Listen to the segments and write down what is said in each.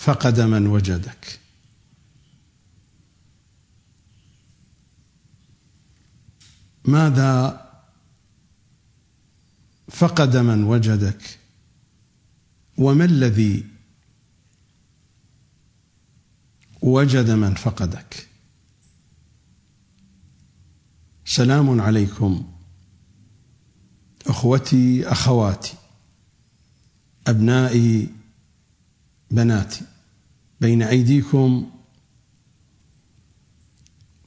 فقد من وجدك. ماذا فقد من وجدك؟ وما الذي وجد من فقدك؟ سلام عليكم أخوتي أخواتي أبنائي بناتي بين أيديكم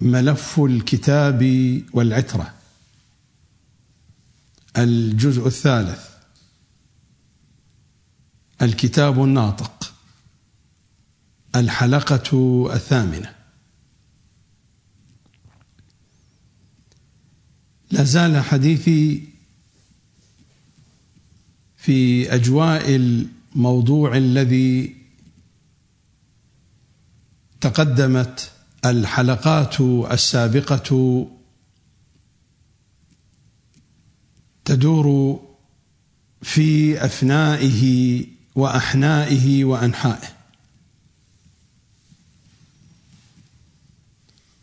ملف الكتاب والعترة. الجزء الثالث الكتاب الناطق. الحلقة الثامنة. لا زال حديثي في أجواء الموضوع الذي تقدمت الحلقات السابقة تدور في أفنائه وأحنائه وأنحائه.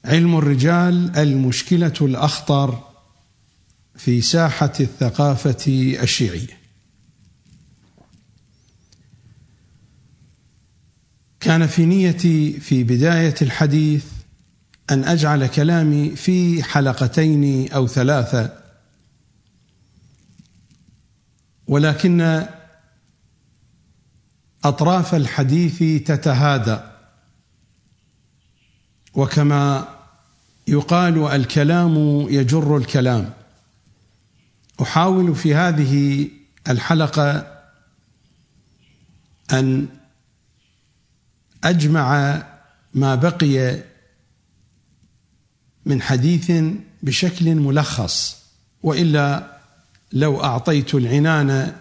علم الرجال المشكلة الأخطر في ساحة الثقافة الشيعية. كان في نيتي في بداية الحديث أن أجعل كلامي في حلقتين أو ثلاثة. ولكن أطراف الحديث تتهادى. وكما يقال الكلام يجر الكلام. أحاول في هذه الحلقة أن أجمع ما بقي من حديث بشكل ملخص وإلا لو أعطيت العنان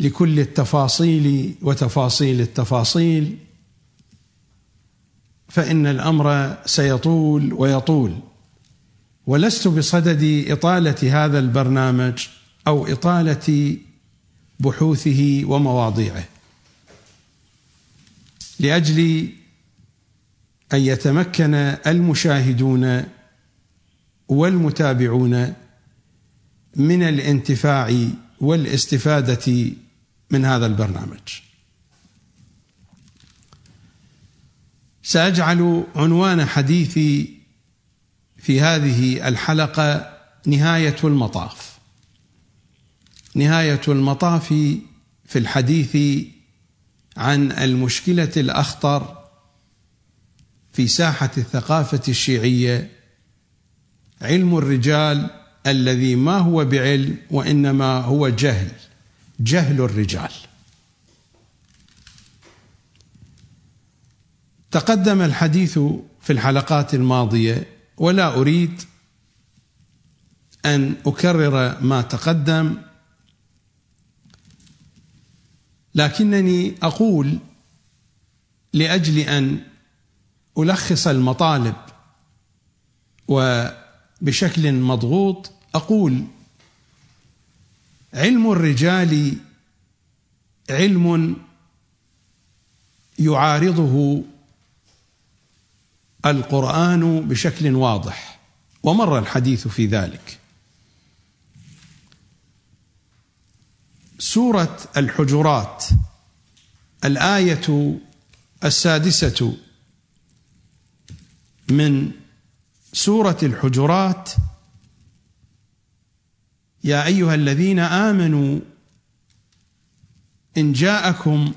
لكل التفاصيل وتفاصيل التفاصيل فإن الأمر سيطول ويطول. ولست بصدد إطالة هذا البرنامج أو إطالة بحوثه ومواضيعه. لأجل أن يتمكن المشاهدون والمتابعون من الانتفاع والاستفادة من هذا البرنامج. سأجعل عنوان حديثي في هذه الحلقة نهاية المطاف. نهاية المطاف في الحديث عن المشكلة الأخطر في ساحة الثقافة الشيعية علم الرجال الذي ما هو بعلم وإنما هو جهل جهل الرجال. تقدم الحديث في الحلقات الماضية ولا أريد أن أكرر ما تقدم لكنني أقول لأجل أن ألخص المطالب وبشكل مضغوط أقول علم الرجال علم يعارضه القرآن بشكل واضح ومر الحديث في ذلك. سورة الحجرات الآية السادسة من سورة الحجرات. يا أيها الذين آمنوا إن جاءكم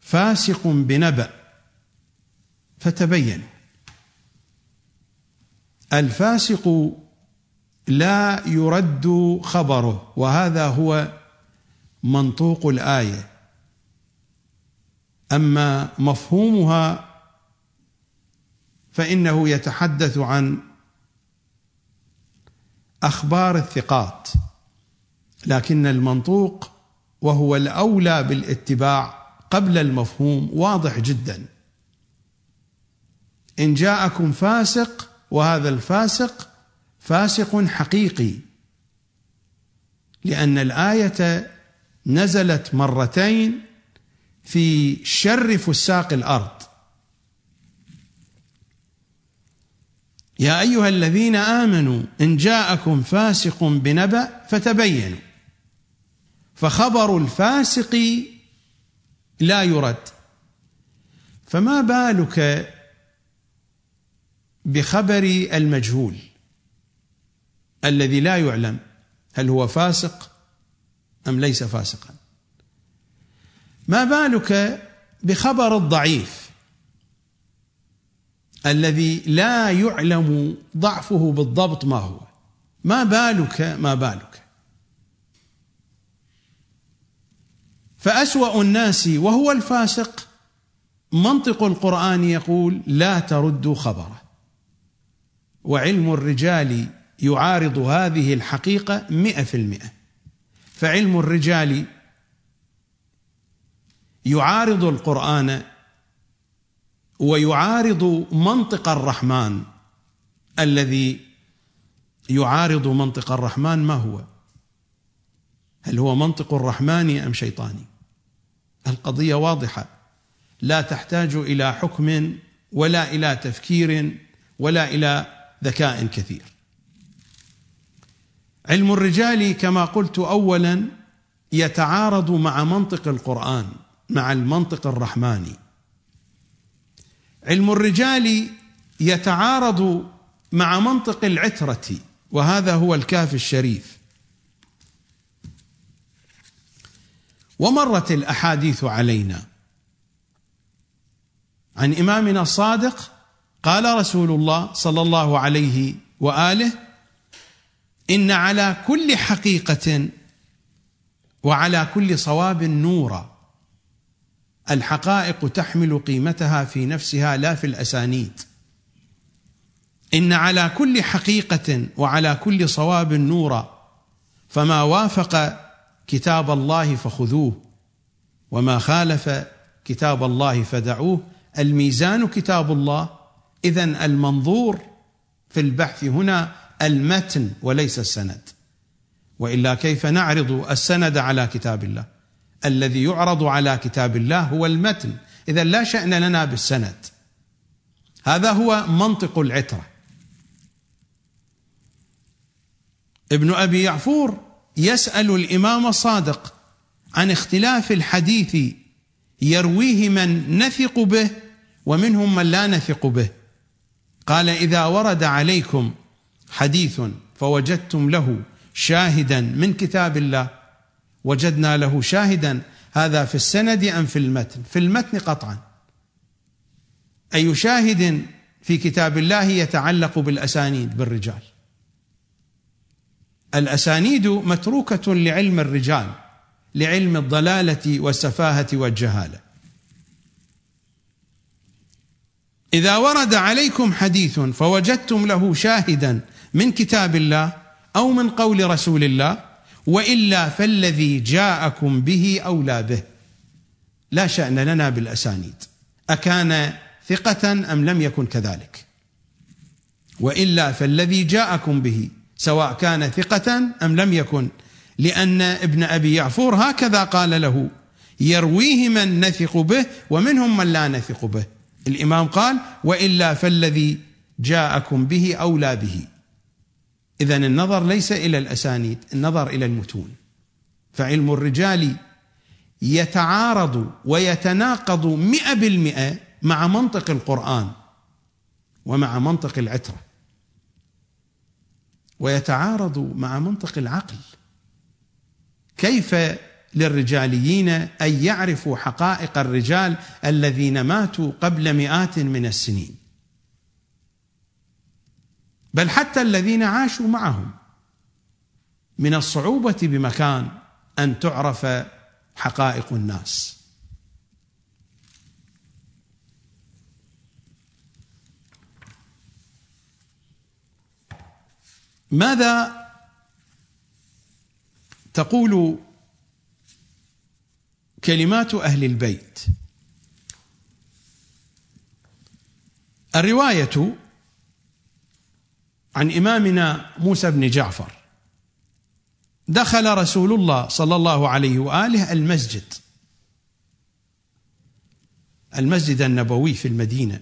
فاسق بنبأ فتبينوا. الفاسق لا يرد خبره وهذا هو منطوق الآية. أما مفهومها فإنه يتحدث عن أخبار الثقات لكن المنطوق وهو الأولى بالاتباع قبل المفهوم واضح جدا. إن جاءكم فاسق وهذا الفاسق فاسق حقيقي لأن الآية نزلت مرتين في شر فساق الأرض. يا أيها الذين آمنوا إن جاءكم فاسق بنبأ فتبينوا. فخبر الفاسق لا يرد. فما بالك بخبر المجهول الذي لا يعلم هل هو فاسق أم ليس فاسقا؟ ما بالك بخبر الضعيف الذي لا يعلم ضعفه بالضبط ما هو؟ ما بالك ما بالك؟ فأسوأ الناس وهو الفاسق منطق القرآن يقول لا تردوا خبره وعلم الرجال يعارض هذه الحقيقة مئة في المئة. فعلم الرجال يعارض القرآن ويعارض منطق الرحمن الذي يعارض منطق الرحمن ما هو؟ هل هو منطق الرحمن أم شيطاني؟ القضية واضحة. لا تحتاج إلى حكم ولا إلى تفكير ولا إلى ذكاء كثير. علم الرجال كما قلت اولا يتعارض مع منطق القرآن مع المنطق الرحماني. علم الرجال يتعارض مع منطق العترة وهذا هو الكاف الشريف. ومرت الأحاديث علينا. عن إمامنا الصادق قال رسول الله صلى الله عليه وآله إن على كل حقيقة وعلى كل صواب نورا. الحقائق تحمل قيمتها في نفسها لا في الأسانيد. إن على كل حقيقة وعلى كل صواب نورا. فما وافق كتاب الله فخذوه وما خالف كتاب الله فدعوه. الميزان كتاب الله. اذا المنظور في البحث هنا المتن وليس السند. وإلا كيف نعرض السند على كتاب الله؟ الذي يعرض على كتاب الله هو المتن. إذا لا شأن لنا بالسند. هذا هو منطق العترة. ابن أبي يعفور يسأل الإمام الصادق عن اختلاف الحديث يرويه من نثق به ومنهم من لا نثق به. قال إذا ورد عليكم حديث فوجدتم له شاهدا من كتاب الله. وجدنا له شاهدا. هذا في السند أم في المتن؟ في المتن قطعا. أي شاهد في كتاب الله يتعلق بالأسانيد بالرجال. الأسانيد متروكة لعلم الرجال لعلم الضلالة والسفاهة والجهالة. إذا ورد عليكم حديث فوجدتم له شاهدا من كتاب الله أو من قول رسول الله وإلا فالذي جاءكم به أولى به. لا شأن لنا بالأسانيد. أكان ثقة أم لم يكن كذلك؟ وإلا فالذي جاءكم به سواء كان ثقة أم لم يكن لأن ابن أبي يعفور هكذا قال له يرويه من نثق به ومنهم من لا نثق به. الإمام قال وإلا فالذي جاءكم به أولى به. اذا النظر ليس إلى الأسانيد النظر إلى المتون. فعلم الرجال يتعارض ويتناقض مئة بالمئة مع منطق القرآن ومع منطق العترة. ويتعارض مع منطق العقل. كيف للرجاليين أن يعرفوا حقائق الرجال الذين ماتوا قبل مئات من السنين؟ بل حتى الذين عاشوا معهم من الصعوبة بمكان أن تعرف حقائق الناس. ماذا تقول كلمات أهل البيت؟ الرواية عن إمامنا موسى بن جعفر. دخل رسول الله صلى الله عليه وآله المسجد. المسجد النبوي في المدينة.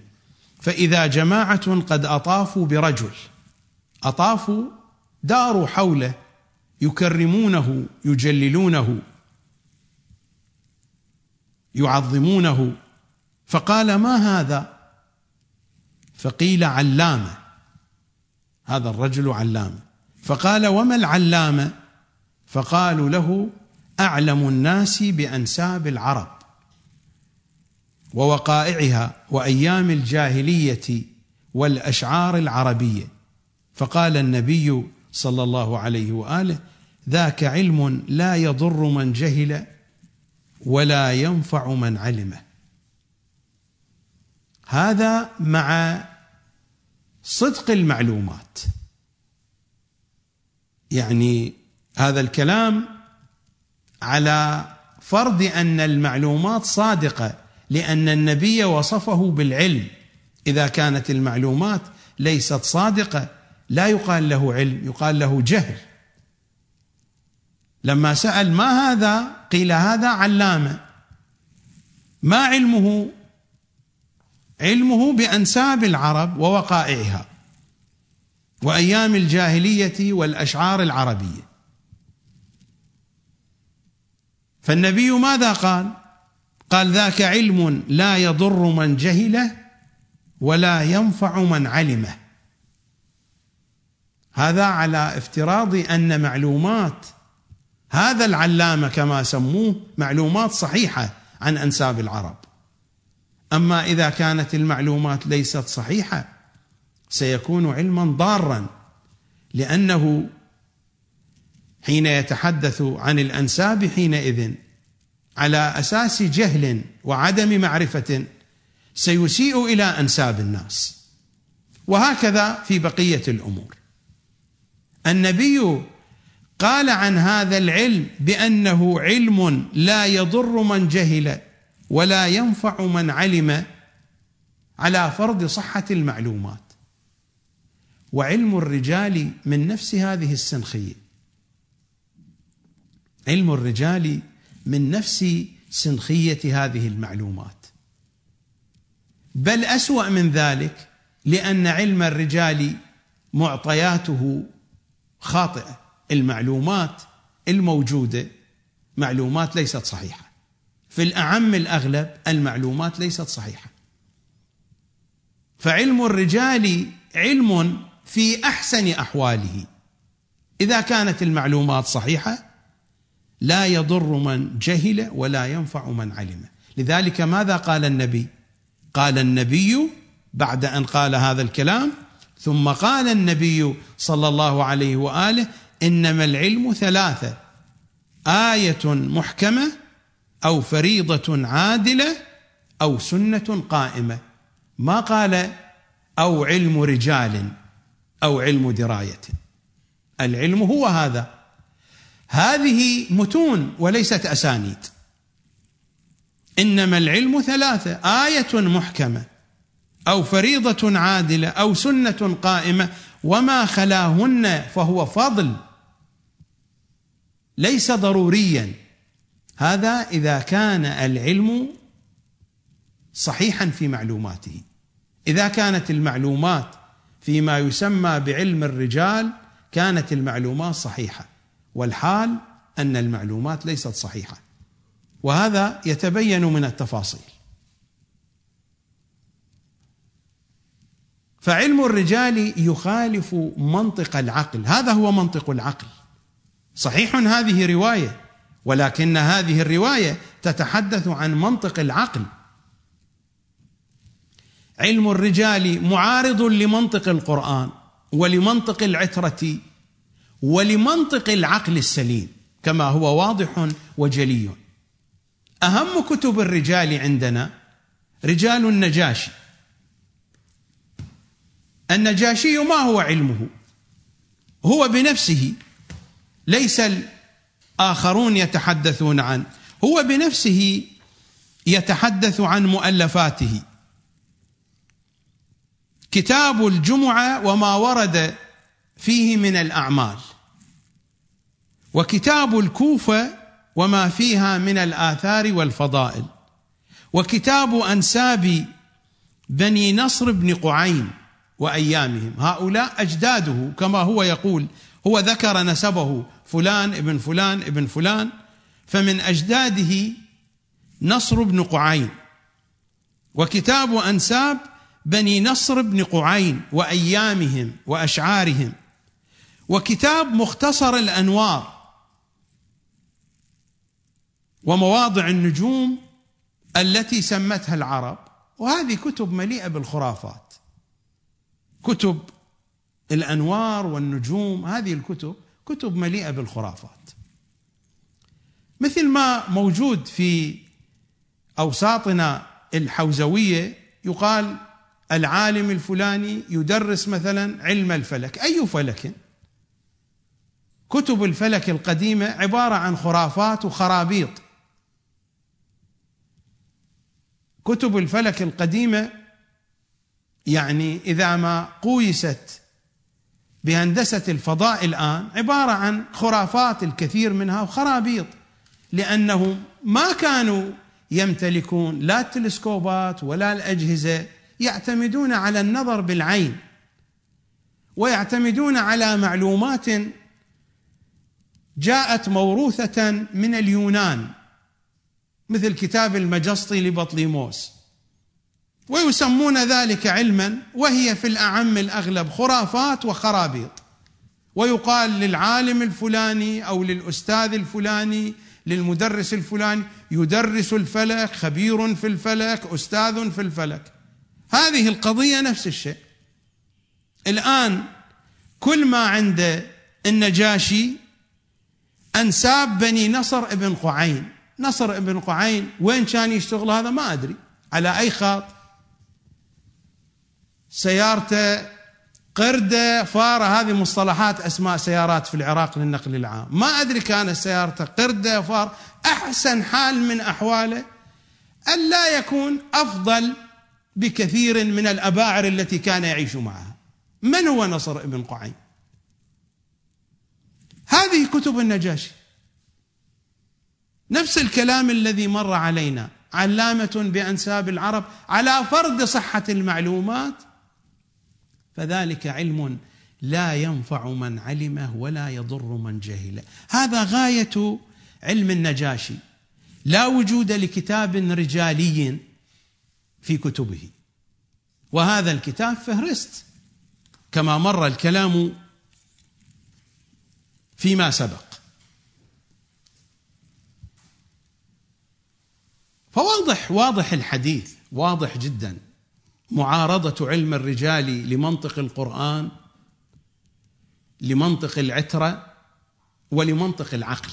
فإذا جماعة قد أطافوا برجل أطافوا داروا حوله يكرمونه يجللونه يعظمونه. فقال ما هذا؟ فقيل علامة. هذا الرجل علامه فقال وما العلامه فقالوا له أعلم الناس بأنساب العرب ووقائعها وأيام الجاهلية والأشعار العربية. فقال النبي صلى الله عليه وآله ذاك علم لا يضر من جهل ولا ينفع من علمه. هذا مع صدق المعلومات. يعني هذا الكلام على فرض أن المعلومات صادقة لأن النبي وصفه بالعلم. إذا كانت المعلومات ليست صادقة لا يقال له علم يقال له جهل. لما سأل ما هذا قيل هذا علامة. ما علمه؟ علمه بأنساب العرب ووقائعها وأيام الجاهلية والأشعار العربية. فالنبي ماذا قال؟ قال ذاك علم لا يضر من جهله ولا ينفع من علمه. هذا على افتراض أن معلومات هذا العلامة كما سموه معلومات صحيحة عن أنساب العرب. أما إذا كانت المعلومات ليست صحيحة سيكون علما ضارا لأنه حين يتحدث عن الأنساب حينئذ على أساس جهل وعدم معرفة سيسيء إلى أنساب الناس. وهكذا في بقية الأمور. النبي قال عن هذا العلم بأنه علم لا يضر من جهل. ولا ينفع من علم على فرض صحة المعلومات. وعلم الرجال من نفس هذه السنخية. علم الرجال من نفس سنخية هذه المعلومات. بل أسوأ من ذلك لأن علم الرجال معطياته خاطئة. المعلومات الموجودة معلومات ليست صحيحة. في الأعم الأغلب المعلومات ليست صحيحة. فعلم الرجال علم في أحسن أحواله. إذا كانت المعلومات صحيحة لا يضر من جهل ولا ينفع من علم. لذلك ماذا قال النبي؟ قال النبي بعد أن قال هذا الكلام ثم قال النبي صلى الله عليه وآله إنما العلم ثلاثة آية محكمة أو فريضة عادلة أو سنة قائمة. ما قال أو علم رجال أو علم دراية. العلم هو هذا. هذه متون وليست أسانيد. إنما العلم ثلاثة آية محكمة أو فريضة عادلة أو سنة قائمة. وما خلاهن فهو فضل. ليس ضروريا هذا إذا كان العلم صحيحا في معلوماته. إذا كانت المعلومات فيما يسمى بعلم الرجال كانت المعلومات صحيحة والحال أن المعلومات ليست صحيحة. وهذا يتبين من التفاصيل. فعلم الرجال يخالف منطق العقل. هذا هو منطق العقل. صحيح هذه رواية. ولكن هذه الرواية تتحدث عن منطق العقل. علم الرجال معارض لمنطق القرآن ولمنطق العترة ولمنطق العقل السليم كما هو واضح وجلي. أهم كتب الرجال عندنا رجال النجاشي. النجاشي ما هو علمه؟ هو بنفسه ليس الآخرون يتحدثون عنه هو بنفسه يتحدث عن مؤلفاته. كتاب الجمعة وما ورد فيه من الأعمال. وكتاب الكوفة وما فيها من الآثار والفضائل. وكتاب أنساب بني نصر بن قعين وأيامهم. هؤلاء أجداده كما هو يقول. هو ذكر نسبه فلان ابن فلان ابن فلان فمن أجداده نصر بن قعين وكتاب أنساب بني نصر بن قعين وأيامهم وأشعارهم وكتاب مختصر الأنوار ومواضع النجوم التي سمتها العرب. وهذه كتب مليئة بالخرافات كتب الأنوار والنجوم هذه الكتب كتب مليئة بالخرافات. مثل ما موجود في أوساطنا الحوزوية يقال العالم الفلاني يدرس مثلا علم الفلك. أي فلك؟ كتب الفلك القديمة عبارة عن خرافات وخرابيط. كتب الفلك القديمة يعني إذا ما قويست بهندسة الفضاء الآن عبارة عن خرافات الكثير منها وخرابيط لانهم ما كانوا يمتلكون لا التلسكوبات ولا الأجهزة يعتمدون على النظر بالعين ويعتمدون على معلومات جاءت موروثة من اليونان مثل كتاب المجسطي لبطليموس. ويسمون ذلك علما وهي في الأعم الأغلب خرافات وخرابيط. ويقال للعالم الفلاني أو للأستاذ الفلاني للمدرس الفلاني يدرس الفلك خبير في الفلك أستاذ في الفلك. هذه القضية نفس الشيء. الآن كل ما عند النجاشي انساب بني نصر ابن قعين. نصر ابن قعين وين كان يشتغل هذا؟ ما أدري. على أي خط سيارته قردة فارة. هذه مصطلحات أسماء سيارات في العراق للنقل العام. ما أدري كانت سيارته قردة فار. أحسن حال من أحواله أن لا يكون أفضل بكثير من الأباعر التي كان يعيش معها. من هو نصر ابن قعين هذه كتب النجاشي. نفس الكلام الذي مر علينا. علامة بأنساب العرب على فرض صحة المعلومات فذلك علم لا ينفع من علمه ولا يضر من جهله هذا غاية علم النجاشي. لا وجود لكتاب رجالي في كتبه. وهذا الكتاب فهرست كما مر الكلام فيما سبق. فواضح واضح الحديث واضح جدا. معارضة علم الرجال لمنطق القرآن لمنطق العترة ولمنطق العقل.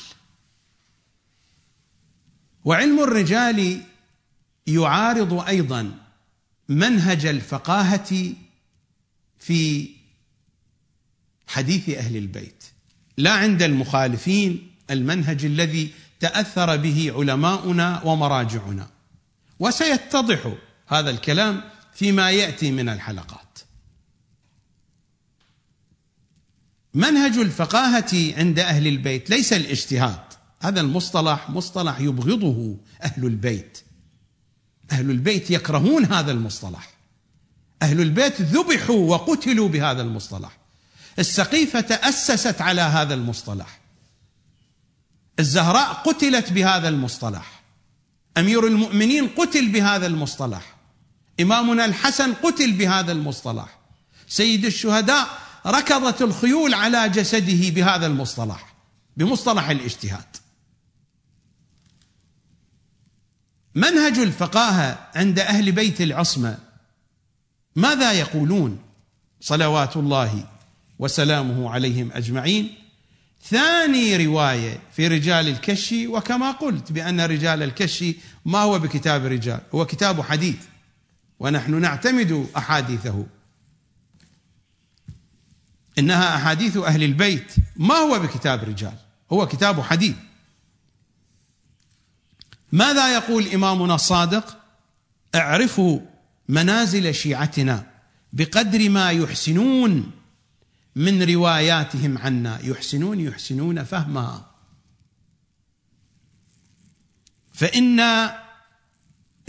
وعلم الرجال يعارض أيضا منهج الفقاهة في حديث أهل البيت. لا عند المخالفين المنهج الذي تأثر به علماؤنا ومراجعنا. وسيتضح هذا الكلام فيما يأتي من الحلقات. منهج الفقاهة عند أهل البيت ليس الاجتهاد. هذا المصطلح مصطلح يبغضه أهل البيت. أهل البيت يكرهون هذا المصطلح. أهل البيت ذبحوا وقتلوا بهذا المصطلح. السقيفة تاسست على هذا المصطلح. الزهراء قتلت بهذا المصطلح. أمير المؤمنين قتل بهذا المصطلح. إمامنا الحسن قتل بهذا المصطلح. سيد الشهداء ركضت الخيول على جسده بهذا المصطلح بمصطلح الاجتهاد. منهج الفقاهه عند أهل بيت العصمة ماذا يقولون؟ صلوات الله وسلامه عليهم أجمعين. ثاني رواية في رجال الكشي وكما قلت بأن رجال الكشي ما هو بكتاب رجال هو كتاب حديث. ونحن نعتمد أحاديثه. إنها أحاديث أهل البيت. ما هو بكتاب رجال؟ هو كتاب حديث. ماذا يقول إمامنا الصادق؟ اعرفوا منازل شيعتنا بقدر ما يحسنون من رواياتهم عنا. يحسنون يحسنون فهمها فإنا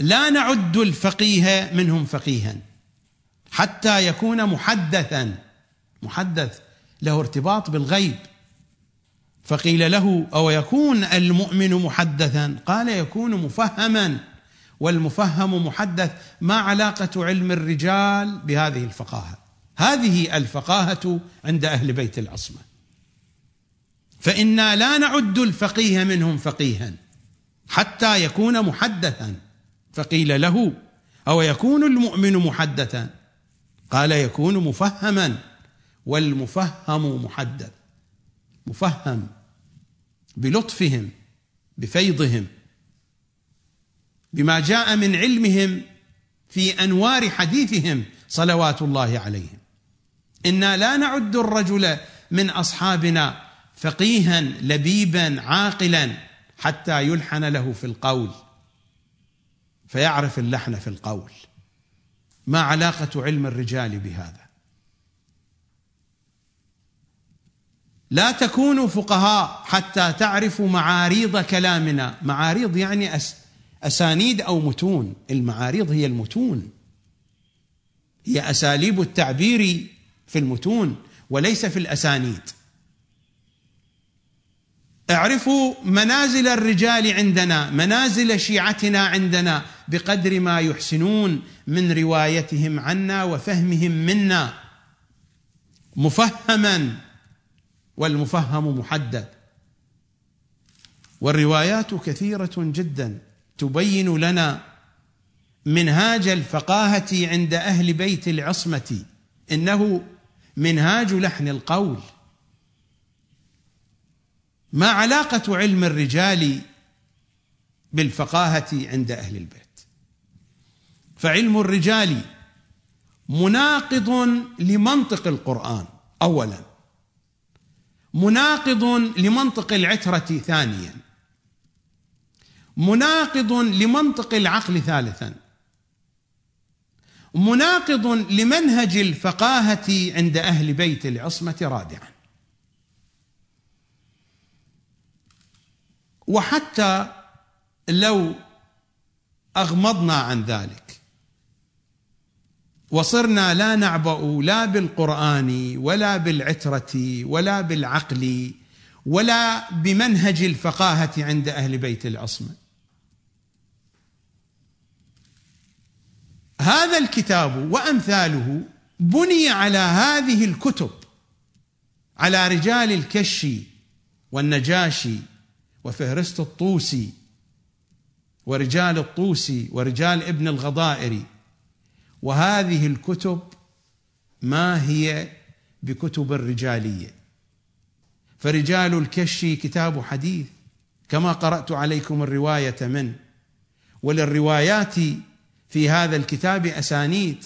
لا نعد الفقيه منهم فقيها حتى يكون محدثا. محدث له ارتباط بالغيب. فقيل له أو يكون المؤمن محدثا؟ قال يكون مفهما. والمفهم محدث ما علاقة علم الرجال بهذه الفقاهة. هذه الفقاهة عند أهل بيت العصمة. فإنا لا نعد الفقيه منهم فقيها حتى يكون محدثا. فقيل له أو يكون المؤمن محدثا؟ قال يكون مفهما والمفهم محدث. مفهم بلطفهم بفيضهم بما جاء من علمهم في أنوار حديثهم صلوات الله عليهم. إنا لا نعد الرجل من أصحابنا فقيها لبيبا عاقلا حتى يلحن له في القول. فيعرف اللحن في القول. ما علاقة علم الرجال بهذا؟ لا تكونوا فقهاء حتى تعرفوا معاريض كلامنا. معاريض يعني أس أسانيد أو متون. المعاريض هي المتون. هي أساليب التعبير في المتون وليس في الأسانيد. اعرفوا منازل الرجال عندنا منازل شيعتنا عندنا بقدر ما يحسنون من روايتهم عنا وفهمهم منا. مفهما والمفهم محدد. والروايات كثيرة جدا تبين لنا منهاج الفقاهة عند أهل بيت العصمة إنه منهاج لحن القول. ما علاقة علم الرجال بالفقاهة عند أهل البيت. فعلم الرجال مناقض لمنطق القرآن اولا. مناقض لمنطق العترة ثانيا. مناقض لمنطق العقل ثالثا. مناقض لمنهج الفقاهة عند أهل بيت العصمة رابعا وحتى لو أغمضنا عن ذلك وصرنا لا نعبأ لا بالقرآن ولا بالعترة ولا بالعقل ولا بمنهج الفقاهة عند أهل بيت العصمة هذا الكتاب وأمثاله بني على هذه الكتب على رجال الكشي والنجاشي وفهرست الطوسي ورجال الطوسي ورجال ابن الغضائري. وهذه الكتب ما هي بكتب الرجالية؟ فرجال الكشي كتاب حديث كما قرأت عليكم الرواية منه وللروايات في هذا الكتاب أسانيد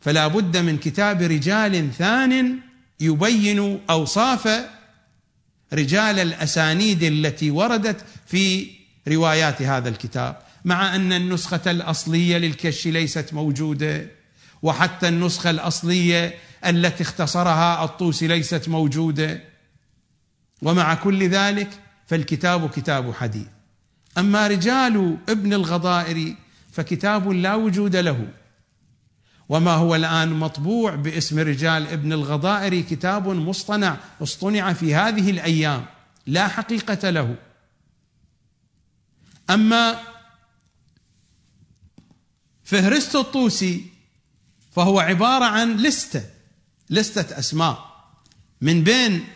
فلا بد من كتاب رجال ثان يبين أوصاف رجال الأسانيد التي وردت في روايات هذا الكتاب مع أن النسخة الأصلية للكش ليست موجودة وحتى النسخة الأصلية التي اختصرها الطوسي ليست موجودة. ومع كل ذلك فالكتاب كتاب حديث. أما رجال ابن الغضائر فكتاب لا وجود له. وما هو الآن مطبوع باسم رجال ابن الغضائر كتاب مصطنع اصطنع في هذه الأيام. لا حقيقة له. أما فهرست الطوسي فهو عبارة عن لستة لستة أسماء. من بين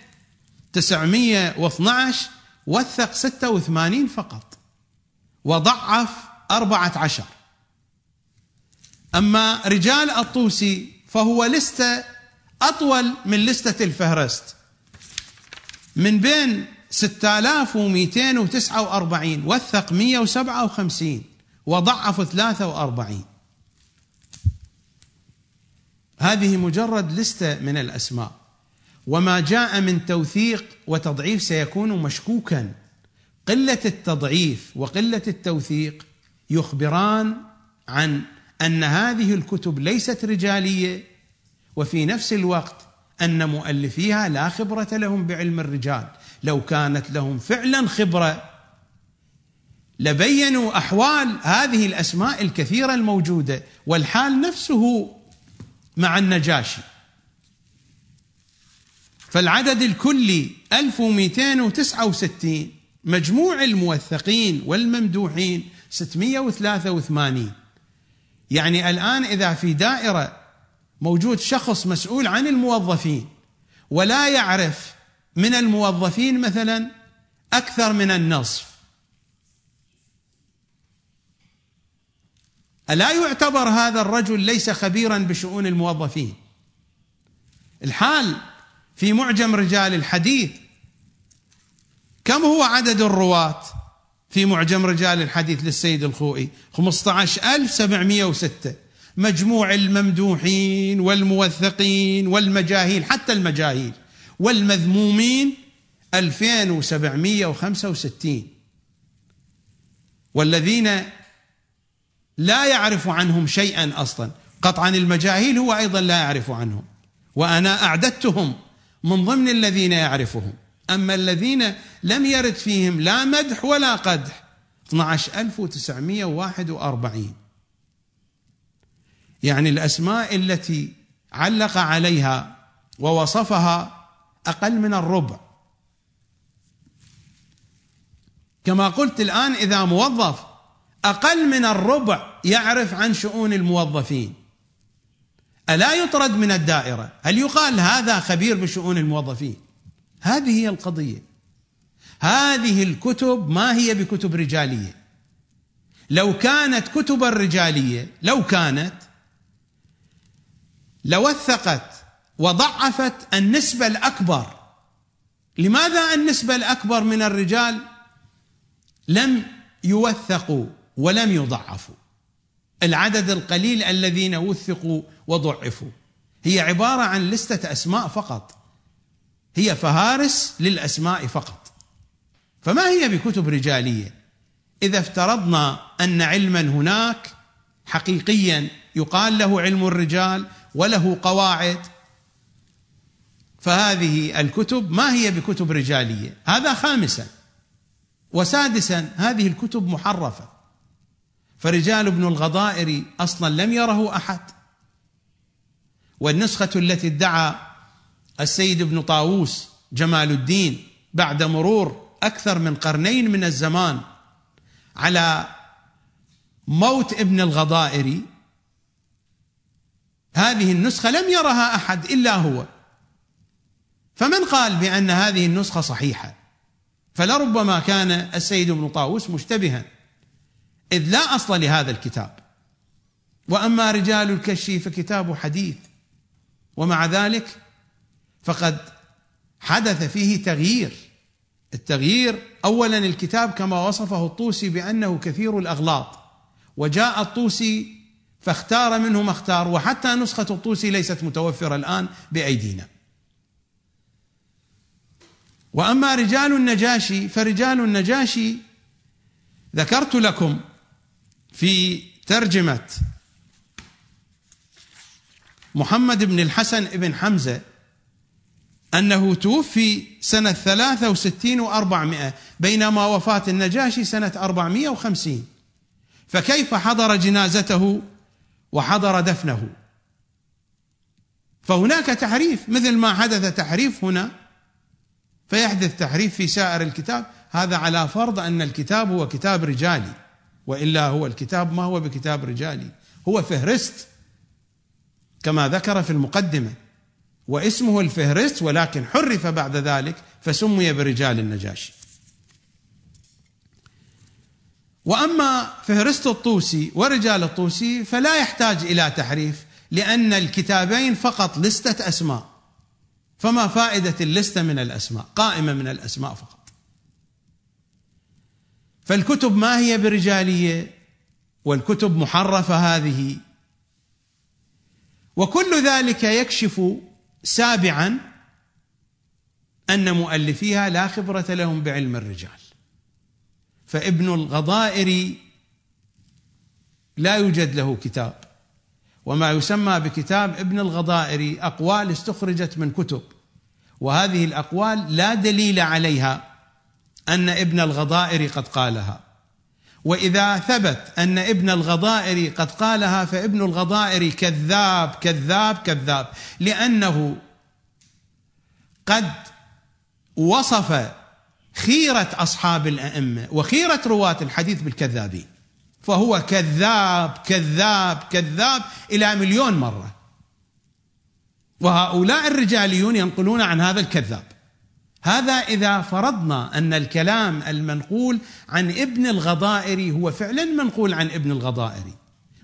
912 وثق 86 فقط. وضعف 14 أما رجال الطوسي فهو لستة أطول من لستة الفهرست. من بين 6249 وثق 157 وضعف 43 هذه مجرد لستة من الأسماء. وما جاء من توثيق وتضعيف سيكون مشكوكا. قلة التضعيف وقلة التوثيق يخبران عن أن هذه الكتب ليست رجالية وفي نفس الوقت أن مؤلفيها لا خبرة لهم بعلم الرجال. لو كانت لهم فعلا خبرة لبينوا أحوال هذه الأسماء الكثيرة الموجودة والحال نفسه مع النجاشي. فالعدد الكلي 1269 مجموع الموثقين والممدوحين 683 يعني الآن إذا في دائرة موجود شخص مسؤول عن الموظفين ولا يعرف من الموظفين مثلا أكثر من النصف. ألا يعتبر هذا الرجل ليس خبيرا بشؤون الموظفين؟ الحال في معجم رجال الحديث كم هو عدد الرواة؟ في معجم رجال الحديث للسيد الخوئي. 15706 مجموع الممدوحين والموثقين والمجاهيل حتى المجاهيل. والمذمومين 2765 والذين لا يعرف عنهم شيئا أصلا. قطعا المجاهيل هو أيضا لا يعرف عنهم. وأنا أعددتهم من ضمن الذين يعرفهم. أما الذين لم يرد فيهم لا مدح ولا قدح. 12941 يعني الأسماء التي علق عليها ووصفها أقل من الربع. كما قلت الآن إذا موظف أقل من الربع يعرف عن شؤون الموظفين. ألا يطرد من الدائرة؟ هل يقال هذا خبير بشؤون الموظفين؟ هذه هي القضية. هذه الكتب ما هي بكتب رجالية؟ لو كانت كتبا رجاليه لو كانت لوثقت وضعفت النسبة الأكبر. لماذا النسبة الأكبر من الرجال؟ لم يوثقوا ولم يضعفوا. العدد القليل الذين وثقوا وضعفوا. هي عبارة عن لستة أسماء فقط. هي فهارس للأسماء فقط. فما هي بكتب رجالية؟ إذا افترضنا أن علما هناك حقيقيا يقال له علم الرجال وله قواعد فهذه الكتب ما هي بكتب رجالية؟ هذا خامسا. وسادسا هذه الكتب محرفة. فرجال ابن الغضائر أصلا لم يره أحد. والنسخة التي ادعى السيد ابن طاووس جمال الدين بعد مرور أكثر من قرنين من الزمان على موت ابن الغضائر هذه النسخة لم يرها أحد إلا هو. فمن قال بأن هذه النسخة صحيحة؟ فلربما كان السيد ابن طاووس مشتبها إذ لا أصل لهذا الكتاب. وأما رجال الكشي فكتاب حديث ومع ذلك فقد حدث فيه تغيير. التغيير اولا الكتاب كما وصفه الطوسي بأنه كثير الأغلاط. وجاء الطوسي فاختار منه ما اختار وحتى نسخة الطوسي ليست متوفرة الآن بأيدينا. وأما رجال النجاشي فرجال النجاشي ذكرت لكم في ترجمة محمد بن الحسن بن حمزة أنه توفي سنة 63 و400 بينما وفاة النجاشي سنة 450 فكيف حضر جنازته وحضر دفنه؟ فهناك تحريف مثل ما حدث تحريف هنا فيحدث تحريف في سائر الكتاب. هذا على فرض أن الكتاب هو كتاب رجالي وإلا هو الكتاب ما هو بكتاب رجالي هو فهرست كما ذكر في المقدمة. واسمه الفهرست ولكن حرف بعد ذلك فسمي برجال النجاشي. وأما فهرست الطوسي ورجال الطوسي فلا يحتاج إلى تحريف لأن الكتابين فقط لستة أسماء. فما فائدة اللستة من الأسماء؟ قائمة من الأسماء فقط. فالكتب ما هي برجالية؟ والكتب محرفة هذه. وكل ذلك يكشف سابعا أن مؤلفيها لا خبرة لهم بعلم الرجال. فابن الغضائر لا يوجد له كتاب وما يسمى بكتاب ابن الغضائر أقوال استخرجت من كتب وهذه الأقوال لا دليل عليها أن ابن الغضائر قد قالها. وإذا ثبت أن ابن الغضائر قد قالها فابن الغضائر كذاب كذاب كذاب. لأنه قد وصف خيرة أصحاب الأئمة وخيرة رواة الحديث بالكذابين. فهو كذاب كذاب كذاب إلى مليون مرة. وهؤلاء الرجاليون ينقلون عن هذا الكذاب. هذا إذا فرضنا أن الكلام المنقول عن ابن الغضائر هو فعلا منقول عن ابن الغضائر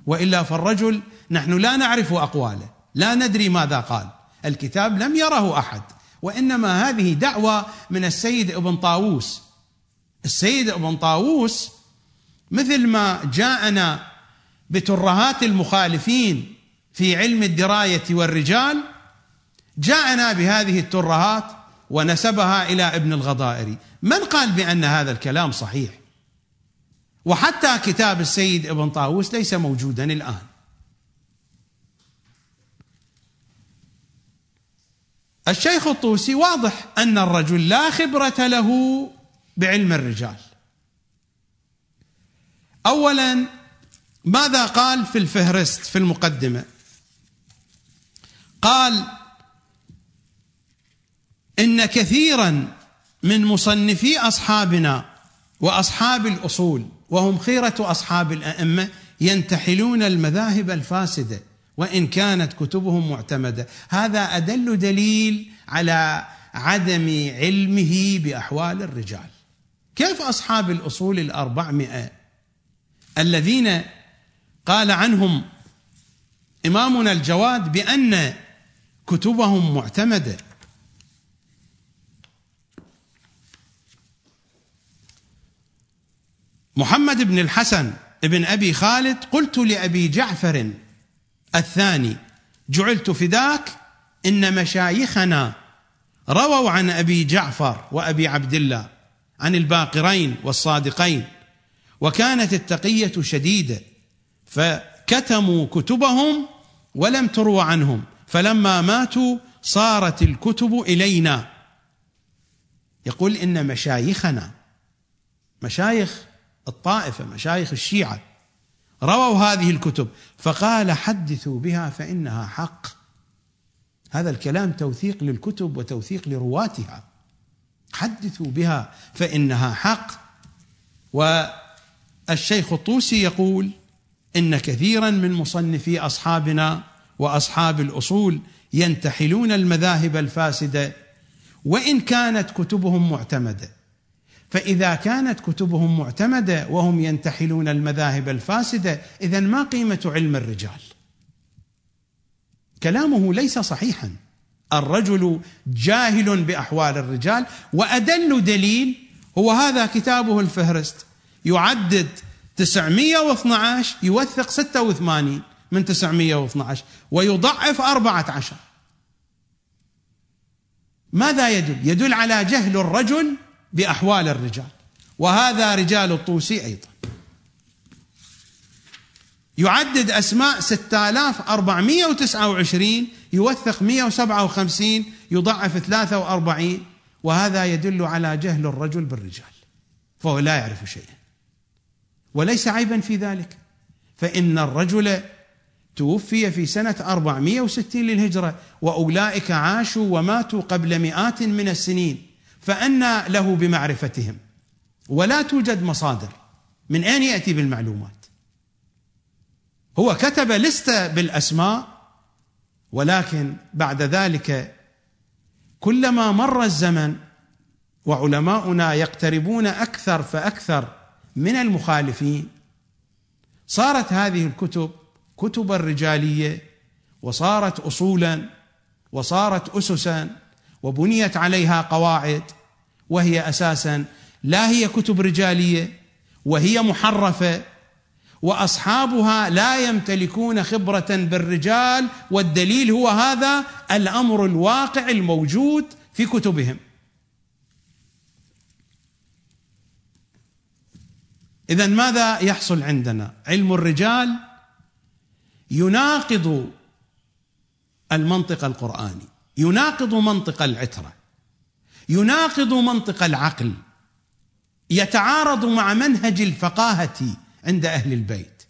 وإلا فالرجل نحن لا نعرف أقواله لا ندري ماذا قال الكتاب لم يره أحد وإنما هذه دعوة من السيد ابن طاووس. السيد ابن طاووس مثل ما جاءنا بترهات المخالفين في علم الدراية والرجال جاءنا بهذه الترهات ونسبها إلى ابن الغضائري. من قال بأن هذا الكلام صحيح؟ وحتى كتاب السيد ابن طاووس ليس موجودا الآن. الشيخ الطوسي واضح أن الرجل لا خبرة له بعلم الرجال. اولا ماذا قال في الفهرست في المقدمة؟ قال إن كثيرا من مصنفي أصحابنا وأصحاب الأصول وهم خيرة أصحاب الأئمة ينتحلون المذاهب الفاسدة وإن كانت كتبهم معتمدة. هذا أدل دليل على عدم علمه بأحوال الرجال. كيف أصحاب الأصول الأربعمائة الذين قال عنهم إمامنا الجواد بأن كتبهم معتمدة محمد بن الحسن بن أبي خالد قلت لأبي جعفر الثاني جعلت فداك إن مشايخنا رووا عن أبي جعفر وأبي عبد الله عن الباقرين والصادقين وكانت التقية شديدة فكتموا كتبهم ولم تروى عنهم فلما ماتوا صارت الكتب إلينا. يقول إن مشايخنا مشايخ الطائفة مشايخ الشيعة رووا هذه الكتب فقال حدثوا بها فإنها حق. هذا الكلام توثيق للكتب وتوثيق لرواتها. حدثوا بها فإنها حق. والشيخ الطوسي يقول إن كثيرا من مصنفي أصحابنا وأصحاب الأصول ينتحلون المذاهب الفاسدة وإن كانت كتبهم معتمدة. فإذا كانت كتبهم معتمدة وهم ينتحلون المذاهب الفاسدة اذا ما قيمة علم الرجال؟ كلامه ليس صحيحا. الرجل جاهل بأحوال الرجال وأدل دليل هو هذا كتابه الفهرست. يعدد 912 يوثق 86 من 912 ويضعف 14 ماذا يدل؟ يدل على جهل الرجل بأحوال الرجال. وهذا رجال الطوسي أيضا. يعدد أسماء 6429 يوثق 157 يضعف 43 وهذا يدل على جهل الرجل بالرجال. فهو لا يعرف شيئا. وليس عيبا في ذلك. فإن الرجل توفي في سنة 460 للهجرة وأولئك عاشوا وماتوا قبل مئات من السنين. فأنى له بمعرفتهم. ولا توجد مصادر. من أين يأتي بالمعلومات؟ هو كتب لستة بالأسماء ولكن بعد ذلك كلما مر الزمن وعلماؤنا يقتربون أكثر فأكثر من المخالفين صارت هذه الكتب كتبا رجالية وصارت اصولا وصارت اسسا وبنيت عليها قواعد. وهي أساسا لا هي كتب رجالية وهي محرفة وأصحابها لا يمتلكون خبرة بالرجال والدليل هو هذا الأمر الواقع الموجود في كتبهم. اذا ماذا يحصل عندنا؟ علم الرجال يناقض المنطق القرآني يناقض منطق العترة. يناقض منطق العقل يتعارض مع منهج الفقاهة عند أهل البيت.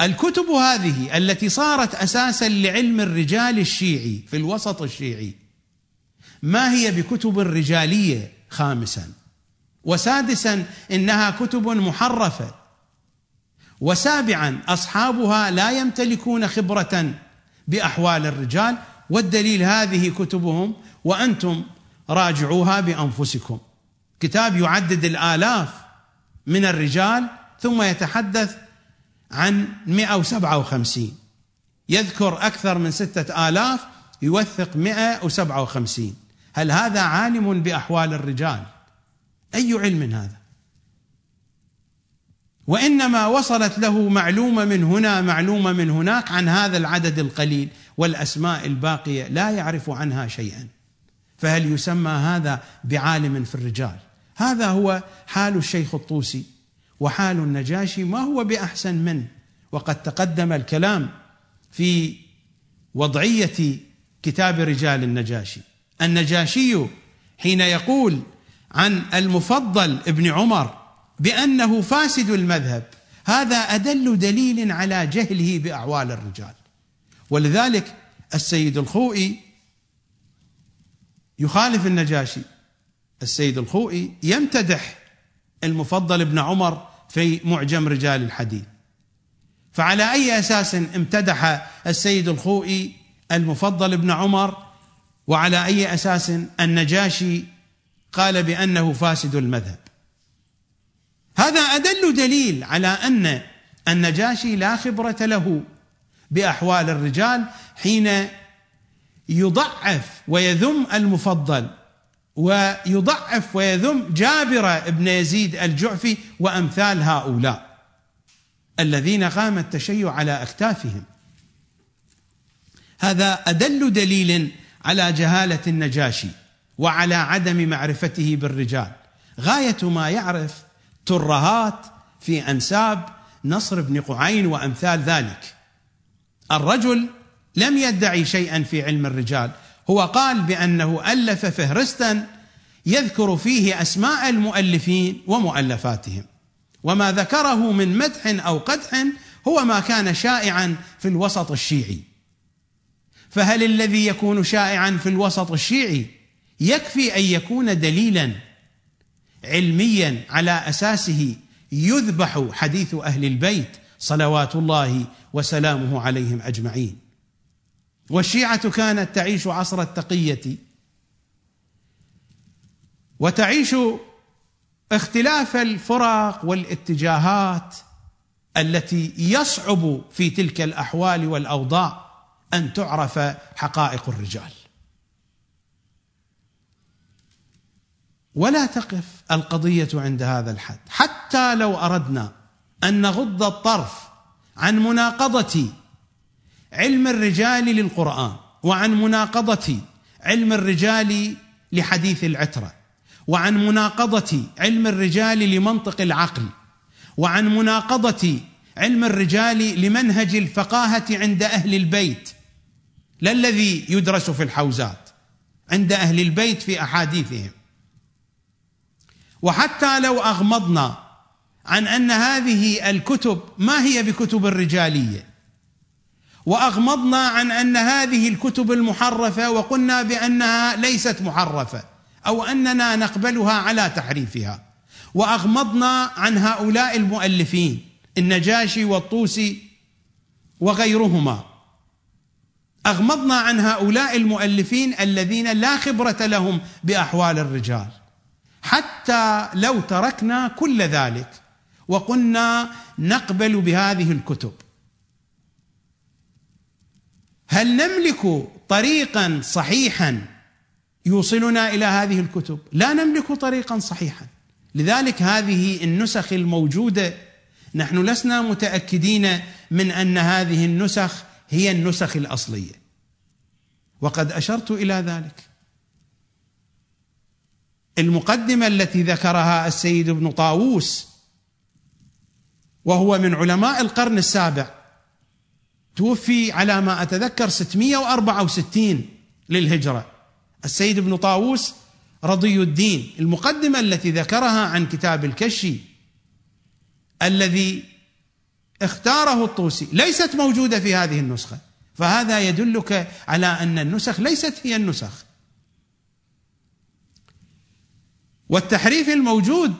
الكتب هذه التي صارت أساسا لعلم الرجال الشيعي في الوسط الشيعي ما هي بكتب رجالية خامسا؟ وسادسا إنها كتب محرفة. وسابعا أصحابها لا يمتلكون خبرة بأحوال الرجال والدليل هذه كتبهم وأنتم راجعوها بأنفسكم. كتاب يعدد الآلاف من الرجال ثم يتحدث عن 157 يذكر أكثر من ستة آلاف يوثق 157 هل هذا عالم بأحوال الرجال؟ أي علم هذا؟ وإنما وصلت له معلومة من هنا معلومة من هناك عن هذا العدد القليل. والأسماء الباقية لا يعرف عنها شيئا. فهل يسمى هذا بعالم في الرجال؟ هذا هو حال الشيخ الطوسي وحال النجاشي ما هو بأحسن منه وقد تقدم الكلام في وضعية كتاب رجال النجاشي. النجاشي حين يقول عن المفضل ابن عمر بأنه فاسد المذهب هذا أدل دليل على جهله باعوال الرجال. ولذلك السيد الخوئي يخالف النجاشي. السيد الخوئي يمتدح المفضل ابن عمر في معجم رجال الحديث فعلى أي أساس امتدح السيد الخوئي المفضل ابن عمر؟ وعلى أي أساس النجاشي قال بأنه فاسد المذهب. هذا أدل دليل على أن النجاشي لا خبرة له. بأحوال الرجال حين يضعف ويذم المفضل ويضعف ويذم جابر بن يزيد الجعفي وأمثال هؤلاء الذين قام التشيع على أكتافهم. هذا أدل دليل على جهالة النجاشي وعلى عدم معرفته بالرجال. غاية ما يعرف ترهات في أنساب نصر بن قعين وأمثال ذلك. الرجل لم يدعي شيئا في علم الرجال. هو قال بأنه ألف فهرستا يذكر فيه أسماء المؤلفين ومؤلفاتهم. وما ذكره من مدح أو قدح هو ما كان شائعا في الوسط الشيعي. فهل الذي يكون شائعا في الوسط الشيعي يكفي أن يكون دليلا علميا على أساسه يذبح حديث أهل البيت صلوات الله وسلامه عليهم أجمعين. والشيعة كانت تعيش عصر التقية. وتعيش اختلاف الفرق والاتجاهات التي يصعب في تلك الأحوال والأوضاع أن تعرف حقائق الرجال. ولا تقف القضية عند هذا الحد. حتى لو أردنا أن نغض الطرف عن مناقضة علم الرجال للقرآن وعن مناقضة علم الرجال لحديث العترة وعن مناقضة علم الرجال لمنطق العقل وعن مناقضة علم الرجال لمنهج الفقاهة عند أهل البيت لا الذي يدرس في الحوزات عند أهل البيت في أحاديثهم. وحتى لو أغمضنا عن أن هذه الكتب ما هي بكتب الرجالية. وأغمضنا عن أن هذه الكتب المحرفة وقلنا بأنها ليست محرفة أو أننا نقبلها على تحريفها. وأغمضنا عن هؤلاء المؤلفين النجاشي والطوسي وغيرهما. أغمضنا عن هؤلاء المؤلفين الذين لا خبرة لهم بأحوال الرجال. حتى لو تركنا كل ذلك وقلنا نقبل بهذه الكتب. هل نملك طريقا صحيحا يوصلنا إلى هذه الكتب؟ لا نملك طريقا صحيحا. لذلك هذه النسخ الموجودة نحن لسنا متأكدين من أن هذه النسخ هي النسخ الأصلية. وقد أشرت إلى ذلك. المقدمة التي ذكرها السيد ابن طاووس وهو من علماء القرن السابع. توفي على ما أتذكر 664 للهجرة. السيد ابن طاووس رضي الدين المقدمة التي ذكرها عن كتاب الكشي الذي اختاره الطوسي ليست موجودة في هذه النسخة. فهذا يدلك على أن النسخ ليست هي النسخ. والتحريف الموجود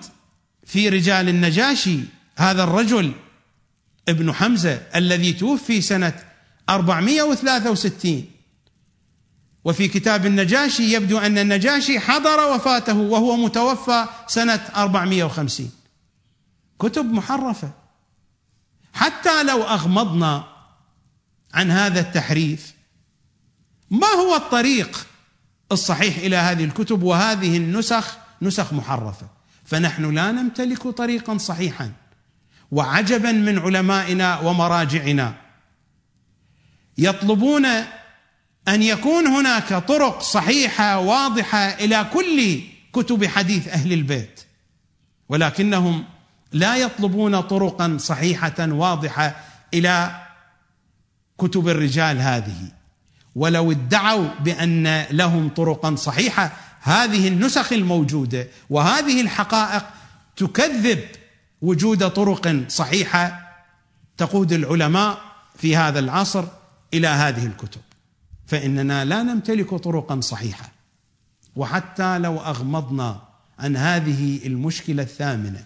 في رجال النجاشي هذا الرجل ابن حمزة الذي توفي سنة 463 وفي كتاب النجاشي يبدو أن النجاشي حضر وفاته وهو متوفى سنة 450 كتب محرفة. حتى لو أغمضنا عن هذا التحريف ما هو الطريق الصحيح إلى هذه الكتب وهذه النسخ؟ نسخ محرفة. فنحن لا نمتلك طريقا صحيحا. وعجبا من علمائنا ومراجعنا. يطلبون أن يكون هناك طرق صحيحة واضحة إلى كل كتب حديث أهل البيت ولكنهم لا يطلبون طرقا صحيحة واضحة إلى كتب الرجال هذه. ولو ادعوا بأن لهم طرقا صحيحة هذه النسخ الموجودة وهذه الحقائق تكذب وجود طرق صحيحة تقود العلماء في هذا العصر إلى هذه الكتب. فإننا لا نمتلك طرقا صحيحة. وحتى لو أغمضنا عن هذه المشكلة الثامنة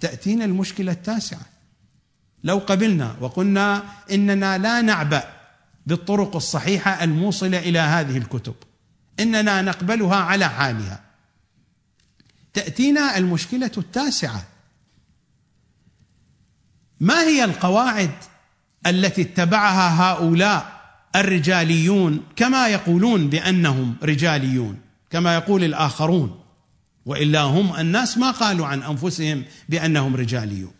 تأتينا المشكلة التاسعة. لو قبلنا وقلنا إننا لا نعبأ بالطرق الصحيحة الموصلة إلى هذه الكتب. إننا نقبلها على حالها. تأتينا المشكلة التاسعة. ما هي القواعد التي اتبعها هؤلاء الرجاليون كما يقولون بأنهم رجاليون كما يقول الآخرون وإلا هم الناس ما قالوا عن أنفسهم بأنهم رجاليون.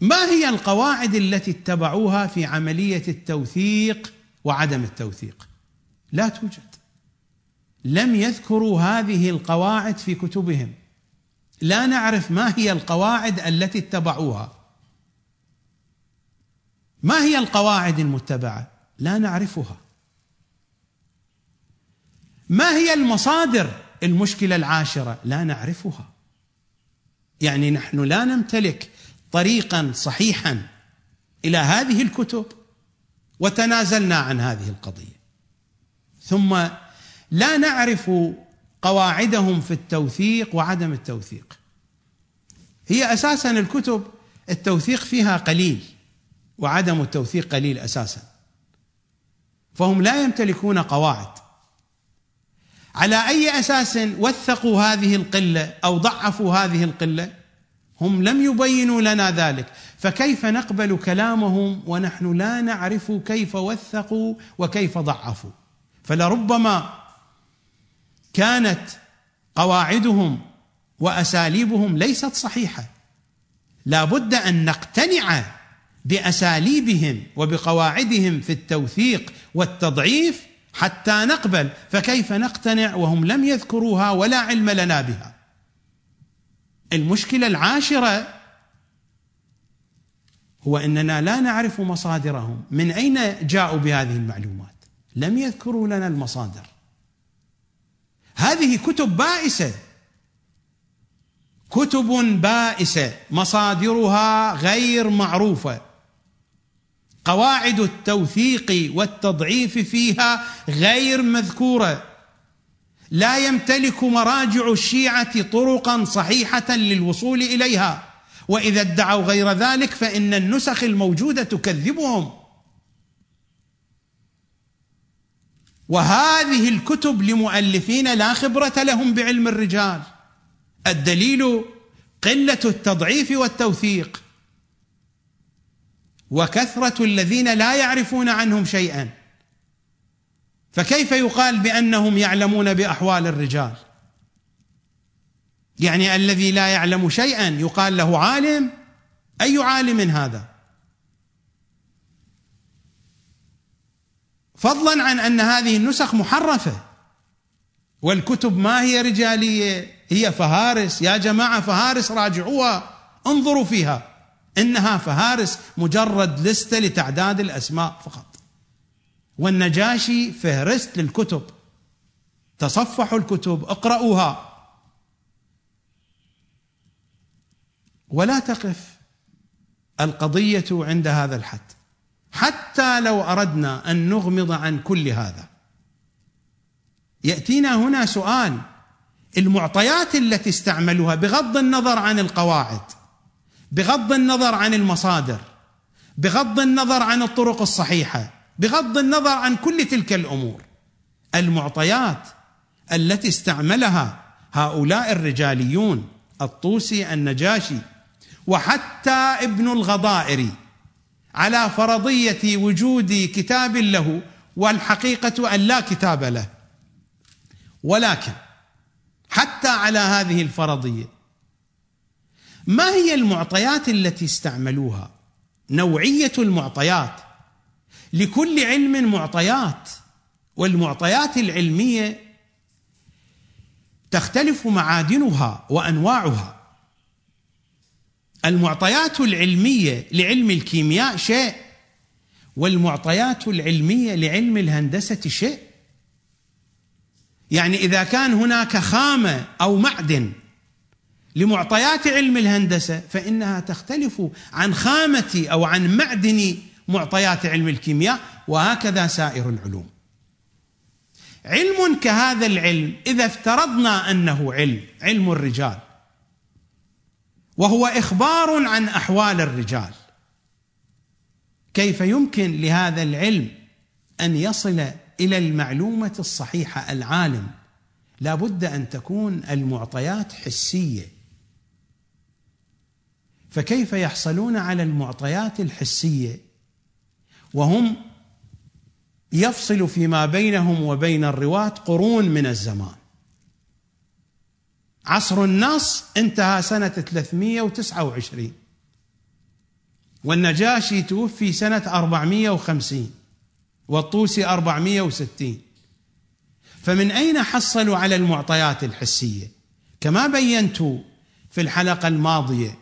ما هي القواعد التي اتبعوها في عملية التوثيق وعدم التوثيق؟ لا توجد. لم يذكروا هذه القواعد في كتبهم. لا نعرف ما هي القواعد التي اتبعوها. ما هي القواعد المتبعة؟ لا نعرفها. ما هي المصادر المشكلة العاشرة؟ لا نعرفها. يعني نحن لا نمتلك طريقا صحيحا إلى هذه الكتب وتنازلنا عن هذه القضية. ثم لا نعرف قواعدهم في التوثيق وعدم التوثيق. هي أساسا الكتب التوثيق فيها قليل وعدم التوثيق قليل أساسا. فهم لا يمتلكون قواعد. على أي أساس وثقوا هذه القلة أو ضعفوا هذه القلة؟ هم لم يبينوا لنا ذلك. فكيف نقبل كلامهم ونحن لا نعرف كيف وثقوا وكيف ضعفوا؟ فلربما كانت قواعدهم وأساليبهم ليست صحيحة. لا بد أن نقتنع بأساليبهم وبقواعدهم في التوثيق والتضعيف حتى نقبل فكيف نقتنع وهم لم يذكروها ولا علم لنا بها؟ المشكلة العاشرة هو أننا لا نعرف مصادرهم. من أين جاءوا بهذه المعلومات؟ لم يذكروا لنا المصادر. هذه كتب بائسة. كتب بائسة. مصادرها غير معروفة. قواعد التوثيق والتضعيف فيها غير مذكورة. لا يمتلك مراجع الشيعة طرقا صحيحة للوصول إليها. وإذا ادعوا غير ذلك فإن النسخ الموجودة تكذبهم. وهذه الكتب لمؤلفين لا خبرة لهم بعلم الرجال. الدليل قلة التضعيف والتوثيق. وكثرة الذين لا يعرفون عنهم شيئا. فكيف يقال بأنهم يعلمون بأحوال الرجال؟ يعني الذي لا يعلم شيئا يقال له عالم؟ أي عالم هذا؟ فضلا عن أن هذه النسخ محرفة. والكتب ما هي رجالية؟ هي فهارس. يا جماعة فهارس راجعوها. انظروا فيها. إنها فهارس مجرد لستة لتعداد الأسماء فقط. والنجاشي فهرست للكتب. تصفحوا الكتب اقرأوها ولا تقف القضية عند هذا الحد. حتى لو أردنا أن نغمض عن كل هذا. يأتينا هنا سؤال المعطيات التي استعملوها بغض النظر عن القواعد بغض النظر عن المصادر بغض النظر عن الطرق الصحيحة بغض النظر عن كل تلك الأمور. المعطيات التي استعملها هؤلاء الرجاليون الطوسي النجاشي وحتى ابن الغضائري على فرضية وجود كتاب له والحقيقة أن لا كتاب له. ولكن حتى على هذه الفرضية ما هي المعطيات التي استعملوها؟ نوعية المعطيات. لكل علم معطيات والمعطيات العلمية تختلف معادنها وأنواعها. المعطيات العلمية لعلم الكيمياء شيء والمعطيات العلمية لعلم الهندسة شيء يعني إذا كان هناك خامة أو معدن لمعطيات علم الهندسة فإنها تختلف عن خامة أو عن معدن معطيات علم الكيمياء وهكذا سائر العلوم. علم كهذا العلم إذا افترضنا أنه علم، علم الرجال وهو إخبار عن أحوال الرجال. كيف يمكن لهذا العلم أن يصل إلى المعلومة الصحيحة العالم؟ لابد أن تكون المعطيات حسية. فكيف يحصلون على المعطيات الحسية؟ وهم يفصل فيما بينهم وبين الرواة قرون من الزمان. عصر النص انتهى سنة 329 والنجاشي توفي سنة 450 والطوسي 460 فمن أين حصلوا على المعطيات الحسية؟ كما بينت في الحلقة الماضية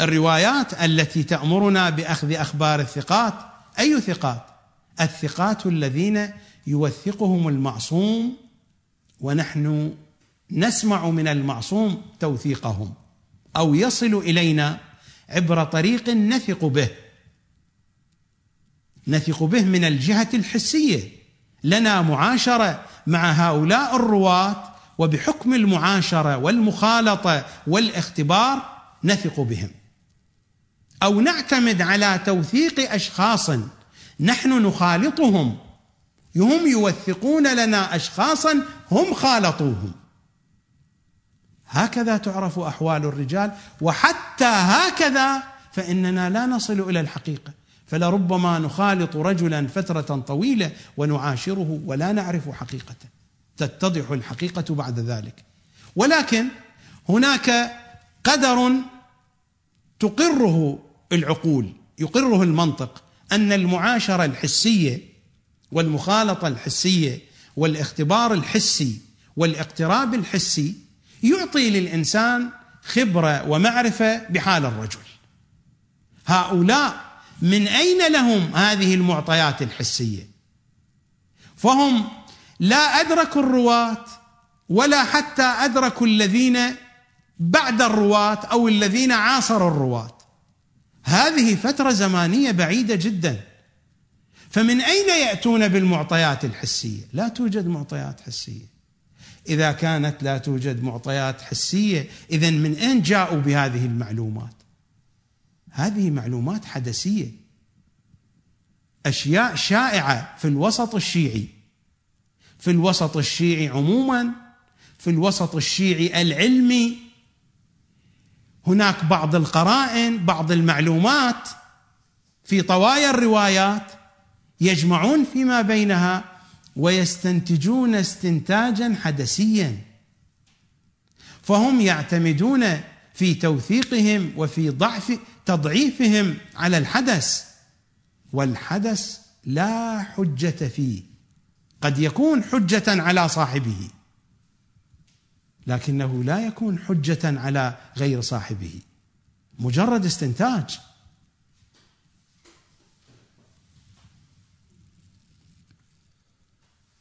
الروايات التي تأمرنا بأخذ أخبار الثقات. أي ثقات؟ الثقات الذين يوثقهم المعصوم ونحن نسمع من المعصوم توثيقهم أو يصل إلينا عبر طريق نثق به. نثق به من الجهة الحسية. لنا معاشرة مع هؤلاء الرواة وبحكم المعاشرة والمخالطة والاختبار نثق بهم. أو نعتمد على توثيق أشخاص نحن نخالطهم. هم يوثقون لنا اشخاصا هم خالطوهم. هكذا تعرف أحوال الرجال وحتى هكذا فإننا لا نصل إلى الحقيقة. فلربما نخالط رجلا فترة طويلة ونعاشره ولا نعرف حقيقته تتضح الحقيقة بعد ذلك. ولكن هناك قدر تقره العقول يقره المنطق أن المعاشرة الحسية والمخالطة الحسية والاختبار الحسي والاقتراب الحسي يعطي للإنسان خبرة ومعرفة بحال الرجل. هؤلاء من أين لهم هذه المعطيات الحسية؟ فهم لا أدركوا الرواة ولا حتى أدركوا الذين بعد الرواة أو الذين عاصروا الرواة. هذه فترة زمانية بعيدة جدا. فمن أين يأتون بالمعطيات الحسية؟ لا توجد معطيات حسية. إذا كانت لا توجد معطيات حسية اذا من أين جاءوا بهذه المعلومات؟ هذه معلومات حدثيه أشياء شائعة في الوسط الشيعي. في الوسط الشيعي عموما في الوسط الشيعي العلمي. هناك بعض القرائن بعض المعلومات في طوايا الروايات يجمعون فيما بينها ويستنتجون استنتاجا حدسيا. فهم يعتمدون في توثيقهم وفي ضعف تضعيفهم على الحدث والحدث لا حجة فيه. قد يكون حجة على صاحبه لكنه لا يكون حجة على غير صاحبه. مجرد استنتاج.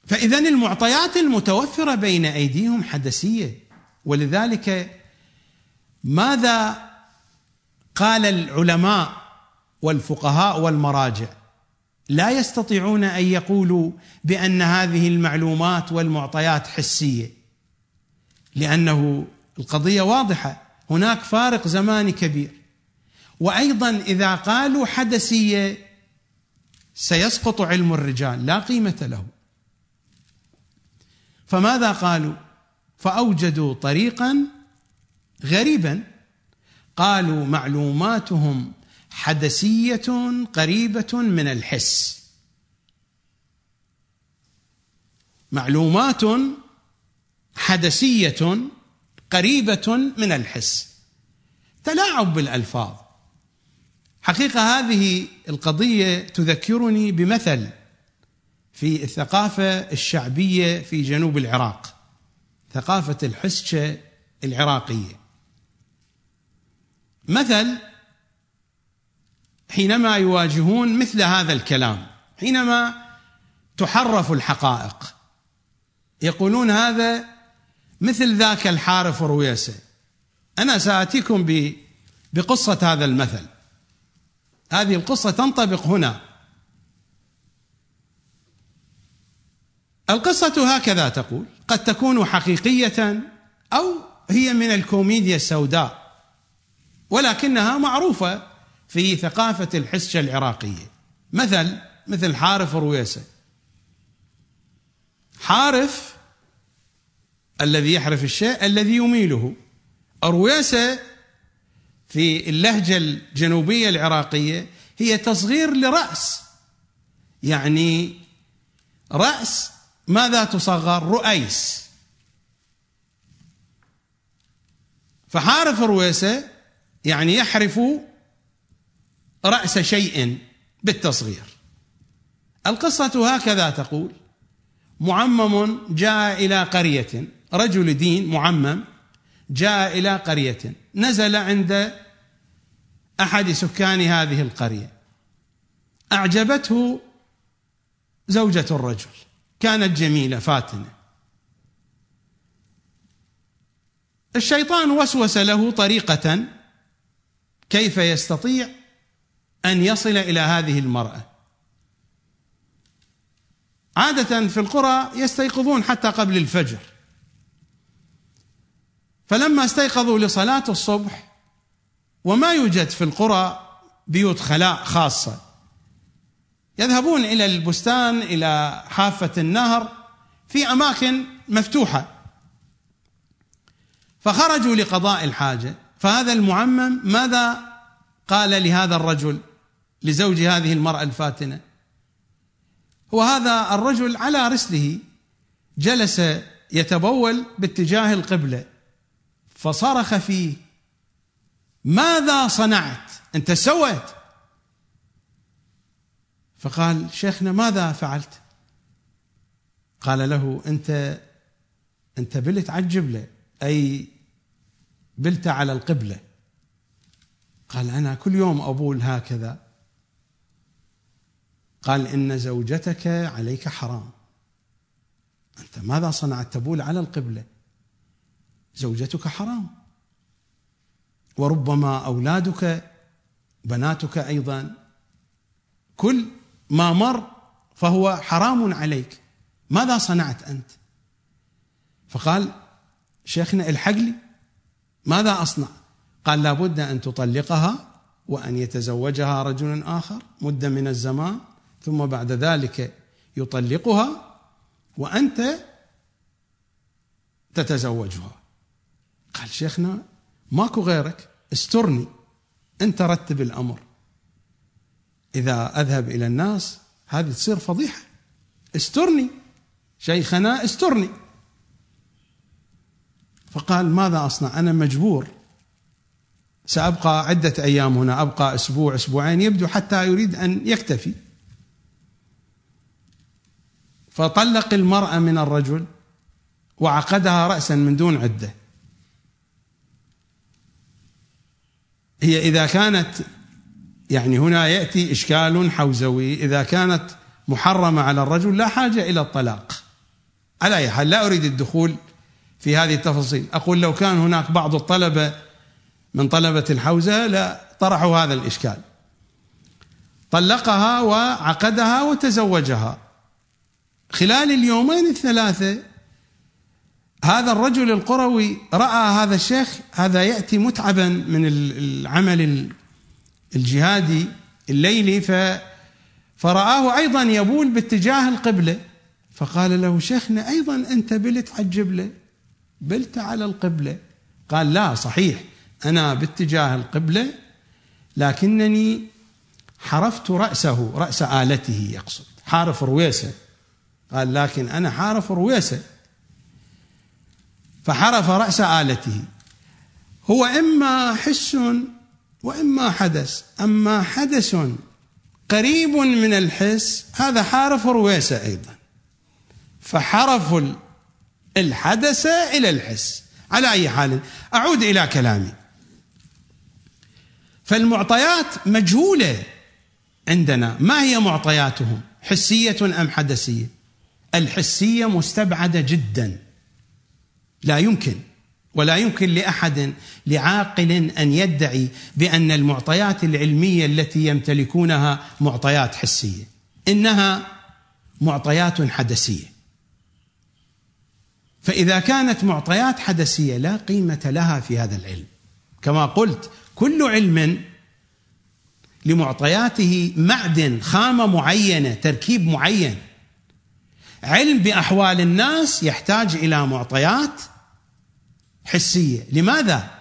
فإذا المعطيات المتوفرة بين أيديهم حدثية ولذلك ماذا قال العلماء والفقهاء والمراجع؟ لا يستطيعون أن يقولوا بأن هذه المعلومات والمعطيات حسية لأنه القضية واضحة هناك فارق زماني كبير. وأيضا إذا قالوا حدثيه سيسقط علم الرجال لا قيمة له. فماذا قالوا؟ فأوجدوا طريقا غريبا. قالوا معلوماتهم حدسية قريبة من الحس. معلومات حدسية قريبة من الحس. تلاعب بالألفاظ. حقيقة هذه القضية تذكرني بمثل في الثقافة الشعبية في جنوب العراق ثقافة الحسكه العراقية. مثل حينما يواجهون مثل هذا الكلام حينما تحرف الحقائق يقولون هذا مثل ذاك الحارف رويسه أنا ساتيكم بقصة هذا المثل. هذه القصة تنطبق هنا. القصة هكذا تقول قد تكون حقيقية أو هي من الكوميديا السوداء ولكنها معروفة في ثقافة الحسشة العراقية. مثل مثل حارف رويسة حارف الذي يحرف الشيء الذي يميله. رويسة في اللهجة الجنوبية العراقية هي تصغير لرأس يعني رأس ماذا تصغر؟ رؤيس. فحارف رويسة يعني يحرف رأس شيء بالتصغير. القصة هكذا تقول معمم جاء إلى قرية رجل دين معمم جاء إلى قرية نزل عند أحد سكان هذه القرية. أعجبته زوجة الرجل. كانت جميلة فاتنه الشيطان وسوس له طريقة كيف يستطيع أن يصل إلى هذه المرأة. عادة في القرى يستيقظون حتى قبل الفجر. فلما استيقظوا لصلاة الصبح وما يوجد في القرى بيوت خلاء خاصة يذهبون إلى البستان إلى حافة النهر في أماكن مفتوحة. فخرجوا لقضاء الحاجة. فهذا المعمم ماذا قال لهذا الرجل لزوج هذه المرأة الفاتنة؟ وهذا الرجل على رسله جلس يتبول باتجاه القبلة فصرخ فيه ماذا صنعت؟ أنت سويت؟ فقال شيخنا ماذا فعلت؟ قال له أنت أنت بلت على الجبلة أي بلت على القبلة. قال أنا كل يوم أبول هكذا. قال إن زوجتك عليك حرام. أنت ماذا صنعت تبول على القبلة؟ زوجتك حرام. وربما أولادك بناتك أيضا. كل ما مر فهو حرام عليك. ماذا صنعت أنت؟ فقال شيخنا الحق لي ماذا أصنع؟ قال لابد أن تطلقها وأن يتزوجها رجل آخر مدة من الزمان ثم بعد ذلك يطلقها وأنت تتزوجها. قال شيخنا ماكو غيرك استرني أنت رتب الأمر. إذا أذهب إلى الناس هذه تصير فضيحة. استرني. شيخنا استرني. فقال ماذا أصنع؟ أنا مجبور. سأبقى عدة أيام هنا أبقى أسبوع أسبوعين يبدو حتى يريد أن يكتفي. فطلق المرأة من الرجل وعقدها رأسا من دون عدة. هي إذا كانت يعني هنا يأتي إشكال حوزوي. إذا كانت محرمة على الرجل لا حاجة إلى الطلاق. على أي حال لا أريد الدخول في هذه التفاصيل. أقول لو كان هناك بعض الطلبة من طلبة الحوزة لا طرحوا هذا الإشكال. طلقها وعقدها وتزوجها. خلال اليومين الثلاثة هذا الرجل القروي رأى هذا الشيخ هذا يأتي متعبا من العمل الجهادي الليلي ف فرآه أيضا يبول باتجاه القبلة. فقال له شيخنا أيضا أنت بلت على الجبلة بلت على القبلة. قال لا صحيح أنا باتجاه القبلة لكنني حرفت رأسه رأس آلته يقصد. حارف رويسة. قال لكن أنا حارف رويسة. فحرف رأس آلته. هو إما حس وإما حدث. أما حدث قريب من الحس هذا حارف رويسة أيضا. فحرف الحدث إلى الحس. على أي حال أعود إلى كلامي. فالمعطيات مجهولة عندنا. ما هي معطياتهم؟ حسية أم حدثية؟ الحسية مستبعدة جدا. لا يمكن. ولا يمكن لأحد لعاقل أن يدعي بأن المعطيات العلمية التي يمتلكونها معطيات حسية. إنها معطيات حدثيه فإذا كانت معطيات حدثيه لا قيمة لها في هذا العلم. كما قلت كل علم لمعطياته معدن خامة معينة تركيب معين. علم بأحوال الناس يحتاج إلى معطيات حسية. لماذا؟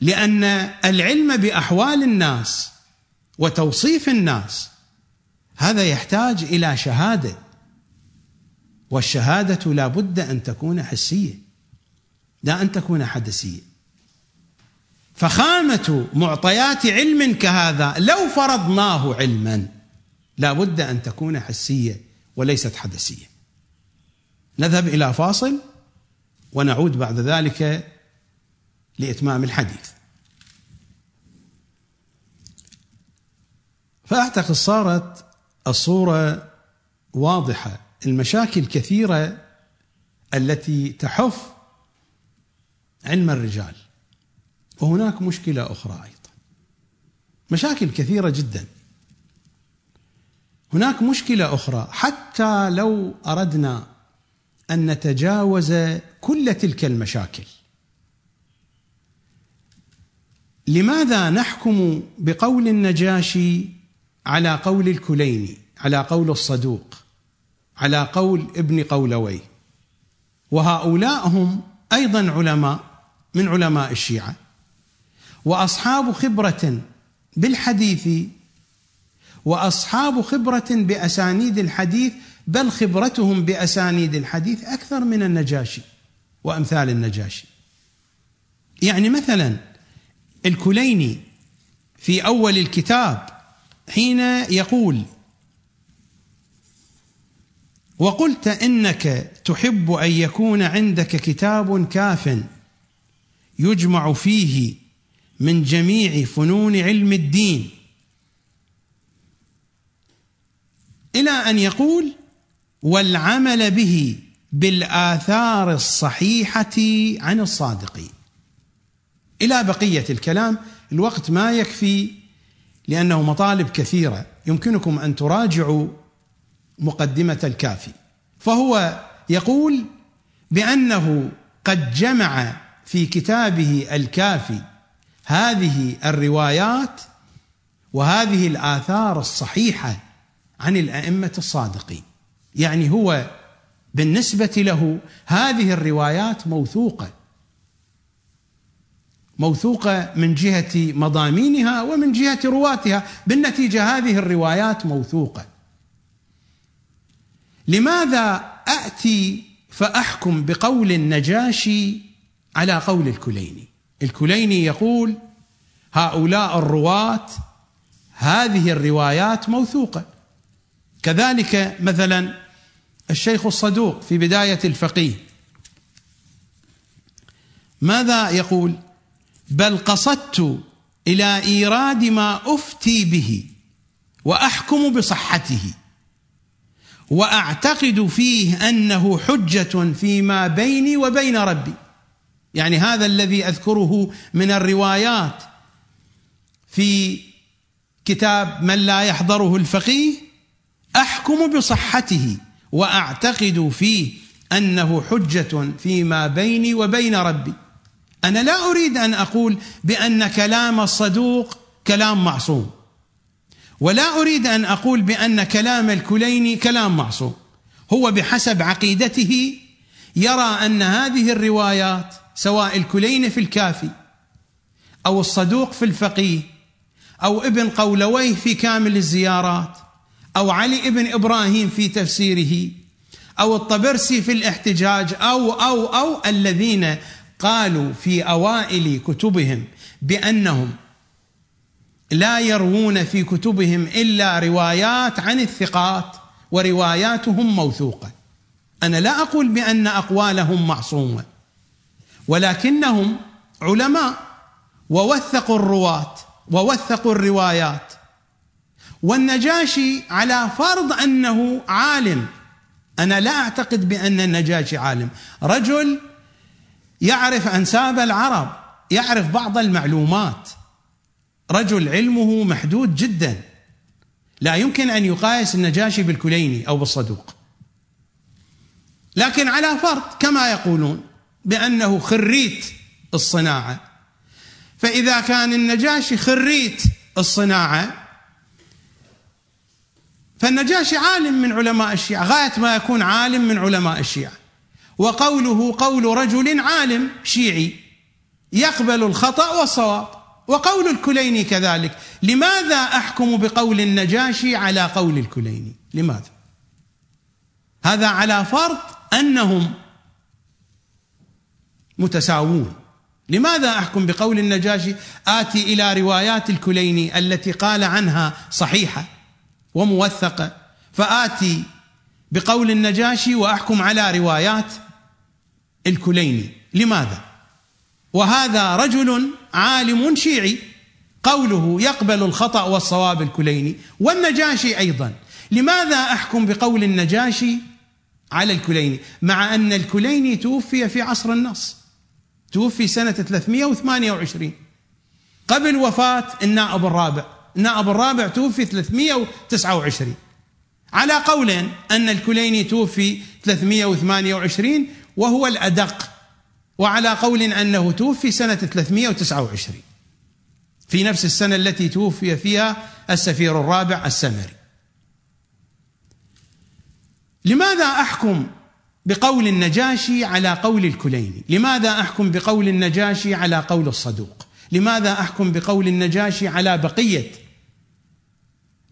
لأن العلم بأحوال الناس وتوصيف الناس هذا يحتاج إلى شهادة. والشهادة لا بد أن تكون حسية لا أن تكون حدثيه فخامة معطيات علم كهذا لو فرضناه علما لا بد أن تكون حسية وليست حدثيه نذهب إلى فاصل. ونعود بعد ذلك لإتمام الحديث. فأعتقد صارت الصورة واضحة. المشاكل كثيرة التي تحف علم الرجال. وهناك مشكلة أخرى أيضا. مشاكل كثيرة جدا. هناك مشكلة أخرى. حتى لو أردنا أن نتجاوز كل تلك المشاكل. لماذا نحكم بقول النجاشي على قول الكليني على قول الصدوق على قول ابن قولوي؟ وهؤلاء هم أيضا علماء من علماء الشيعة. وأصحاب خبرة بالحديث وأصحاب خبرة بأسانيد الحديث بل خبرتهم بأسانيد الحديث أكثر من النجاشي. وأمثال النجاشي. يعني مثلا الكليني في أول الكتاب حين يقول وقلت إنك تحب أن يكون عندك كتاب كاف يجمع فيه من جميع فنون علم الدين إلى أن يقول والعمل به بالآثار الصحيحة عن الصادقين إلى بقية الكلام الوقت ما يكفي لأنه مطالب كثيرة. يمكنكم أن تراجعوا مقدمة الكافي. فهو يقول بأنه قد جمع في كتابه الكافي هذه الروايات وهذه الآثار الصحيحة عن الأئمة الصادقين. يعني هو بالنسبة له هذه الروايات موثوقة. موثوقة من جهة مضامينها ومن جهة رواتها. بالنتيجة هذه الروايات موثوقة. لماذا اتي فأحكم بقول النجاشي على قول الكليني؟ الكليني يقول هؤلاء الرواة هذه الروايات موثوقة. كذلك مثلا الشيخ الصدوق في بداية الفقيه. ماذا يقول؟ بل قصدت إلى إيراد ما أفتي به وأحكم بصحته وأعتقد فيه أنه حجة فيما بيني وبين ربي. يعني هذا الذي أذكره من الروايات في كتاب من لا يحضره الفقيه أحكم بصحته. وأعتقد فيه أنه حجة فيما بيني وبين ربي. أنا لا أريد أن أقول بأن كلام الصدوق كلام معصوم ولا أريد أن أقول بأن كلام الكليني كلام معصوم. هو بحسب عقيدته يرى أن هذه الروايات سواء الكليني في الكافي أو الصدوق في الفقيه أو ابن قولويه في كامل الزيارات أو علي ابن إبراهيم في تفسيره أو الطبرسي في الاحتجاج أو أو أو الذين قالوا في أوائل كتبهم بأنهم لا يروون في كتبهم إلا روايات عن الثقات ورواياتهم موثوقة. أنا لا أقول بأن أقوالهم معصومة ولكنهم علماء ووثقوا الرواة ووثقوا الروايات والنجاشي على فرض أنه عالم. أنا لا أعتقد بأن النجاشي عالم. رجل يعرف أنساب العرب يعرف بعض المعلومات. رجل علمه محدود جدا. لا يمكن أن يقايس النجاشي بالكليني أو بالصدوق. لكن على فرض كما يقولون بأنه خريت الصناعة. فإذا كان النجاشي خريت الصناعة فالنجاشي عالم من علماء الشيعة غاية ما يكون عالم من علماء الشيعة. وقوله قول رجل عالم شيعي يقبل الخطأ والصواب. وقول الكليني كذلك. لماذا أحكم بقول النجاشي على قول الكليني؟ لماذا؟ هذا على فرض أنهم متساوون. لماذا أحكم بقول النجاشي؟ آتي إلى روايات الكليني التي قال عنها صحيحة. وموثقه فآتي بقول النجاشي وأحكم على روايات الكليني. لماذا؟ وهذا رجل عالم شيعي. قوله يقبل الخطأ والصواب الكليني. والنجاشي أيضا. لماذا أحكم بقول النجاشي على الكليني؟ مع أن الكليني توفي في عصر النص. توفي سنة 328 قبل وفاة النائب الرابع. النائب الرابع توفي 329 على قول أن الكليني توفي 328 وهو الأدق وعلى قول أنه توفي سنة 329 في نفس السنة التي توفي فيها السفير الرابع السمري. لماذا أحكم بقول النجاشي على قول الكليني؟ لماذا أحكم بقول النجاشي على قول الصدوق؟ لماذا أحكم بقول النجاشي على بقية؟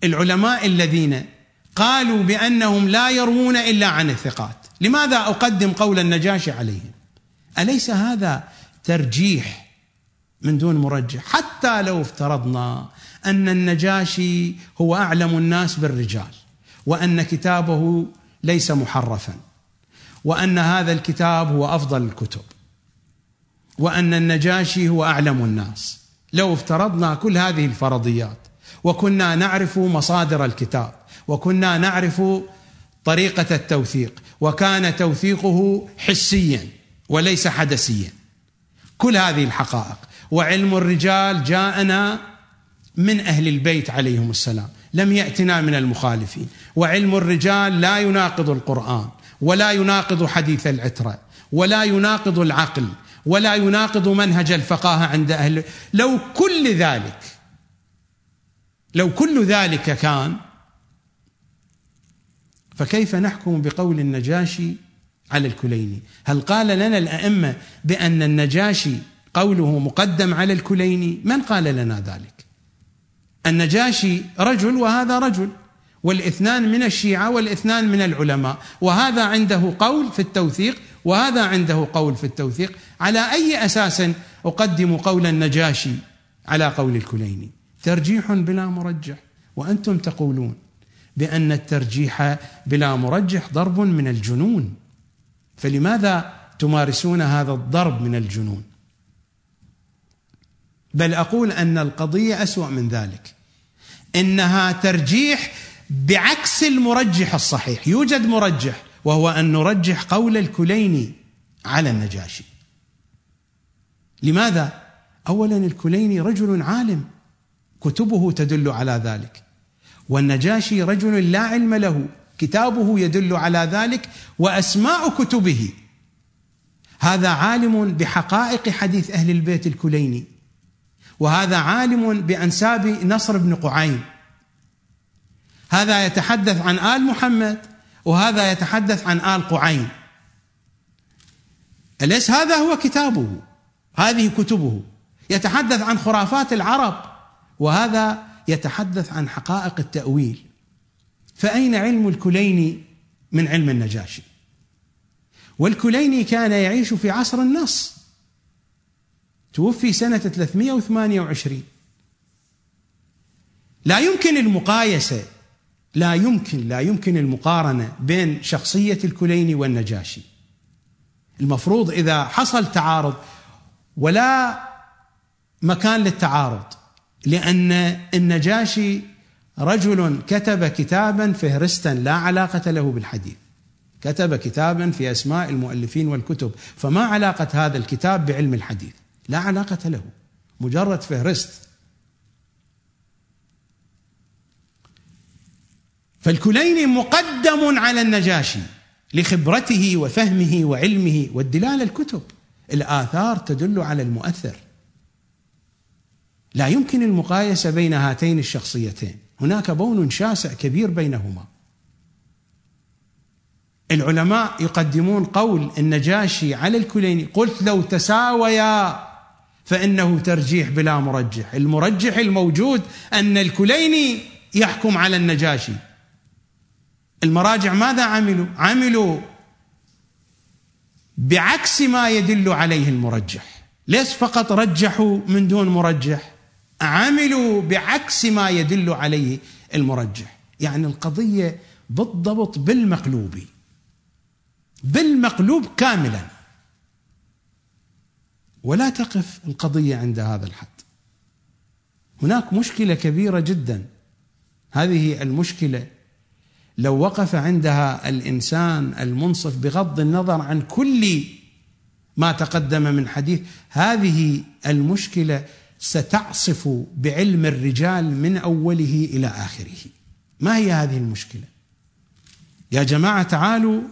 العلماء الذين قالوا بأنهم لا يروون إلا عن الثقات. لماذا أقدم قول النجاشي عليهم؟ أليس هذا ترجيح من دون مرجح؟ حتى لو افترضنا أن النجاشي هو أعلم الناس بالرجال وأن كتابه ليس محرفا وأن هذا الكتاب هو أفضل الكتب. وأن النجاشي هو أعلم الناس. لو افترضنا كل هذه الفرضيات وكنا نعرف مصادر الكتاب وكنا نعرف طريقة التوثيق وكان توثيقه حسيا وليس حدثيا كل هذه الحقائق وعلم الرجال جاءنا من أهل البيت عليهم السلام لم يأتنا من المخالفين. وعلم الرجال لا يناقض القرآن ولا يناقض حديث العترة ولا يناقض العقل ولا يناقض منهج الفقاهة عند أهل لو كل ذلك لو كل ذلك كان فكيف نحكم بقول النجاشي على الكليني؟ هل قال لنا الأئمة بأن النجاشي قوله مقدم على الكليني؟ من قال لنا ذلك؟ النجاشي رجل وهذا رجل والإثنان من الشيعة والإثنان من العلماء وهذا عنده قول في التوثيق وهذا عنده قول في التوثيق. على أي أساس أقدم قول النجاشي على قول الكليني؟ ترجيح بلا مرجح. وأنتم تقولون بأن الترجيح بلا مرجح ضرب من الجنون. فلماذا تمارسون هذا الضرب من الجنون؟ بل أقول أن القضية أسوأ من ذلك. إنها ترجيح بعكس المرجح الصحيح. يوجد مرجح. وهو أن نرجح قول الكليني على النجاشي. لماذا؟ اولا الكليني رجل عالم كتبه تدل على ذلك. والنجاشي رجل لا علم له كتابه يدل على ذلك وأسماء كتبه. هذا عالم بحقائق حديث أهل البيت الكليني وهذا عالم بأنساب نصر بن قعين. هذا يتحدث عن آل محمد وهذا يتحدث عن آل قعين. أليس هذا هو كتابه؟ هذه كتبه. يتحدث عن خرافات العرب وهذا يتحدث عن حقائق التأويل. فأين علم الكليني من علم النجاشي؟ والكليني كان يعيش في عصر النص. توفي سنة 328 لا يمكن المقايسة لا يمكن لا يمكن المقارنة بين شخصية الكليني والنجاشي. المفروض إذا حصل تعارض ولا مكان للتعارض لأن النجاشي رجل كتب كتابا فهرستا لا علاقة له بالحديث. كتب كتابا في أسماء المؤلفين والكتب فما علاقة هذا الكتاب بعلم الحديث؟ لا علاقة له. مجرد فهرست فالكليني مقدم على النجاشي لخبرته وفهمه وعلمه والدلالة الكتب. الآثار تدل على المؤثر. لا يمكن المقايسة بين هاتين الشخصيتين. هناك بون شاسع كبير بينهما. العلماء يقدمون قول النجاشي على الكليني قلت لو تساويا فإنه ترجيح بلا مرجح. المرجح الموجود أن الكليني يحكم على النجاشي. المراجع ماذا عملوا؟ عملوا بعكس ما يدل عليه المرجح. ليش فقط رجحوا من دون مرجح عملوا بعكس ما يدل عليه المرجح. يعني القضية بالضبط بالمقلوب بالمقلوب كاملا. ولا تقف القضية عند هذا الحد. هناك مشكلة كبيرة جدا. هذه المشكلة لو وقف عندها الإنسان المنصف بغض النظر عن كل ما تقدم من حديث هذه المشكلة ستعصف بعلم الرجال من أوله إلى آخره. ما هي هذه المشكلة؟ يا جماعة تعالوا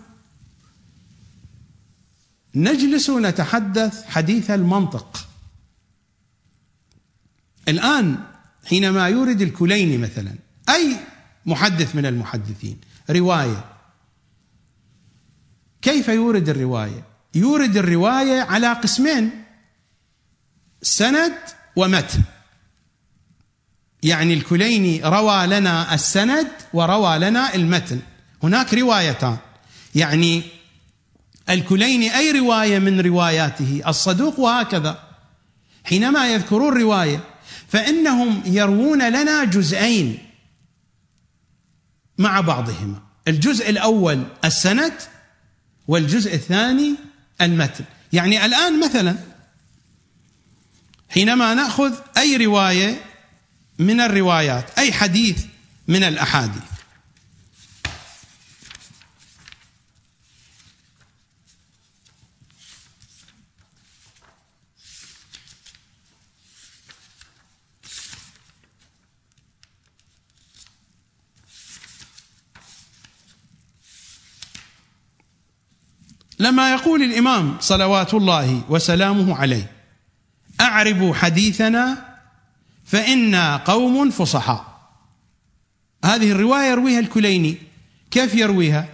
نجلس نتحدث حديث المنطق. الآن حينما يورد الكليني مثلا أي محدث من المحدثين. رواية. كيف يورد الرواية؟ يورد الرواية على قسمين. سند ومتن. يعني الكليني روى لنا السند وروى لنا المتن. هناك روايتان. يعني الكليني أي رواية من رواياته؟ الصدوق وهكذا. حينما يذكرون روايه فإنهم يروون لنا جزئين. مع بعضهما. الجزء الأول السند والجزء الثاني المتن. يعني الآن مثلا حينما نأخذ أي رواية من الروايات أي حديث من الأحاديث لما يقول الإمام صلوات الله وسلامه عليه أعربوا حديثنا فإنا قوم فصحاء. هذه الرواية يرويها الكليني. كيف يرويها؟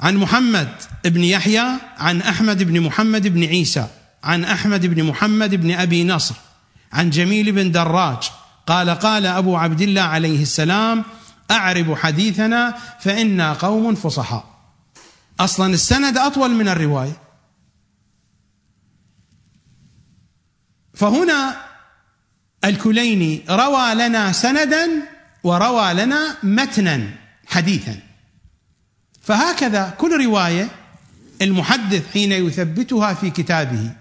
عن محمد بن يحيى عن أحمد بن محمد بن عيسى عن أحمد بن محمد بن أبي نصر عن جميل بن دراج. قال قال أبو عبد الله عليه السلام أعرب حديثنا فإنا قوم فصحاء. أصلا السند أطول من الرواية. فهنا الكليني روى لنا سندا وروى لنا متنا حديثا. فهكذا كل رواية المحدث حين يثبتها في كتابه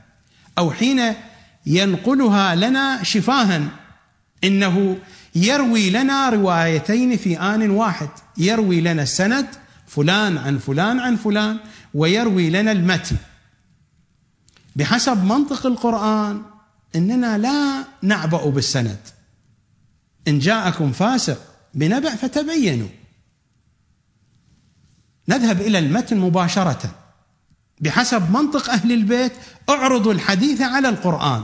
أو حين ينقلها لنا شفاها إنه يروي لنا روايتين في آن واحد. يروي لنا السند فلان عن فلان عن فلان ويروي لنا المتن. بحسب منطق القرآن إننا لا نعبأ بالسند. إن جاءكم فاسق بنبأ فتبينوا. نذهب إلى المتن مباشرة. بحسب منطق أهل البيت اعرضوا الحديث على القرآن.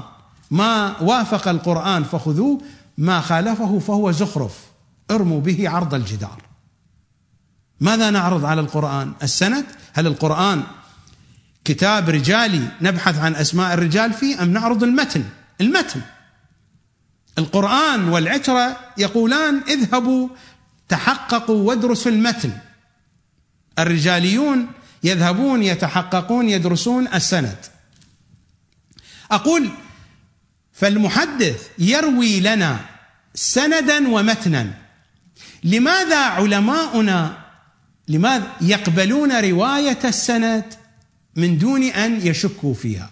ما وافق القرآن فخذوه ما خالفه فهو زخرف. ارموا به عرض الجدار. ماذا نعرض على القرآن؟ السند؟ هل القرآن كتاب رجالي نبحث عن أسماء الرجال فيه أم نعرض المتن؟ المتن. القرآن والعترة يقولان اذهبوا تحققوا وادرسوا المتن. الرجاليون يذهبون يتحققون يدرسون السند. أقول فالمحدث يروي لنا سندا ومتنا. لماذا علماؤنا لماذا؟ يقبلون رواية السند من دون أن يشكوا فيها.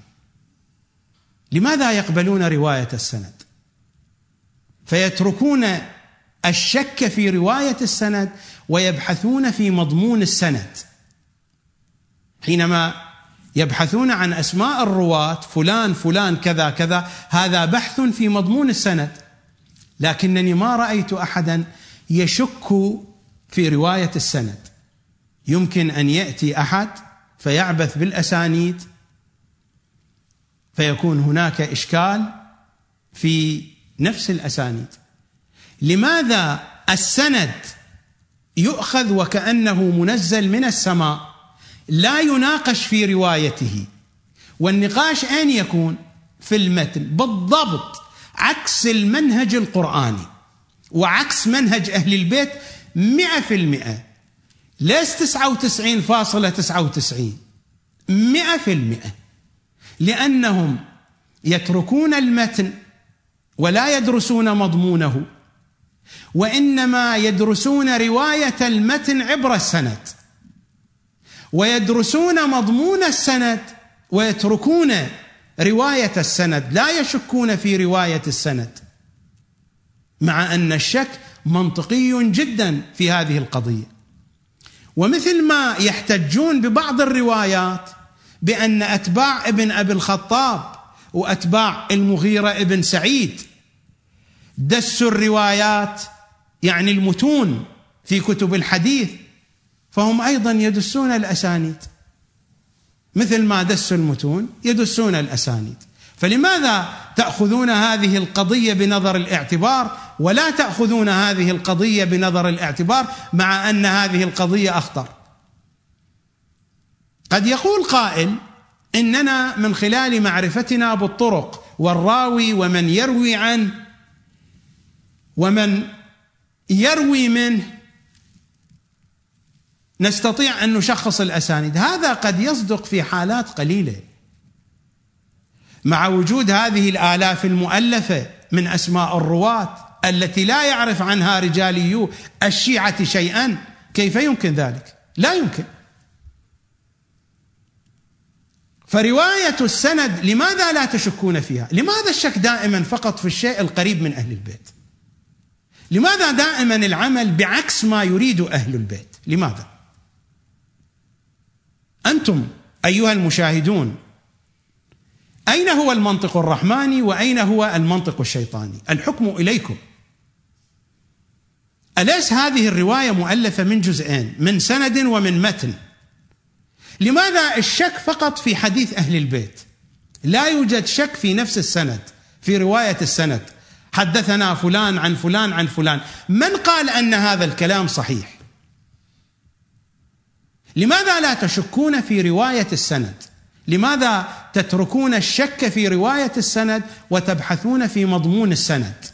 لماذا يقبلون رواية السند؟ فيتركون الشك في رواية السند ويبحثون في مضمون السند. حينما يبحثون عن أسماء الرواة فلان فلان كذا كذا هذا بحث في مضمون السند. لكنني ما رأيت أحدا يشك في رواية السند. يمكن أن يأتي أحد فيعبث بالأسانيد فيكون هناك إشكال في نفس الأسانيد. لماذا السند يؤخذ وكأنه منزل من السماء لا يناقش في روايته؟ والنقاش أين يكون؟ في المتن بالضبط عكس المنهج القرآني وعكس منهج أهل البيت مئة في المئة. تسعة وتسعين. مئة في المئة. لأنهم يتركون المتن ولا يدرسون مضمونه وإنما يدرسون رواية المتن عبر السند ويدرسون مضمون السند ويتركون رواية السند لا يشكون في رواية السند مع أن الشك منطقي جدا في هذه القضية. ومثل ما يحتجون ببعض الروايات بأن أتباع ابن أبي الخطاب وأتباع المغيرة ابن سعيد دسوا الروايات يعني المتون في كتب الحديث فهم أيضا يدسون الأسانيد. مثل ما دسوا المتون يدسون الأسانيد. فلماذا تأخذون هذه القضية بنظر الاعتبار ولا تأخذون هذه القضية بنظر الاعتبار مع أن هذه القضية أخطر. قد يقول قائل إننا من خلال معرفتنا بالطرق والراوي ومن يروي عنه ومن يروي منه نستطيع أن نشخص الأسانيد. هذا قد يصدق في حالات قليلة. مع وجود هذه الآلاف المؤلفة من أسماء الرواة التي لا يعرف عنها رجاليو الشيعة شيئا كيف يمكن ذلك؟ لا يمكن. فرواية السند لماذا لا تشكون فيها؟ لماذا الشك دائما فقط في الشيء القريب من أهل البيت؟ لماذا دائما العمل بعكس ما يريد أهل البيت؟ لماذا؟ أنتم أيها المشاهدون أين هو المنطق الرحماني وأين هو المنطق الشيطاني؟ الحكم إليكم. أليس هذه الرواية مؤلفة من جزئين من سند ومن متن؟ لماذا الشك فقط في حديث أهل البيت؟ لا يوجد شك في نفس السند في رواية السند. حدثنا فلان عن فلان عن فلان. من قال أن هذا الكلام صحيح؟ لماذا لا تشكون في رواية السند؟ لماذا تتركون الشك في رواية السند وتبحثون في مضمون السند؟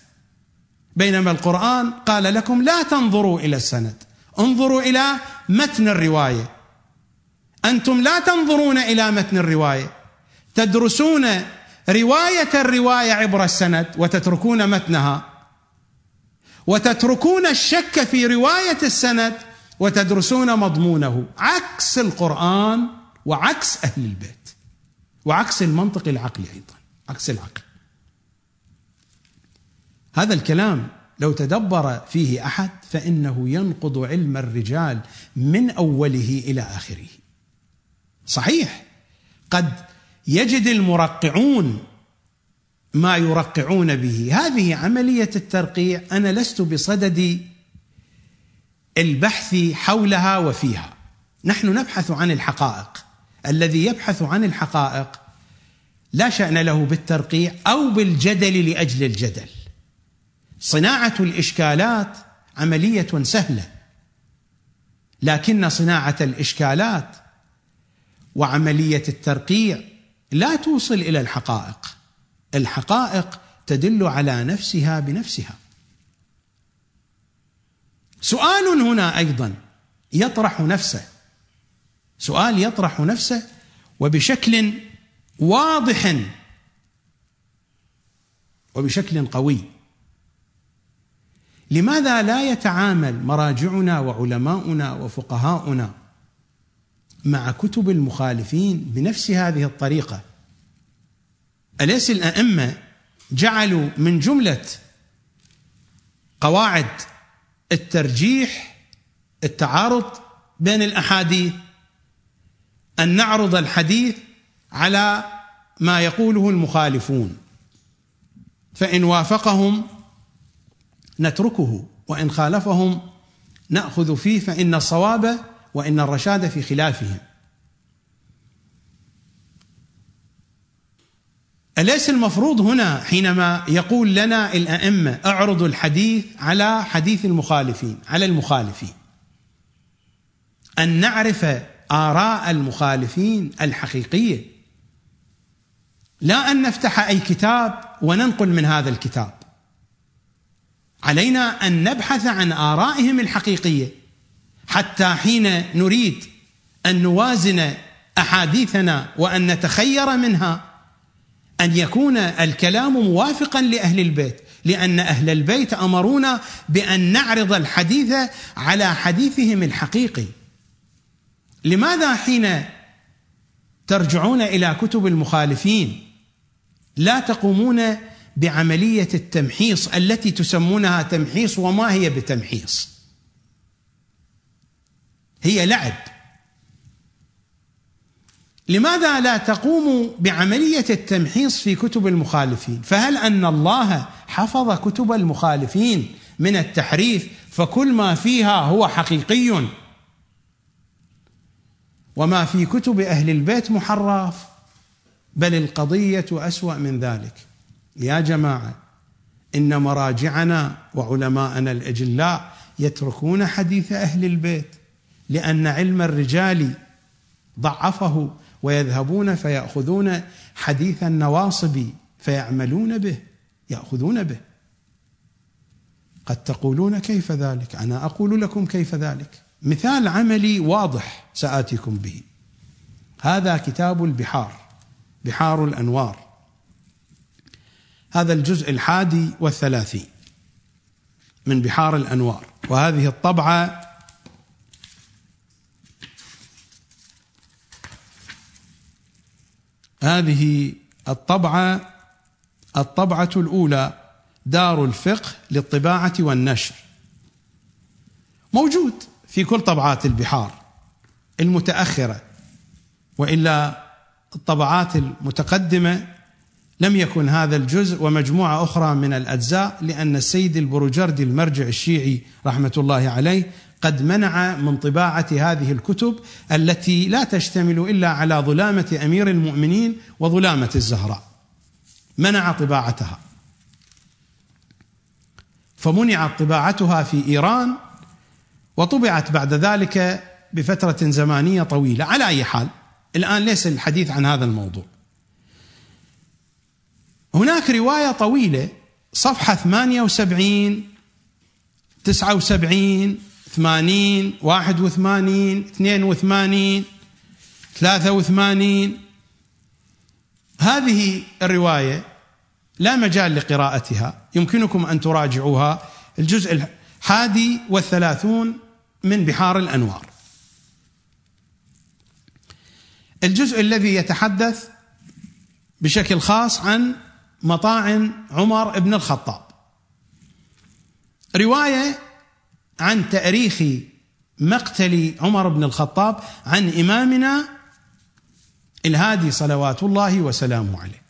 بينما القرآن قال لكم لا تنظروا إلى السند. انظروا إلى متن الرواية. أنتم لا تنظرون إلى متن الرواية. تدرسون رواية الرواية عبر السند وتتركون متنها. وتتركون الشك في رواية السند وتدرسون مضمونه. عكس القرآن وعكس أهل البيت. وعكس المنطق العقلي أيضا. عكس العقل. هذا الكلام لو تدبر فيه أحد فإنه ينقض علم الرجال من أوله إلى آخره. صحيح. قد يجد المرقعون ما يرقعون به. هذه عملية الترقيع. أنا لست بصدد البحث حولها وفيها. نحن نبحث عن الحقائق. الذي يبحث عن الحقائق لا شأن له بالترقيع أو بالجدل لأجل الجدل. صناعة الإشكالات عملية سهلة لكن صناعة الإشكالات وعملية الترقيع لا توصل إلى الحقائق. الحقائق تدل على نفسها بنفسها. سؤال هنا أيضا يطرح نفسه سؤال يطرح نفسه وبشكل واضح وبشكل قوي. لماذا لا يتعامل مراجعنا وعلماؤنا وفقهاؤنا مع كتب المخالفين بنفس هذه الطريقة؟ أليس الأئمة جعلوا من جملة قواعد الترجيح التعارض بين الأحاديث أن نعرض الحديث على ما يقوله المخالفون فإن وافقهم نتركه وإن خالفهم نأخذ فيه فإن الصواب وإن الرشاد في خلافهم. أليس المفروض هنا حينما يقول لنا الأئمة اعرضوا الحديث على حديث المخالفين على المخالفين؟ أن نعرف آراء المخالفين الحقيقية. لا أن نفتح أي كتاب وننقل من هذا الكتاب. علينا أن نبحث عن آرائهم الحقيقية حتى حين نريد أن نوازن أحاديثنا وأن نتخير منها أن يكون الكلام موافقا لأهل البيت لأن أهل البيت أمرونا بأن نعرض الحديث على حديثهم الحقيقي. لماذا حين ترجعون إلى كتب المخالفين لا تقومون بعملية التمحيص التي تسمونها تمحيص وما هي بتمحيص. هي لعب. لماذا لا تقوموا بعملية التمحيص في كتب المخالفين؟ فهل أن الله حفظ كتب المخالفين من التحريف فكل ما فيها هو حقيقي؟ وما في كتب أهل البيت محرف بل القضية أسوأ من ذلك. يا جماعة إن مراجعنا وعلماءنا الأجلاء يتركون حديث أهل البيت لأن علم الرجال ضعفه ويذهبون فيأخذون حديث النواصب فيعملون به يأخذون به. قد تقولون كيف ذلك؟ أنا أقول لكم كيف ذلك. مثال عملي واضح سآتيكم به. هذا كتاب البحار بحار الأنوار. هذا الجزء الحادي والثلاثين من بحار الأنوار وهذه الطبعة هذه الطبعة الطبعة الأولى دار الفقه للطباعة والنشر. موجود في كل طبعات البحار المتأخرة وإلا الطبعات المتقدمة لم يكن هذا الجزء ومجموعة أخرى من الأجزاء لأن السيد البروجردي المرجع الشيعي رحمة الله عليه قد منع من طباعة هذه الكتب التي لا تشتمل إلا على ظلامة أمير المؤمنين وظلامة الزهراء. منع طباعتها. فمنعت طباعتها في إيران وطبعت بعد ذلك بفترة زمانية طويلة. على أي حال الآن ليس الحديث عن هذا الموضوع. هناك رواية طويلة صفحة 78 79 ثمانين واحد وثمانين اثنين وثمانين ثلاثة وثمانين. هذه الرواية لا مجال لقراءتها يمكنكم أن تراجعوها. الجزء الحادي والثلاثون من بحار الأنوار. الجزء الذي يتحدث بشكل خاص عن مطاعن عمر بن الخطاب. رواية عن تأريخ مقتل عمر بن الخطاب عن إمامنا الهادي صلوات الله وسلامه عليه.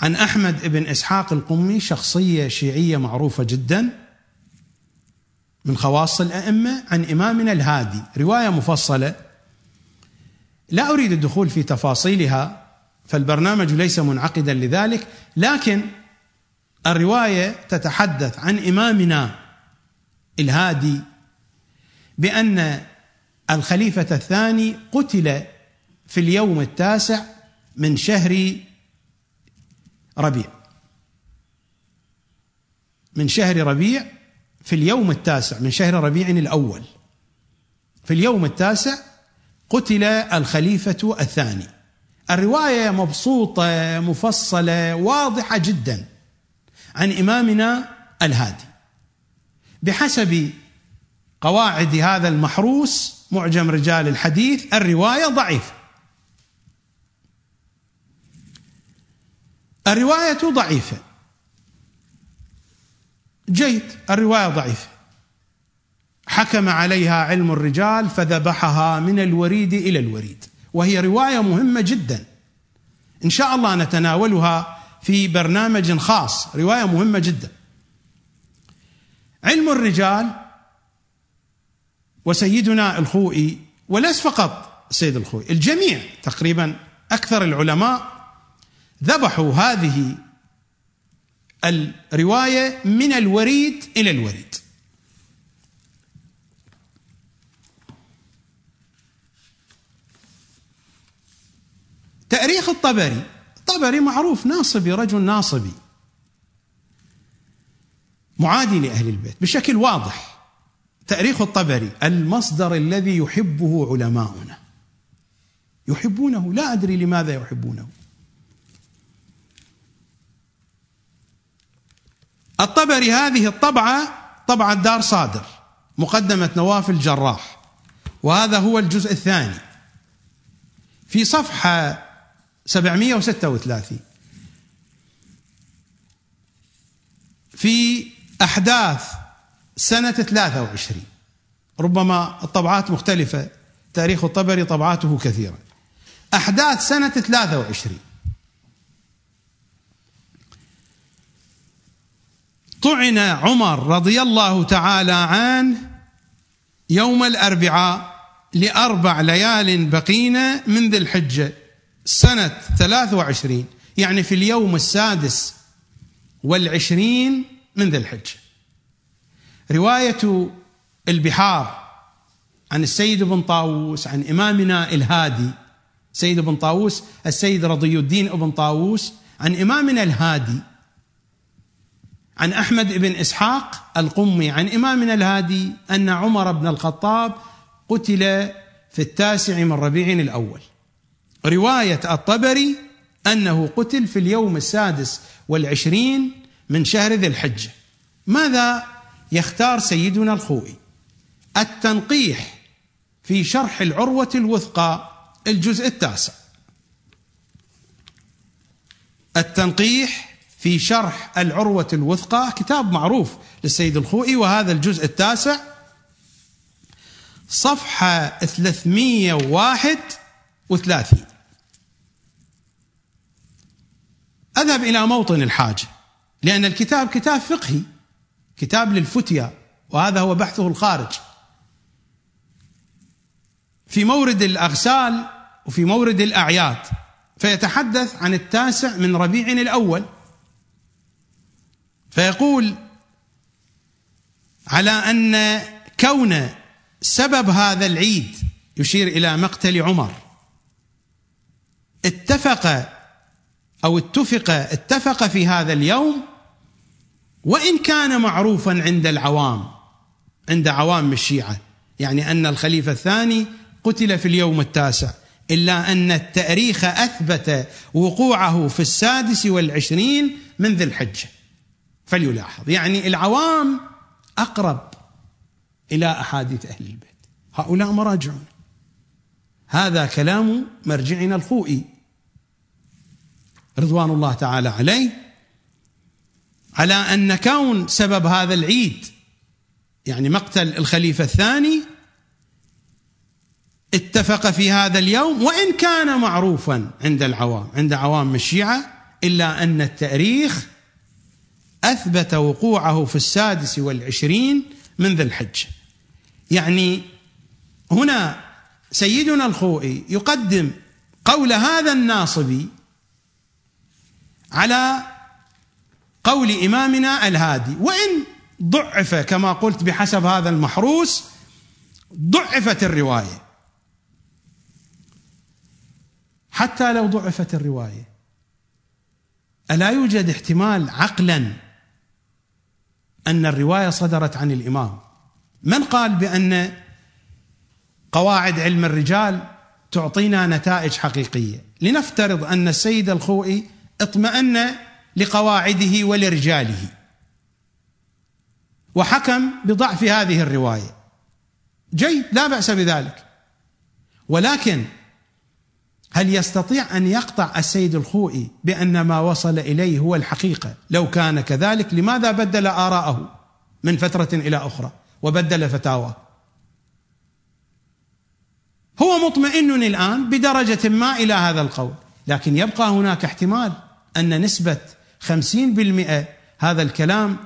عن أحمد بن إسحاق القمي شخصية شيعية معروفة جدا من خواص الأئمة عن إمامنا الهادي. رواية مفصلة لا أريد الدخول في تفاصيلها فالبرنامج ليس منعقدا لذلك لكن الرواية تتحدث عن إمامنا الهادي بأن الخليفة الثاني قتل في اليوم التاسع من شهر ربيع. من شهر ربيع في اليوم التاسع من شهر ربيع الأول. في اليوم التاسع قتل الخليفة الثاني. الرواية مبسوطة مفصلة واضحة جدا عن إمامنا الهادي. بحسب قواعد هذا المحروس معجم رجال الحديث الرواية ضعيفة. الرواية ضعيفة. جيد الرواية ضعيفة. حكم عليها علم الرجال فذبحها من الوريد إلى الوريد. وهي رواية مهمة جدا. إن شاء الله نتناولها في برنامج خاص. رواية مهمة جدا. علم الرجال وسيدنا الخوئي وليس فقط سيد الخوئي الجميع تقريبا أكثر العلماء ذبحوا هذه الرواية من الوريد إلى الوريد. تأريخ الطبري. الطبري معروف ناصبي رجل ناصبي. معادي لأهل البيت بشكل واضح. تأريخ الطبري المصدر الذي يحبه علماؤنا. يحبونه لا أدري لماذا يحبونه. الطبري هذه الطبعة طبعة دار صادر مقدمة نواف الجراح. وهذا هو الجزء الثاني. في صفحة 736 في أحداث سنة 23 ربما الطبعات مختلفة تاريخ الطبري طبعاته كثيرة. أحداث سنة 23 طعن عمر رضي الله تعالى عنه يوم الأربعاء لأربع ليال بقين من ذي الحجة. سنة 23 يعني في اليوم السادس والعشرين من ذي الحجة. رواية البحار عن السيد بن طاووس عن إمامنا الهادي. سيد بن طاووس السيد رضي الدين بن طاووس عن إمامنا الهادي. عن أحمد بن إسحاق القمي عن إمامنا الهادي أن عمر بن الخطاب قتل في التاسع من ربيع الأول. رواية الطبري أنه قتل في اليوم السادس والعشرين من شهر ذي الحجة. ماذا يختار سيدنا الخوئي؟ التنقيح في شرح العروة الوثقى الجزء التاسع. التنقيح في شرح العروة الوثقى كتاب معروف للسيد الخوئي وهذا الجزء التاسع. صفحة 331 أذهب إلى موطن الحاجة لأن الكتاب كتاب فقهي كتاب للفتيا وهذا هو بحثه الخارج. في مورد الأغسال وفي مورد الأعياد فيتحدث عن التاسع من ربيع الأول. فيقول على أن كون سبب هذا العيد يشير إلى مقتل عمر. اتفق أو اتفق اتفق في هذا اليوم وإن كان معروفا عند العوام عند عوام الشيعة. يعني أن الخليفة الثاني قتل في اليوم التاسع إلا أن التأريخ أثبت وقوعه في السادس والعشرين من ذي الحجة. فليلاحظ. يعني العوام أقرب إلى أحاديث أهل البيت. هؤلاء مراجعون. هذا كلام مرجعنا الخوئي رضوان الله تعالى عليه على أن كون سبب هذا العيد يعني مقتل الخليفة الثاني اتفق في هذا اليوم وإن كان معروفا عند العوام عند عوام الشيعة إلا أن التأريخ أثبت وقوعه في السادس والعشرين من ذي الحجة. يعني هنا سيدنا الخوئي يقدم قول هذا الناصبي على قول إمامنا الهادي. وإن ضعف كما قلت بحسب هذا المحروس ضعفت الرواية. حتى لو ضعفت الرواية ألا يوجد احتمال عقلا أن الرواية صدرت عن الإمام؟ من قال بأن قواعد علم الرجال تعطينا نتائج حقيقية؟ لنفترض أن السيد الخوئي اطمأن لقواعده ولرجاله. وحكم بضعف هذه الرواية. جيد لا بأس بذلك. ولكن هل يستطيع أن يقطع السيد الخوئي بأن ما وصل إليه هو الحقيقة؟ لو كان كذلك لماذا بدل آراءه من فترة إلى أخرى وبدل فتاواه هو مطمئن الآن بدرجة ما إلى هذا القول لكن يبقى هناك احتمال. أن نسبة خمسين بالمئة هذا الكلام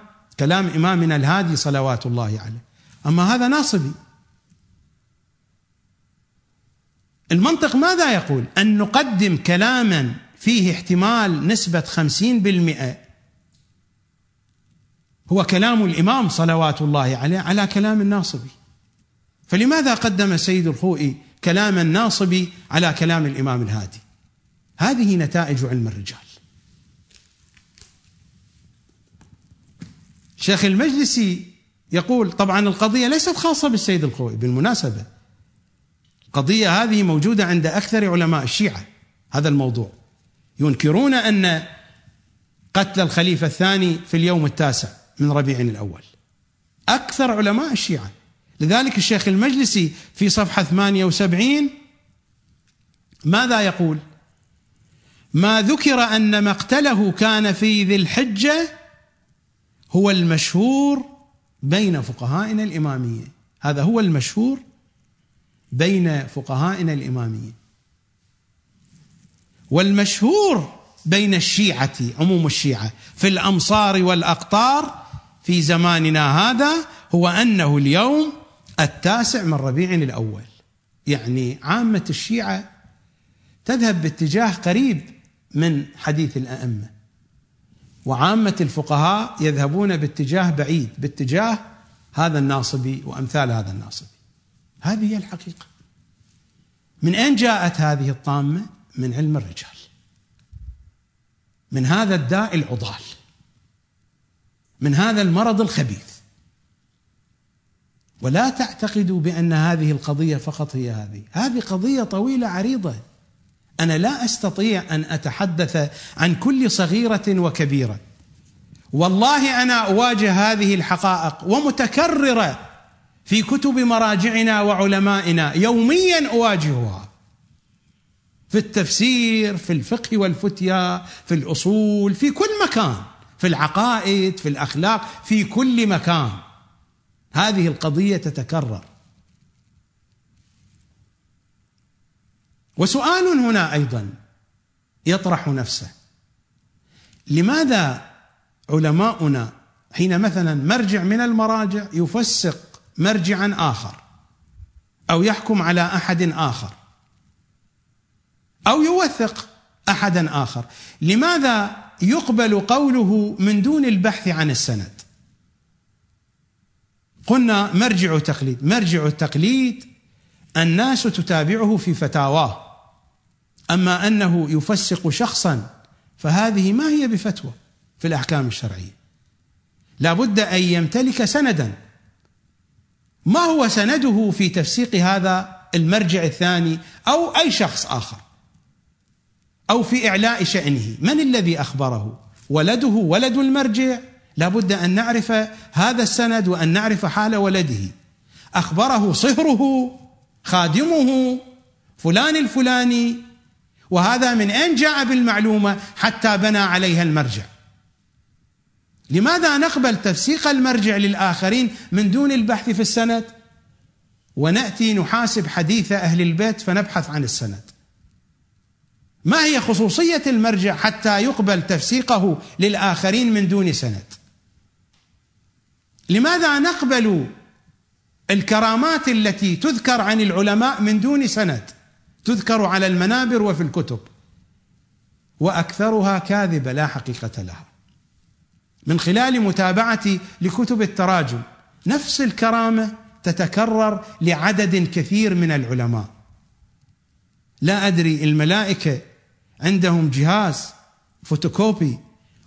كلام إمامنا الهادي صلوات الله عليه. أما هذا ناصبي. المنطق ماذا يقول؟ أن نقدم كلاما فيه احتمال نسبة خمسين بالمئة. هو كلام الإمام صلوات الله عليه على كلام الناصبي. فلماذا قدم السيد الخوئي كلام الناصبي على كلام الإمام الهادي؟ هذه نتائج علم الرجال. شيخ المجلسي يقول طبعا القضية ليست خاصة بالسيد الخوئي بالمناسبة. القضية هذه موجودة عند أكثر علماء الشيعة هذا الموضوع. ينكرون أن قتل الخليفة الثاني في اليوم التاسع من ربيع الأول. أكثر علماء الشيعة. لذلك الشيخ المجلسي في صفحة 78 ماذا يقول؟ ما ذكر أن مقتله كان في ذي الحجة هو المشهور بين فقهائنا الإمامية هذا هو المشهور بين فقهائنا الإمامية والمشهور بين الشيعة عموم الشيعة في الأمصار والأقطار في زماننا هذا هو أنه اليوم التاسع من ربيع الأول. يعني عامة الشيعة تذهب باتجاه قريب من حديث الأئمة. وعامة الفقهاء يذهبون باتجاه بعيد باتجاه هذا الناصبي وأمثال هذا الناصبي. هذه هي الحقيقة. من أين جاءت هذه الطامة؟ من علم الرجال. من هذا الداء العضال. من هذا المرض الخبيث. ولا تعتقدوا بأن هذه القضية فقط هي هذه. هذه قضية طويلة عريضة. أنا لا أستطيع أن أتحدث عن كل صغيرة وكبيرة. والله أنا أواجه هذه الحقائق ومتكررة في كتب مراجعنا وعلمائنا يوميا أواجهها. في التفسير في الفقه والفتيا في الأصول في كل مكان في العقائد في الأخلاق في كل مكان. هذه القضية تتكرر. وسؤال هنا أيضا يطرح نفسه. لماذا علماؤنا حين مثلا مرجع من المراجع يفسق مرجعا آخر أو يحكم على أحد آخر أو يوثق احدا آخر؟ لماذا يقبل قوله من دون البحث عن السند؟ قلنا مرجع تقليد مرجع التقليد الناس تتابعه في فتاواه. أما أنه يفسق شخصا فهذه ما هي بفتوى في الأحكام الشرعية. لا بد أن يمتلك سندا. ما هو سنده في تفسيق هذا المرجع الثاني أو أي شخص آخر؟ أو في إعلاء شأنه. من الذي أخبره؟ ولده ولد المرجع. لابد أن نعرف هذا السند وأن نعرف حال ولده. أخبره صهره خادمه فلان الفلاني وهذا من أين جاء بالمعلومة حتى بنى عليها المرجع. لماذا نقبل تفسيق المرجع للآخرين من دون البحث في السند؟ ونأتي نحاسب حديث أهل البيت فنبحث عن السند. ما هي خصوصية المرجع حتى يقبل تفسيقه للآخرين من دون سند؟ لماذا نقبل الكرامات التي تذكر عن العلماء من دون سند؟ تذكر على المنابر وفي الكتب. وأكثرها كاذبة لا حقيقة لها. من خلال متابعتي لكتب التراجم نفس الكرامة تتكرر لعدد كثير من العلماء. لا أدري الملائكة عندهم جهاز فوتوكوبي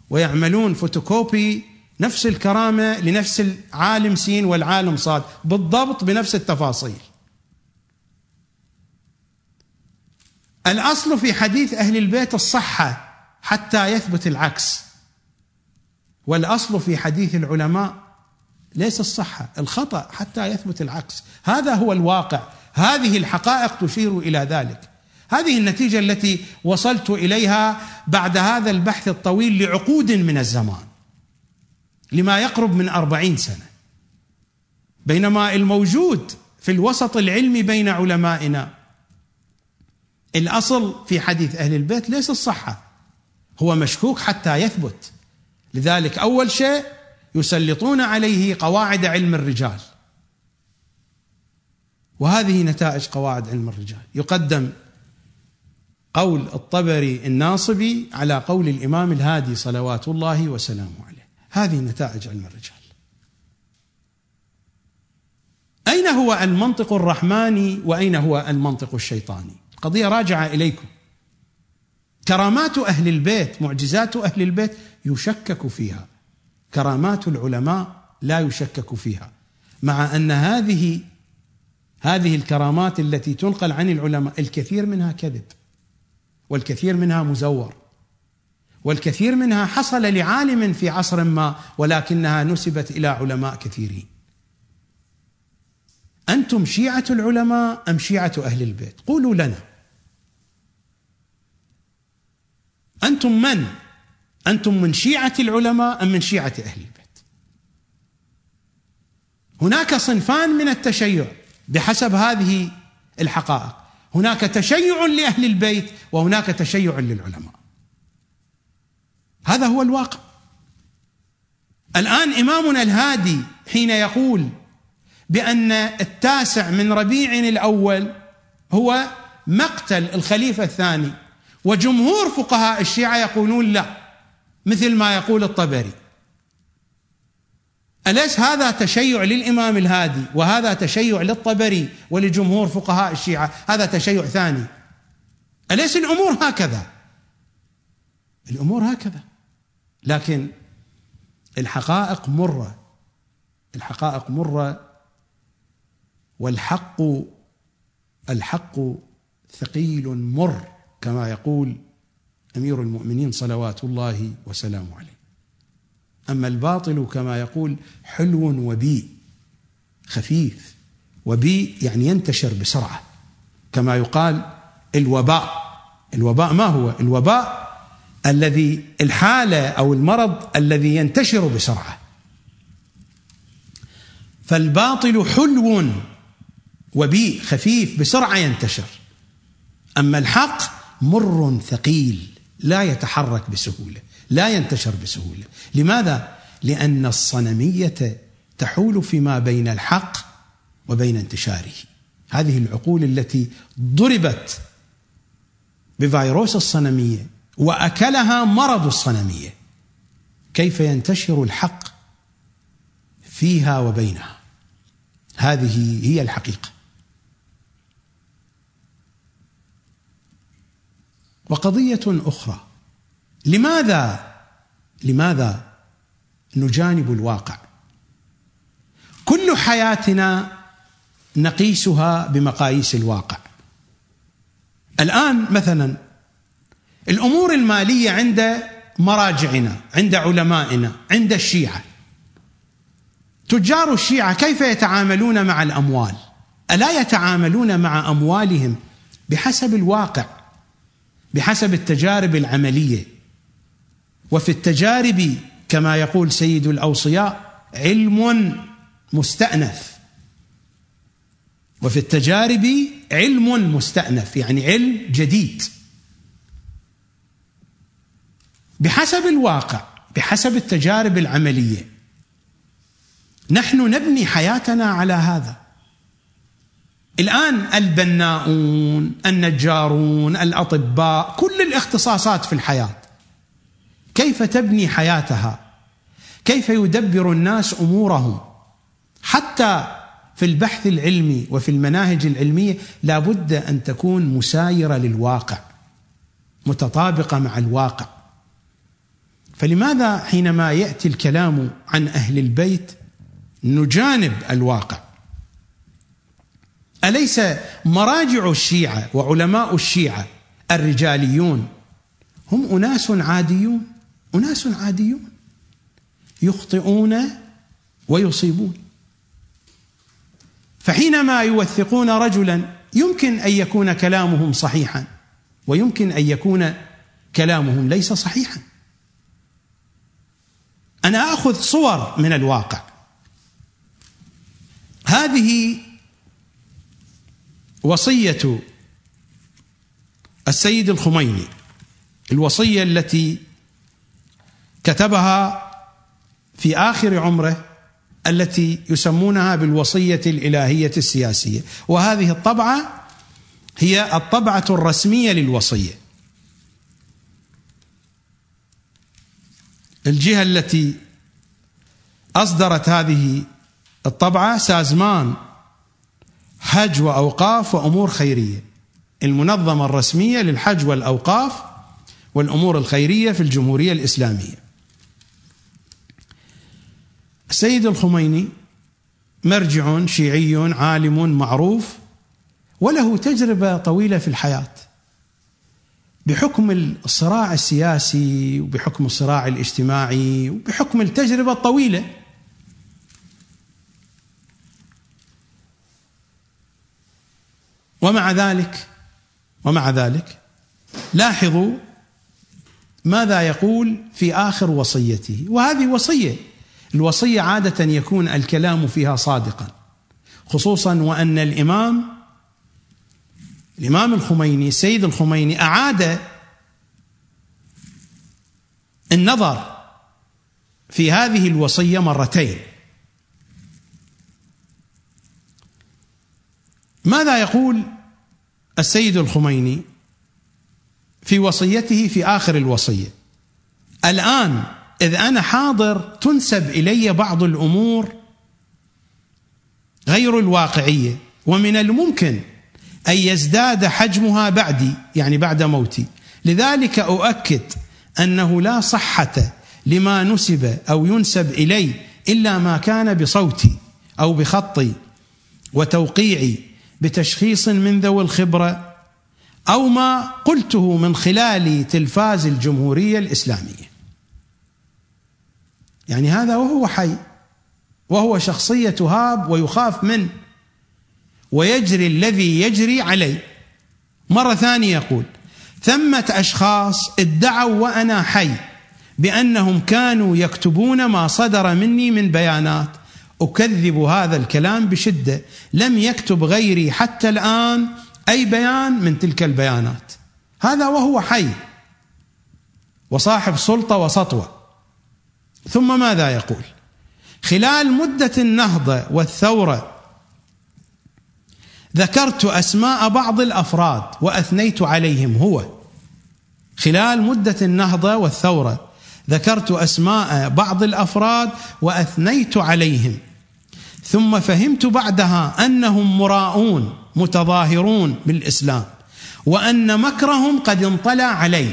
ويعملون فوتوكوبي نفس الكرامة لنفس العالم سين والعالم صاد بالضبط بنفس التفاصيل. الأصل في حديث أهل البيت الصحة حتى يثبت العكس. والأصل في حديث العلماء ليس الصحة الخطأ حتى يثبت العكس. هذا هو الواقع. هذه الحقائق تشير إلى ذلك. هذه النتيجة التي وصلت إليها بعد هذا البحث الطويل لعقود من الزمان لما يقرب من أربعين سنة. بينما الموجود في الوسط العلمي بين علمائنا الأصل في حديث أهل البيت ليس الصحة هو مشكوك حتى يثبت. لذلك أول شيء يسلطون عليه قواعد علم الرجال. وهذه نتائج قواعد علم الرجال. يقدم قول الطبري الناصبي على قول الإمام الهادي صلوات الله وسلامه عليه. هذه نتائج علم الرجال. أين هو المنطق الرحماني وأين هو المنطق الشيطاني؟ قضية راجعة إليكم. كرامات أهل البيت معجزات أهل البيت يشكك فيها. كرامات العلماء لا يشكك فيها. مع أن هذه هذه الكرامات التي تنقل عن العلماء الكثير منها كذب والكثير منها مزور والكثير منها حصل لعالم في عصر ما ولكنها نسبت إلى علماء كثيرين. أنتم شيعة العلماء أم شيعة أهل البيت؟ قولوا لنا. أنتم من؟ أنتم من شيعة العلماء أم من شيعة أهل البيت؟ هناك صنفان من التشيع بحسب هذه الحقائق. هناك تشيع لأهل البيت وهناك تشيع للعلماء. هذا هو الواقع. الآن إمامنا الهادي حين يقول بأن التاسع من ربيع الأول هو مقتل الخليفة الثاني وجمهور فقهاء الشيعة يقولون لا مثل ما يقول الطبري. أليس هذا تشيع للإمام الهادي وهذا تشيع للطبري ولجمهور فقهاء الشيعة؟ هذا تشيع ثاني. أليس الأمور هكذا؟ الأمور هكذا. لكن الحقائق مرة الحقائق مرة والحق الحق ثقيل مر. كما يقول أمير المؤمنين صلوات الله وسلامه عليه. أما الباطل كما يقول حلو وبيء خفيف. وبيء يعني ينتشر بسرعة. كما يقال الوباء. الوباء ما هو؟ الوباء الذي الحالة أو المرض الذي ينتشر بسرعة. فالباطل حلو وبيء خفيف بسرعة ينتشر. أما الحق مر ثقيل لا يتحرك بسهولة لا ينتشر بسهولة. لماذا؟ لأن الصنمية تحول فيما بين الحق وبين انتشاره. هذه العقول التي ضربت بفيروس الصنمية وأكلها مرض الصنمية. كيف ينتشر الحق فيها وبينها؟ هذه هي الحقيقة. وقضية أخرى. لماذا؟ لماذا نجانب الواقع؟ كل حياتنا نقيسها بمقاييس الواقع. الآن مثلا الأمور المالية عند مراجعنا عند علمائنا عند الشيعة. تجار الشيعة كيف يتعاملون مع الأموال؟ ألا يتعاملون مع أموالهم بحسب الواقع؟ بحسب التجارب العملية. وفي التجارب كما يقول سيد الأوصياء علم مستأنف. وفي التجارب علم مستأنف يعني علم جديد. بحسب الواقع بحسب التجارب العملية نحن نبني حياتنا على هذا. الآن البناؤون النجارون الأطباء كل الاختصاصات في الحياة. كيف تبني حياتها؟ كيف يدبر الناس أمورهم؟ حتى في البحث العلمي وفي المناهج العلمية لابد أن تكون مسايرة للواقع متطابقة مع الواقع. فلماذا حينما يأتي الكلام عن أهل البيت نجانب الواقع؟ أليس مراجع الشيعة وعلماء الشيعة الرجاليون؟ هم أناس عاديون أناس عاديون يخطئون ويصيبون. فحينما يوثقون رجلا يمكن أن يكون كلامهم صحيحا ويمكن أن يكون كلامهم ليس صحيحا. أنا آخذ صور من الواقع. هذه وصية السيد الخميني الوصية التي كتبها في آخر عمره التي يسمونها بالوصية الإلهية السياسية. وهذه الطبعة هي الطبعة الرسمية للوصية. الجهة التي أصدرت هذه الطبعة سازمان حج وأوقاف وأمور خيرية. المنظمة الرسمية للحج والأوقاف والأمور الخيرية في الجمهورية الإسلامية. السيد الخميني مرجع شيعي عالم معروف وله تجربة طويلة في الحياة. بحكم الصراع السياسي وبحكم الصراع الاجتماعي وبحكم التجربة الطويلة ومع ذلك ومع ذلك لاحظوا ماذا يقول في آخر وصيته. وهذه وصية الوصية عادة يكون الكلام فيها صادقا خصوصا وأن الإمام الإمام الخميني السيد الخميني أعاد النظر في هذه الوصية مرتين. ماذا يقول السيد الخميني في وصيته في آخر الوصية؟ الآن إذ أنا حاضر تنسب إلي بعض الأمور غير الواقعية ومن الممكن أن يزداد حجمها بعدي يعني بعد موتي. لذلك أؤكد أنه لا صحة لما نسب أو ينسب إلي إلا ما كان بصوتي أو بخطي وتوقيعي بتشخيص من ذوي الخبرة أو ما قلته من خلال تلفاز الجمهورية الإسلامية. يعني هذا وهو حي وهو شخصية تهاب ويخاف منه ويجري الذي يجري عليه. مرة ثانية يقول: ثمة أشخاص ادعوا وأنا حي بأنهم كانوا يكتبون ما صدر مني من بيانات أكذب هذا الكلام بشدة. لم يكتب غيري حتى الآن أي بيان من تلك البيانات. هذا وهو حي وصاحب سلطة وسطوة. ثم ماذا يقول؟ خلال مدة النهضه والثورة ذكرت أسماء بعض الأفراد وأثنيت عليهم هو. خلال مدة النهضه والثورة ذكرت أسماء بعض الأفراد وأثنيت عليهم. ثم فهمت بعدها أنهم مراؤون متظاهرون بالإسلام وأن مكرهم قد انطلع علي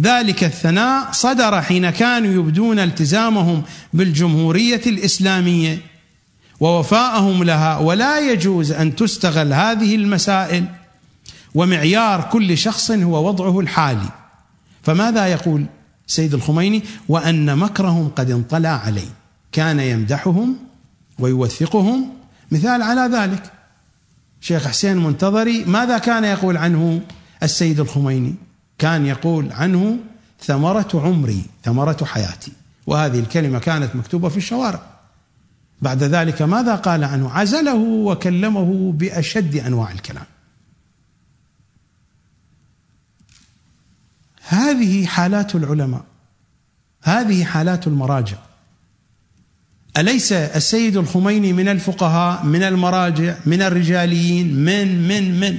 ذلك الثناء صدر حين كانوا يبدون التزامهم بالجمهورية الإسلامية ووفاءهم لها ولا يجوز أن تستغل هذه المسائل. ومعيار كل شخص هو وضعه الحالي. فماذا يقول سيد الخميني؟ وأن مكرهم قد انطلع عليه. كان يمدحهم ويوثقهم. مثال على ذلك شيخ حسين منتظري ماذا كان يقول عنه؟ السيد الخميني كان يقول عنه ثمرة عمري ثمرة حياتي. وهذه الكلمة كانت مكتوبة في الشوارع. بعد ذلك ماذا قال عنه؟ عزله وكلمه بأشد أنواع الكلام. هذه حالات العلماء هذه حالات المراجع. أليس السيد الخميني من الفقهاء من المراجع من الرجاليين؟ من من من؟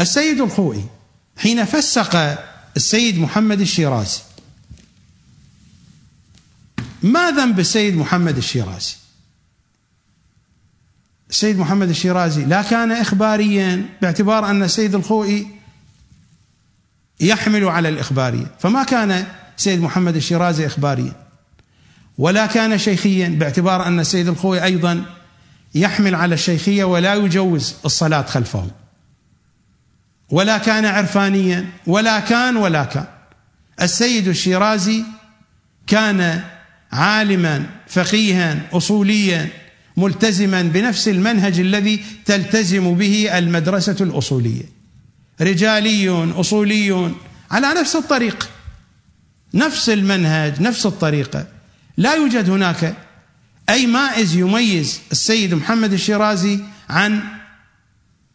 السيد الخوئي حين فسق السيد محمد الشيرازي ما ذنب السيد محمد الشيرازي؟ السيد محمد الشيرازي لا كان إخباريا باعتبار أن السيد الخوئي يحمل على الإخبارية فما كان سيد محمد الشيرازي إخباريا. ولا كان شيخيا باعتبار أن السيد الخوئي أيضا يحمل على الشيخية ولا يجوز الصلاة خلفه. ولا كان عرفانيا ولا كان ولا كان. السيد الشيرازي كان عالما فقيها اصوليا ملتزما بنفس المنهج الذي تلتزم به المدرسة الأصولية. رجالي اصولي على نفس الطريق. نفس المنهج نفس الطريقة. لا يوجد هناك. أي مائز يميز السيد محمد الشيرازي عن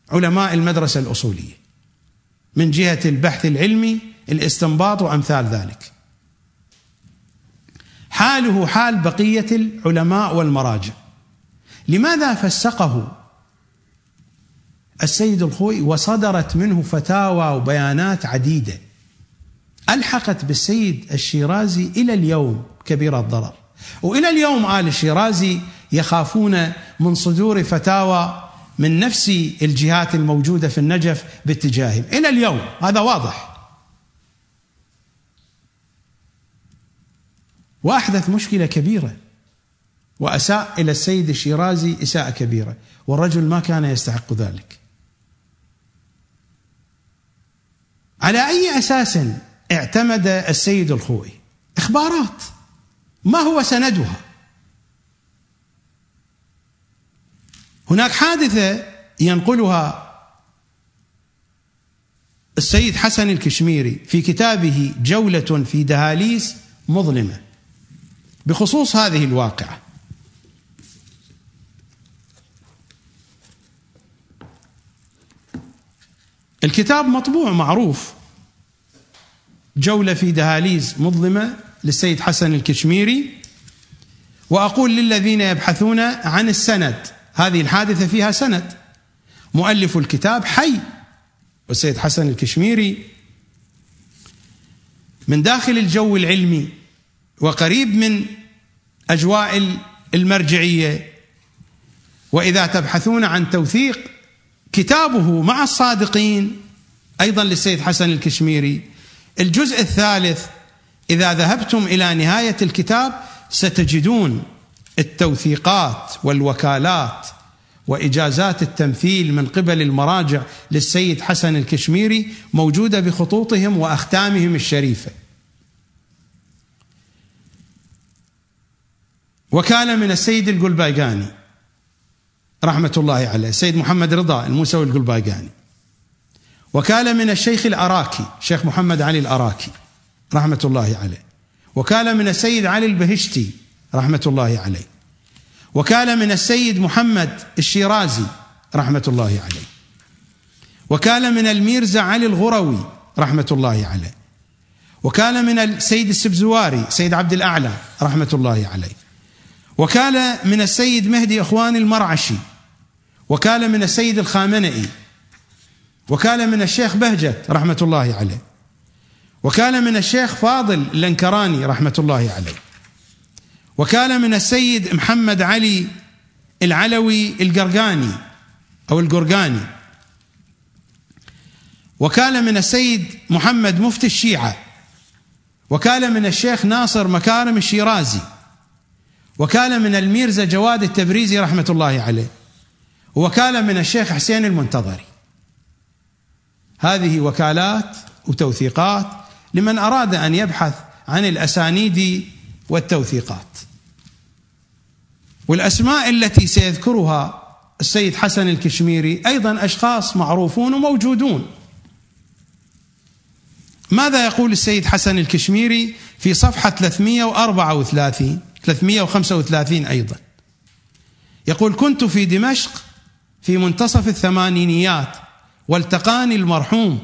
علماء المدرسة الأصولية من جهة البحث العلمي الاستنباط وأمثال ذلك. حاله حال بقية العلماء والمراجع. لماذا فسقه السيد الخوي وصدرت منه فتاوى وبيانات عديدة؟ ألحقت بالسيد الشيرازي إلى اليوم كبير الضرر. وإلى اليوم آل الشيرازي يخافون من صدور فتاوى من نفس الجهات الموجودة في النجف باتجاههم. إلى اليوم هذا واضح. وأحدث مشكلة كبيرة وأساء إلى السيد الشيرازي إساءة كبيرة والرجل ما كان يستحق ذلك. على أي أساس اعتمد السيد الخوئي؟ إخبارات. ما هو سندها؟ هناك حادثة ينقلها السيد حسن الكشميري في كتابه جولة في دهاليز مظلمة بخصوص هذه الواقعة. الكتاب مطبوع معروف جولة في دهاليز مظلمة للسيد حسن الكشميري وأقول للذين يبحثون عن السند. هذه الحادثة فيها سند. مؤلف الكتاب حي. والسيد حسن الكشميري من داخل الجو العلمي وقريب من أجواء المرجعية. وإذا تبحثون عن توثيق كتابه مع الصادقين أيضا للسيد حسن الكشميري. الجزء الثالث إذا ذهبتم إلى نهاية الكتاب ستجدون التوثيقات والوكالات وإجازات التمثيل من قبل المراجع للسيد حسن الكشميري موجودة بخطوطهم وأختامهم الشريفة. وكان من السيد القلبايقاني رحمة الله عليه، السيد محمد رضا الموسوي القلبايقاني. وكان من الشيخ الاراكي، شيخ محمد علي الاراكي رحمه الله عليه. وكان من السيد علي البهشتي رحمه الله عليه. وكان من السيد محمد الشيرازي رحمه الله عليه وكان من الميرزا علي الغروي رحمه الله عليه وكان من السيد السبزواري سيد عبد الاعلى رحمه الله عليه وكان من السيد مهدي اخوان المرعشي وكان من السيد الخامنئي وكان من الشيخ بهجت رحمه الله عليه وكان من الشيخ فاضل الانكراني رحمه الله عليه. وكان من السيد محمد علي العلوي القرقاني أو القرقاني. وكان من السيد محمد مفتي الشيعة. وكان من الشيخ ناصر مكارم الشيرازي. وكان من الميرزا جواد التبريزي رحمه الله عليه. وكان من الشيخ حسين المنتظري. هذه وكالات وتوثيقات لمن أراد أن يبحث عن الأسانيد والتوثيقات. والأسماء التي سيذكرها السيد حسن الكشميري أيضا أشخاص معروفون وموجودون. ماذا يقول السيد حسن الكشميري في صفحة 334 335 أيضا؟ يقول كنت في دمشق في منتصف الثمانينيات والتقاني المرحوم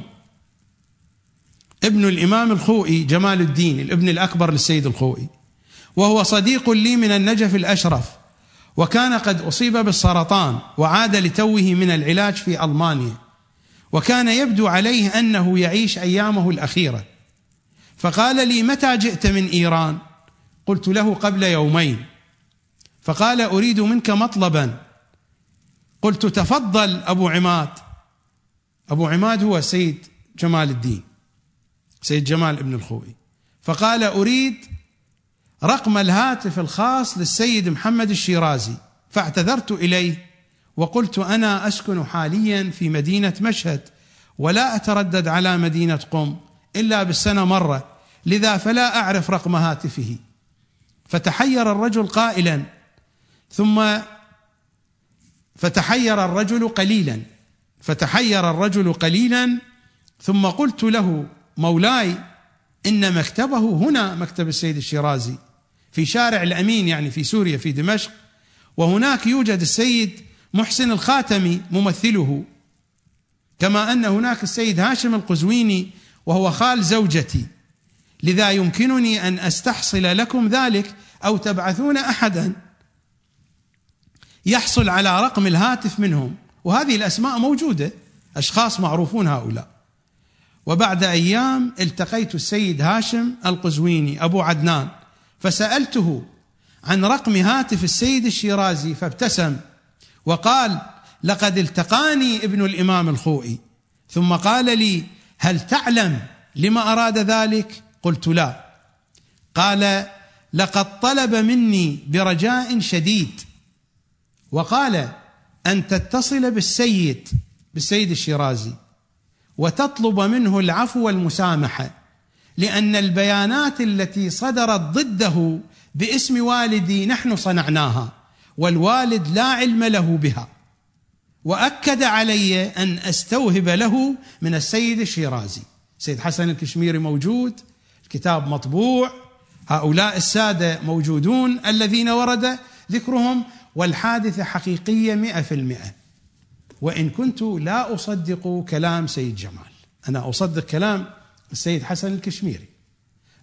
ابن الإمام الخوئي جمال الدين الابن الأكبر للسيد الخوئي. وهو صديق لي من النجف الأشرف وكان قد أصيب بالسرطان وعاد لتوه من العلاج في ألمانيا. وكان يبدو عليه أنه يعيش أيامه الأخيرة. فقال لي متى جئت من إيران؟ قلت له قبل يومين. فقال أريد منك مطلبا. قلت تفضل أبو عماد. أبو عماد هو سيد جمال الدين. سيد جمال ابن الخوئي فقال أريد رقم الهاتف الخاص للسيد محمد الشيرازي فاعتذرت إليه وقلت أنا أسكن حاليا في مدينة مشهد ولا أتردد على مدينة قم إلا بالسنة مرة لذا فلا أعرف رقم هاتفه. فتحير الرجل قائلا ثم فتحير الرجل قليلا فتحير الرجل قليلا ثم قلت له مولاي إن مكتبه هنا مكتب السيد الشيرازي في شارع الأمين يعني في سوريا في دمشق وهناك يوجد السيد محسن الخاتمي ممثله. كما أن هناك السيد هاشم القزويني وهو خال زوجتي. لذا يمكنني أن أستحصل لكم ذلك أو تبعثون احدا. يحصل على رقم الهاتف منهم. وهذه الأسماء موجودة. أشخاص معروفون هؤلاء. وبعد أيام التقيت السيد هاشم القزويني أبو عدنان فسألته عن رقم هاتف السيد الشيرازي فابتسم وقال لقد التقاني ابن الإمام الخوئي. ثم قال لي هل تعلم لما أراد ذلك؟ قلت لا. قال لقد طلب مني برجاء شديد. وقال أن تتصل بالسيد بالسيد الشيرازي. وتطلب منه العفو والمسامحة لأن البيانات التي صدرت ضده باسم والدي نحن صنعناها والوالد لا علم له بها. وأكد علي أن أستوهب له من السيد الشيرازي. سيد حسن الكشميري موجود الكتاب مطبوع هؤلاء السادة موجودون الذين ورد ذكرهم والحادثة حقيقية مئة في المئة. وإن كنت لا أصدق كلام سيد جمال. أنا أصدق كلام السيد حسن الكشميري.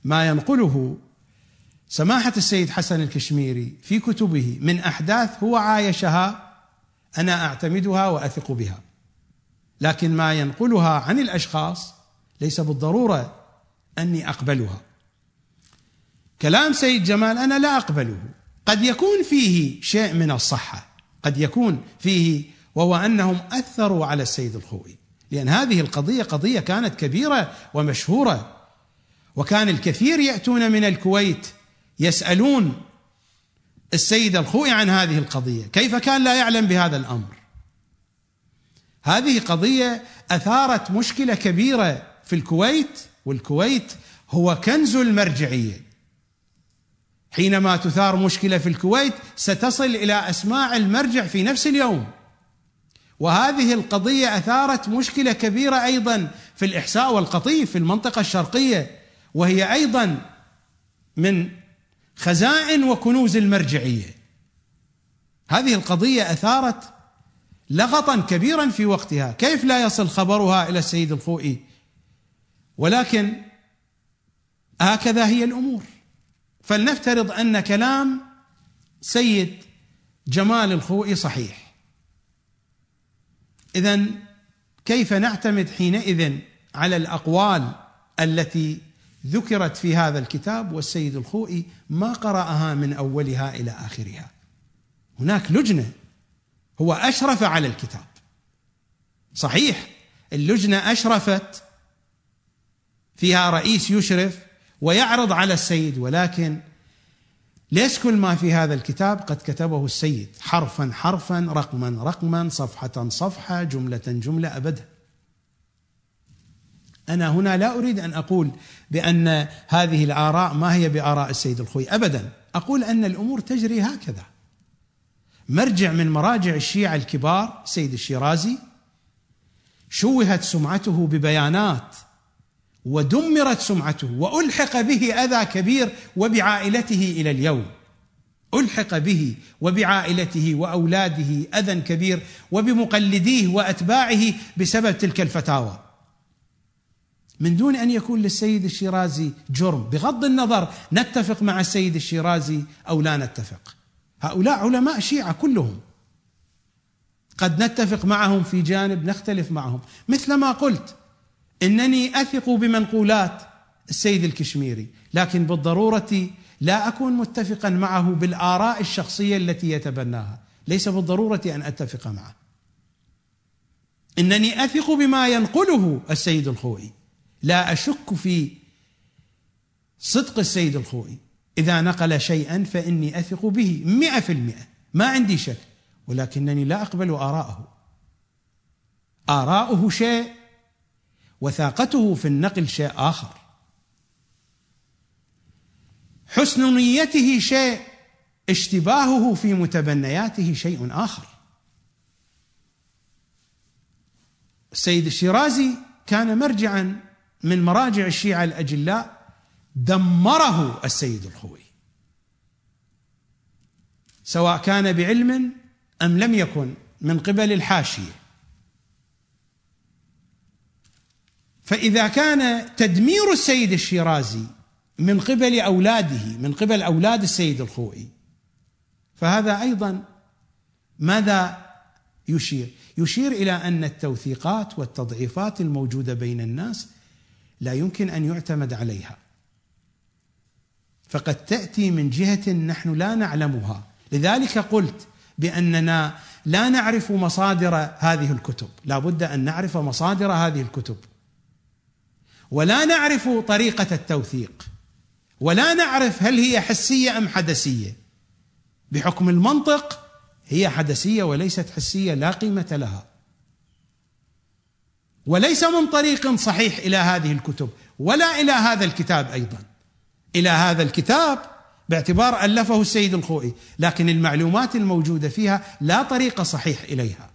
ما ينقله سماحة السيد حسن الكشميري في كتبه من أحداث هو عايشها أنا أعتمدها وأثق بها. لكن ما ينقلها عن الأشخاص ليس بالضرورة أني أقبلها. كلام سيد جمال أنا لا أقبله. قد يكون فيه شيء من الصحة. قد يكون فيه وهو أنهم أثروا على السيد الخوئي. لأن هذه القضية قضية كانت كبيرة ومشهورة. وكان الكثير يأتون من الكويت يسألون السيد الخوئي عن هذه القضية. كيف كان لا يعلم بهذا الأمر؟ هذه قضية أثارت مشكلة كبيرة في الكويت والكويت هو كنز المرجعية. حينما تثار مشكلة في الكويت ستصل إلى أسماع المرجع في نفس اليوم. وهذه القضية أثارت مشكلة كبيرة أيضا في الاحساء والقطيف في المنطقة الشرقية وهي أيضا من خزائن وكنوز المرجعية. هذه القضية أثارت لغطا كبيرا في وقتها. كيف لا يصل خبرها إلى السيد الخوئي ولكن هكذا هي الأمور. فلنفترض أن كلام سيد جمال الخوئي صحيح. اذا كيف نعتمد حينئذ على الأقوال التي ذكرت في هذا الكتاب والسيد الخوئي ما قرأها من أولها إلى آخرها؟ هناك لجنة هو أشرف على الكتاب. صحيح اللجنة أشرفت فيها رئيس يشرف ويعرض على السيد ولكن ليس كل ما في هذا الكتاب قد كتبه السيد؟ حرفا حرفا رقما رقما صفحة صفحة جملة جملة أبدا. أنا هنا لا أريد أن أقول بأن هذه الآراء ما هي بآراء السيد الخوي ابدا. أقول أن الأمور تجري هكذا. مرجع من مراجع الشيعة الكبار سيد الشيرازي شوهت سمعته ببيانات ودمرت سمعته وألحق به أذى كبير وبعائلته إلى اليوم. ألحق به وبعائلته وأولاده أذى كبير وبمقلديه وأتباعه بسبب تلك الفتاوى. من دون أن يكون للسيد الشيرازي جرم بغض النظر نتفق مع السيد الشيرازي أو لا نتفق. هؤلاء علماء شيعة كلهم. قد نتفق معهم في جانب نختلف معهم. مثل ما قلت إنني أثق بمنقولات السيد الكشميري لكن بالضرورة لا أكون متفقا معه بالآراء الشخصية التي يتبناها. ليس بالضرورة أن أتفق معه. إنني أثق بما ينقله السيد الخوئي. لا أشك في صدق السيد الخوئي. إذا نقل شيئا فإني أثق به مئة في المئة. ما عندي شك ولكنني لا أقبل آراءه. آراؤه شيء وثاقته في النقل شيء آخر. حسن نيته شيء اشتباهه في متبنياته شيء آخر. السيد الشيرازي كان مرجعا من مراجع الشيعة الأجلاء دمره السيد الخوي. سواء كان بعلم أم لم يكن من قبل الحاشية. فإذا كان تدمير السيد الشيرازي من قبل أولاده من قبل أولاد السيد الخوئي فهذا أيضا ماذا يشير؟ يشير إلى أن التوثيقات والتضعيفات الموجودة بين الناس لا يمكن أن يعتمد عليها. فقد تأتي من جهة نحن لا نعلمها، لذلك قلت بأننا لا نعرف مصادر هذه الكتب، لا بد أن نعرف مصادر هذه الكتب. ولا نعرف طريقة التوثيق. ولا نعرف هل هي حسية أم حدسية. بحكم المنطق هي حدسية وليست حسية لا قيمة لها. وليس من طريق صحيح إلى هذه الكتب ولا إلى هذا الكتاب أيضا. إلى هذا الكتاب باعتبار ألفه السيد الخوئي لكن المعلومات الموجودة فيها لا طريق صحيح إليها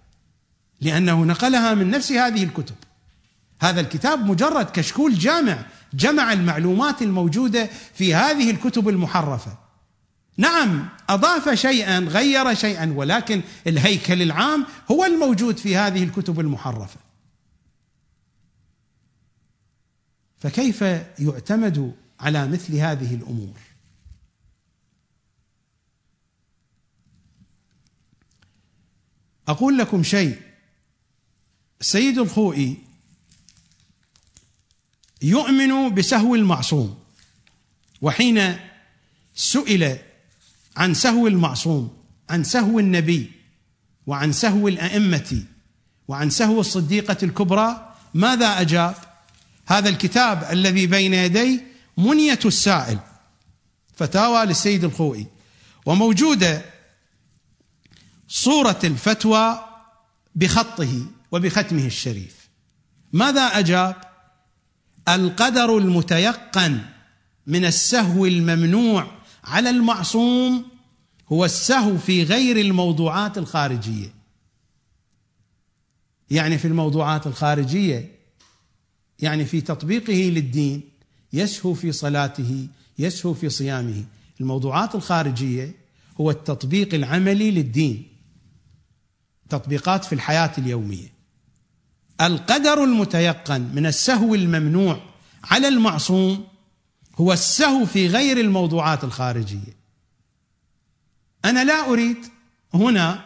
لأنه نقلها من نفس هذه الكتب. هذا الكتاب مجرد كشكول جامع جمع المعلومات الموجودة في هذه الكتب المحرفة. نعم أضاف شيئا غير شيئا ولكن الهيكل العام هو الموجود في هذه الكتب المحرفة. فكيف يعتمد على مثل هذه الأمور؟ أقول لكم شيء. السيد الخوئي يؤمن بسهو المعصوم. وحين سئل عن سهو المعصوم عن سهو النبي وعن سهو الأئمة وعن سهو الصديقة الكبرى ماذا أجاب؟ هذا الكتاب الذي بين يدي منية السائل فتاوى للسيد الخوئي. وموجوده صورة الفتوى بخطه وبختمه الشريف. ماذا أجاب؟ القدر المتيقن من السهو الممنوع على المعصوم هو السهو في غير الموضوعات الخارجية. يعني في الموضوعات الخارجية يعني في تطبيقه للدين يسهو في صلاته يسهو في صيامه. الموضوعات الخارجية هو التطبيق العملي للدين. تطبيقات في الحياة اليومية. القدر المتيقن من السهو الممنوع على المعصوم هو السهو في غير الموضوعات الخارجية. أنا لا أريد هنا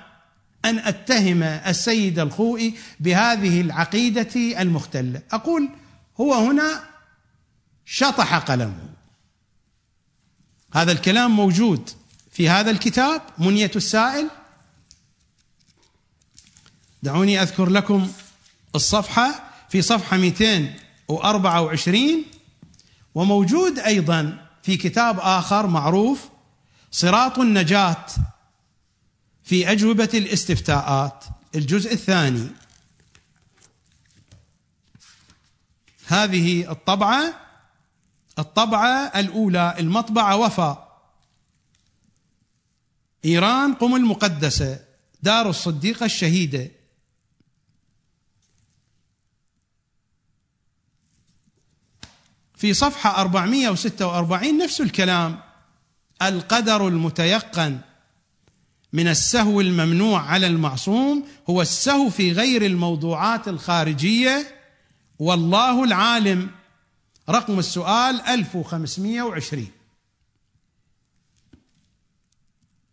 أن أتهم السيد الخوئي بهذه العقيدة المختلة. أقول هو هنا شطح قلمه. هذا الكلام موجود في هذا الكتاب منية السائل. دعوني أذكر لكم الصفحة في صفحة 224 وموجود أيضا في كتاب آخر معروف صراط النجاة في أجوبة الاستفتاءات الجزء الثاني. هذه الطبعة الطبعة الأولى المطبعة وفا إيران قم المقدسة دار الصديقة الشهيدة. في صفحة 446 نفس الكلام. القدر المتيقن من السهو الممنوع على المعصوم هو السهو في غير الموضوعات الخارجية. والله العالم. رقم السؤال 1520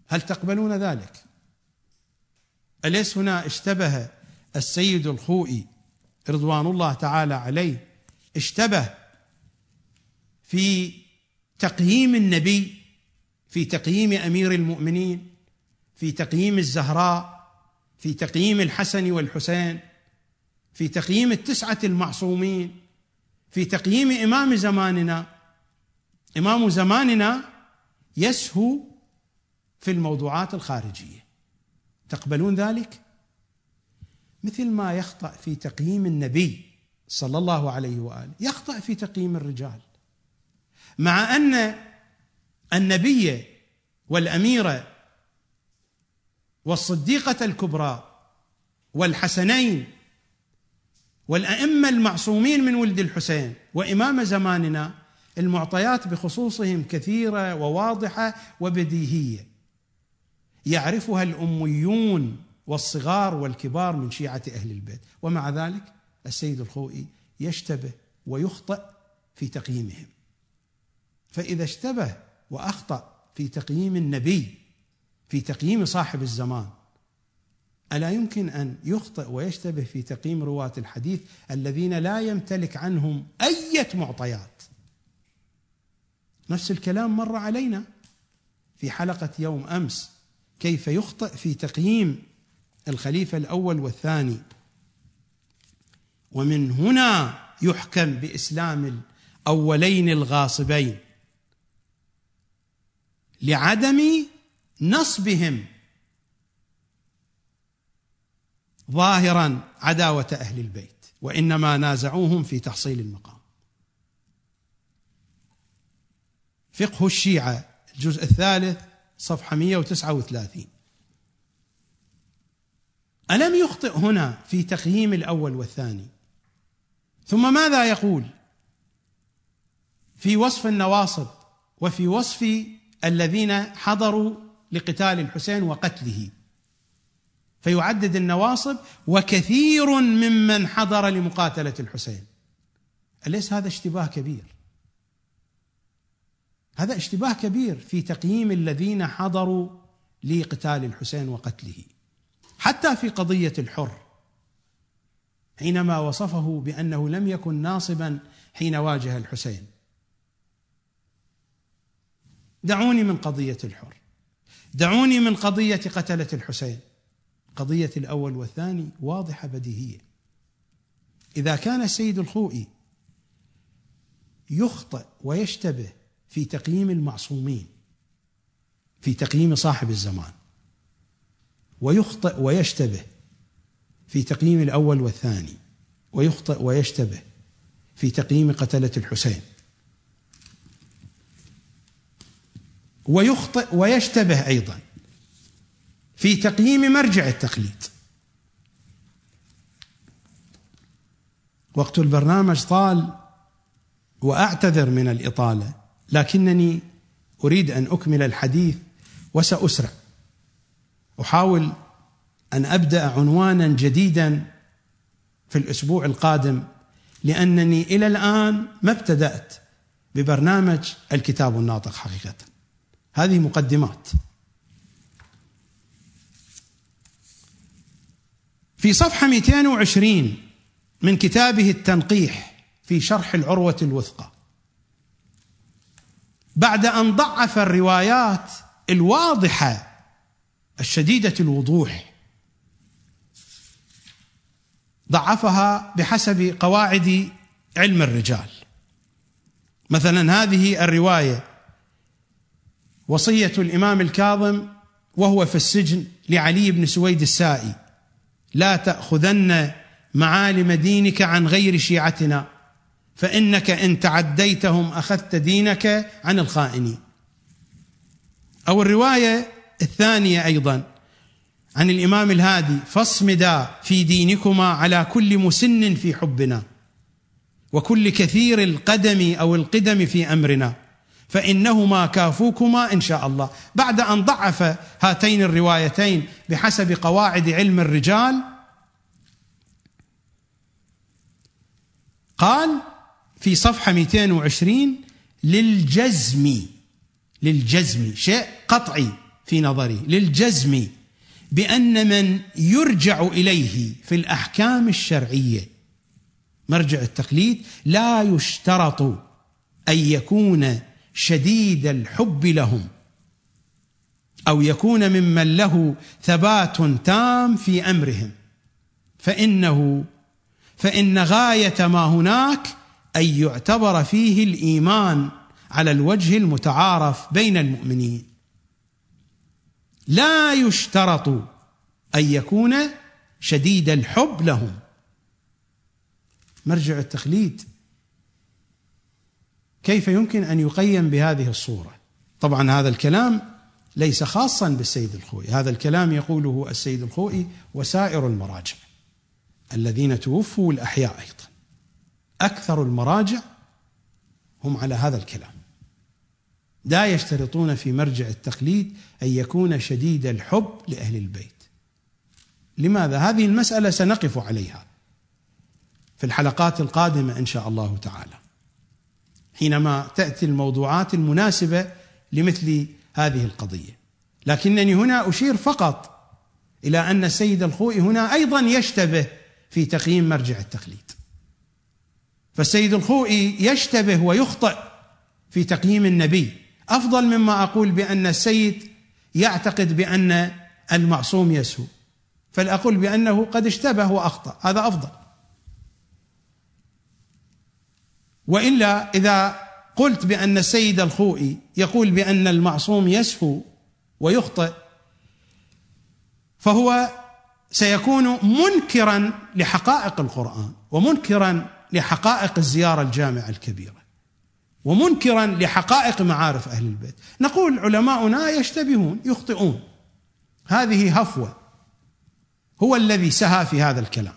هل تقبلون ذلك؟ أليس هنا اشتبه السيد الخوئي رضوان الله تعالى عليه؟ اشتبه في تقييم النبي في تقييم أمير المؤمنين في تقييم الزهراء في تقييم الحسن والحسين في تقييم التسعة المعصومين في تقييم إمام زماننا. إمام زماننا يسهو في الموضوعات الخارجية. تقبلون ذلك؟ مثل ما يخطأ في تقييم النبي صلى الله عليه وآله يخطأ في تقييم الرجال. مع أن النبي والاميره والصديقة الكبرى والحسنين والأئمة المعصومين من ولد الحسين وإمام زماننا المعطيات بخصوصهم كثيرة وواضحة وبديهية. يعرفها الأميون والصغار والكبار من شيعة أهل البيت. ومع ذلك السيد الخوئي يشتبه ويخطئ في تقييمهم. فإذا اشتبه وأخطأ في تقييم النبي في تقييم صاحب الزمان ألا يمكن أن يخطئ ويشتبه في تقييم رواة الحديث الذين لا يمتلك عنهم أي معطيات؟ نفس الكلام مر علينا في حلقة يوم أمس كيف يخطئ في تقييم الخليفة الأول والثاني. ومن هنا يحكم بإسلام الأولين الغاصبين. لعدم نصبهم. ظاهرا عداوة أهل البيت وإنما نازعوهم في تحصيل المقام. فقه الشيعة الجزء الثالث صفحة 139 ألم يخطئ هنا في تقييم الأول والثاني؟ ثم ماذا يقول؟ في وصف النواصب وفي وصف الذين حضروا لقتال الحسين وقتله. فيعدد النواصب وكثير ممن حضر لمقاتلة الحسين. أليس هذا اشتباه كبير؟ هذا اشتباه كبير في تقييم الذين حضروا لقتال الحسين وقتله. حتى في قضية الحر حينما وصفه بأنه لم يكن ناصبا حين واجه الحسين. دعوني من قضية الحر. دعوني من قضية قتلة الحسين. قضية الأول والثاني واضحة بديهية. إذا كان السيد الخوئي يخطئ ويشتبه في تقييم المعصومين في تقييم صاحب الزمان ويخطئ ويشتبه في تقييم الأول والثاني ويخطئ ويشتبه في تقييم قتلة الحسين ويخطئ ويشتبه أيضا في تقييم مرجع التقليد. وقت البرنامج طال وأعتذر من الإطالة لكنني أريد أن أكمل الحديث وسأسرع. أحاول أن أبدأ عنوانا جديدا في الأسبوع القادم لأنني إلى الآن ما ابتدأت ببرنامج الكتاب الناطق حقيقة. هذه مقدمات. في صفحة 220 من كتابه التنقيح في شرح العروة الوثقى بعد أن ضعف الروايات الواضحة الشديدة الوضوح ضعفها بحسب قواعد علم الرجال. مثلا هذه الرواية وصية الإمام الكاظم وهو في السجن لعلي بن سويد السائي. لا تأخذن معالم دينك عن غير شيعتنا فإنك إن تعديتهم أخذت دينك عن الخائنين. أو الرواية الثانية أيضا عن الإمام الهادي فاصمدا في دينكما على كل مسن في حبنا وكل كثير القدم أو القدم في أمرنا. فإنهما كافوكما إن شاء الله. بعد أن ضعف هاتين الروايتين بحسب قواعد علم الرجال قال في صفحة 220 للجزم للجزم شيء قطعي في نظري للجزم بأن من يرجع إليه في الأحكام الشرعية مرجع التقليد لا يشترط أن يكون شديد الحب لهم. أو يكون ممن له ثبات تام في أمرهم. فإنه فإن غاية ما هناك أن يعتبر فيه الإيمان على الوجه المتعارف بين المؤمنين. لا يشترط أن يكون شديد الحب لهم. مرجع التقليد كيف يمكن أن يقيم بهذه الصورة؟ طبعا هذا الكلام ليس خاصا بالسيد الخوئي. هذا الكلام يقوله السيد الخوئي وسائر المراجع الذين توفوا الأحياء أيضا. أكثر المراجع هم على هذا الكلام. لا يشترطون في مرجع التقليد أن يكون شديد الحب لأهل البيت. لماذا؟ هذه المسألة سنقف عليها في الحلقات القادمة إن شاء الله تعالى. حينما تأتي الموضوعات المناسبة لمثل هذه القضية. لكنني هنا أشير فقط إلى أن السيد الخوئي هنا أيضا يشتبه في تقييم مرجع التقليد. فالسيد الخوئي يشتبه ويخطئ في تقييم النبي. أفضل مما أقول بأن السيد يعتقد بأن المعصوم يسهو فلأقول بأنه قد اشتبه وأخطأ. هذا أفضل. وإلا إذا قلت بأن السيد الخوئي يقول بأن المعصوم يسهو ويخطئ فهو سيكون منكرا لحقائق القرآن ومنكرا لحقائق الزيارة الجامعة الكبيرة ومنكرا لحقائق معارف أهل البيت. نقول علماؤنا يشتبهون يخطئون. هذه هفوة. هو الذي سهى في هذا الكلام.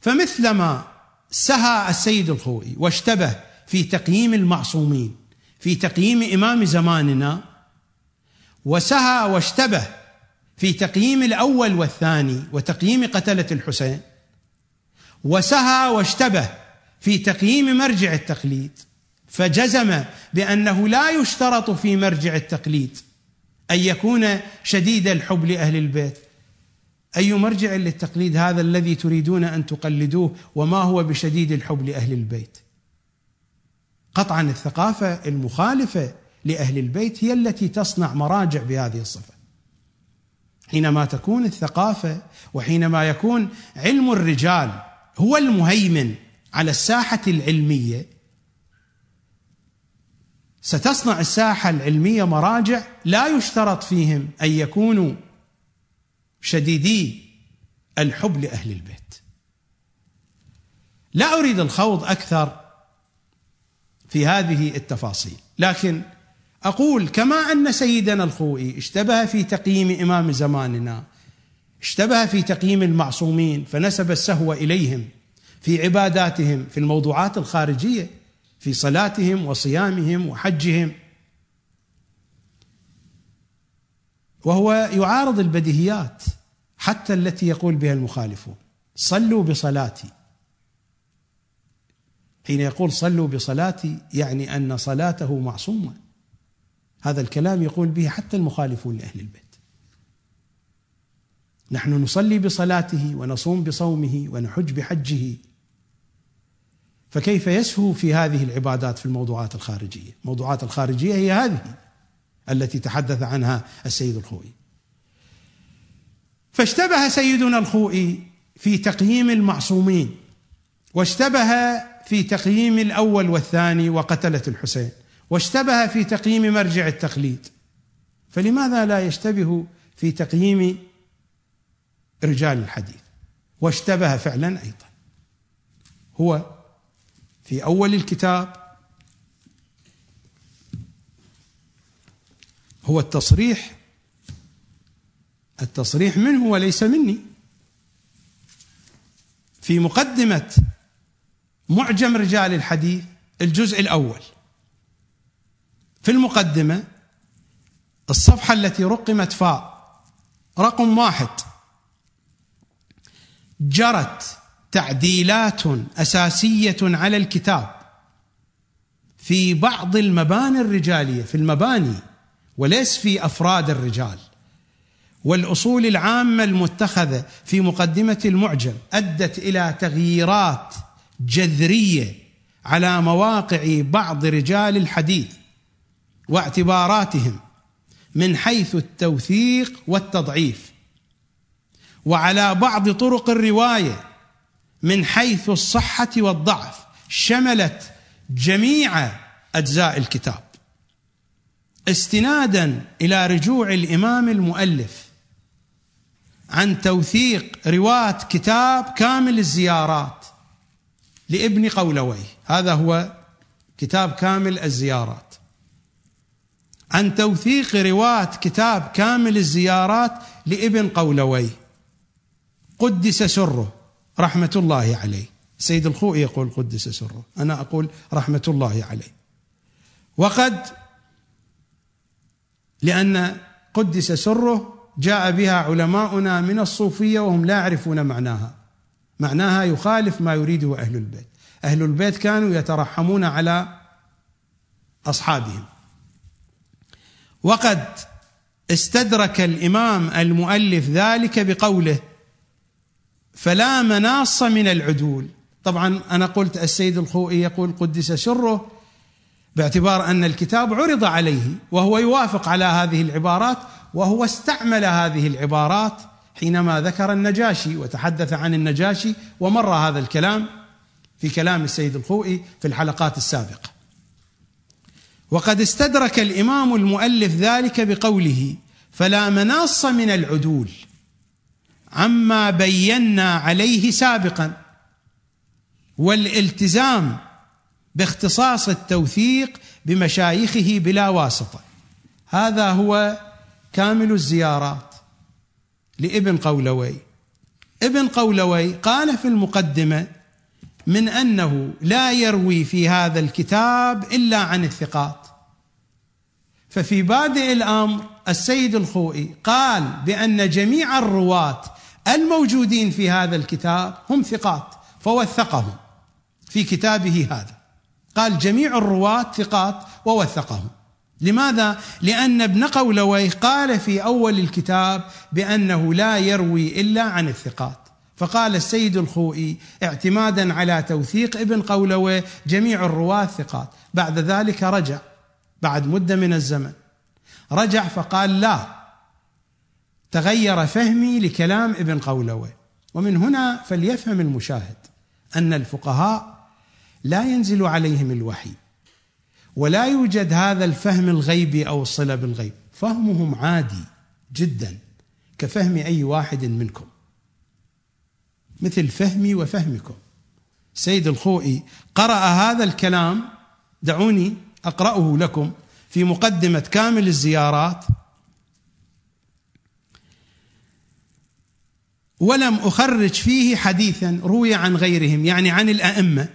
فمثلما سهى السيد الخوئي واشتبه في تقييم المعصومين في تقييم إمام زماننا وسهى واشتبه في تقييم الأول والثاني وتقييم قتلة الحسين وسهى واشتبه في تقييم مرجع التقليد فجزم بأنه لا يشترط في مرجع التقليد أن يكون شديد الحب لأهل البيت. أي مرجع للتقليد هذا الذي تريدون أن تقلدوه وما هو بشديد الحب لأهل البيت؟ قطعا الثقافة المخالفة لأهل البيت هي التي تصنع مراجع بهذه الصفة. حينما تكون الثقافة وحينما يكون علم الرجال هو المهيمن على الساحة العلمية ستصنع الساحة العلمية مراجع لا يشترط فيهم أن يكونوا شديدي الحب لأهل البيت. لا أريد الخوض أكثر في هذه التفاصيل لكن أقول كما أن سيدنا الخوئي اشتبه في تقييم إمام زماننا اشتبه في تقييم المعصومين فنسب السهو إليهم في عباداتهم في الموضوعات الخارجية في صلاتهم وصيامهم وحجهم. وهو يعارض البديهيات حتى التي يقول بها المخالفون. صلوا بصلاتي. حين يقول صلوا بصلاتي يعني أن صلاته معصومة. هذا الكلام يقول به حتى المخالفون لأهل البيت. نحن نصلي بصلاته ونصوم بصومه ونحج بحجه. فكيف يسهو في هذه العبادات في الموضوعات الخارجية؟ الموضوعات الخارجية هي هذه. التي تحدث عنها السيد الخوئي. فاشتبه سيدنا الخوئي في تقييم المعصومين واشتبه في تقييم الأول والثاني وقتلة الحسين واشتبه في تقييم مرجع التقليد. فلماذا لا يشتبه في تقييم رجال الحديث؟ واشتبه فعلا أيضا. هو في أول الكتاب هو التصريح التصريح منه وليس مني. في مقدمة معجم رجال الحديث الجزء الأول في المقدمة الصفحة التي رقمت فاء رقم واحد جرت تعديلات أساسية على الكتاب في بعض المباني الرجالية في المباني وليس في أفراد الرجال. والأصول العامة المتخذة في مقدمة المعجم أدت إلى تغييرات جذرية على مواقع بعض رجال الحديث واعتباراتهم من حيث التوثيق والتضعيف وعلى بعض طرق الرواية من حيث الصحة والضعف شملت جميع أجزاء الكتاب. استنادا إلى رجوع الإمام المؤلف عن توثيق رواة كتاب كامل الزيارات لابن قولوي هذا هو كتاب كامل الزيارات. عن توثيق رواة كتاب كامل الزيارات لابن قولوي قدس سره رحمة الله عليه. سيد الخوئي يقول قدس سره. أنا أقول رحمة الله عليه. وقد لأن قدس سره جاء بها علماؤنا من الصوفية وهم لا يعرفون معناها. معناها يخالف ما يريده أهل البيت. أهل البيت كانوا يترحمون على أصحابهم. وقد استدرك الإمام المؤلف ذلك بقوله فلا مناص من العدول طبعا أنا قلت السيد الخوئي يقول قدس سره باعتبار أن الكتاب عرض عليه وهو يوافق على هذه العبارات وهو استعمل هذه العبارات حينما ذكر النجاشي وتحدث عن النجاشي ومر هذا الكلام في كلام السيد الخوئي في الحلقات السابقة. وقد استدرك الإمام المؤلف ذلك بقوله فلا مناص من العدول عما بينا عليه سابقا والالتزام باختصاص التوثيق بمشايخه بلا واسطة. هذا هو كامل الزيارات لابن قولوي. ابن قولوي قال في المقدمة من أنه لا يروي في هذا الكتاب إلا عن الثقات. ففي بادئ الأمر السيد الخوئي قال بأن جميع الرواة الموجودين في هذا الكتاب هم ثقات فوثقهم في كتابه هذا. قال جميع الرواة ثقات ووثقهم لماذا؟ لأن ابن قولوي قال في أول الكتاب بأنه لا يروي إلا عن الثقات. فقال السيد الخوئي اعتمادا على توثيق ابن قولوي جميع الرواة ثقات. بعد ذلك رجع بعد مدة من الزمن رجع فقال لا تغير فهمي لكلام ابن قولوي. ومن هنا فليفهم المشاهد أن الفقهاء لا ينزل عليهم الوحي ولا يوجد هذا الفهم الغيبي أو الصله بالغيب فهمهم عادي جدا كفهم أي واحد منكم. مثل فهمي وفهمكم. سيد الخوئي قرأ هذا الكلام دعوني أقرأه لكم في مقدمة كامل الزيارات. ولم أخرج فيه حديثا روي عن غيرهم يعني عن الأئمة.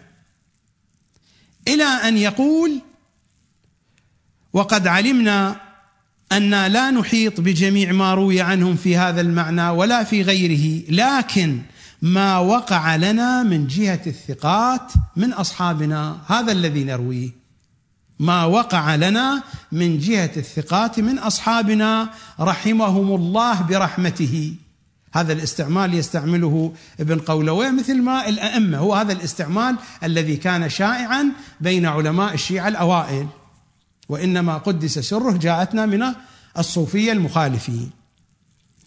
إلى أن يقول وقد علمنا أن لا نحيط بجميع ما روي عنهم في هذا المعنى ولا في غيره لكن ما وقع لنا من جهة الثقات من أصحابنا هذا الذي نرويه. ما وقع لنا من جهة الثقات من أصحابنا رحمهم الله برحمته. هذا الاستعمال يستعمله ابن قولوي مثل ما الأئمة. هو هذا الاستعمال الذي كان شائعا بين علماء الشيعة الأوائل وإنما قدس سره جاءتنا من الصوفية المخالفين.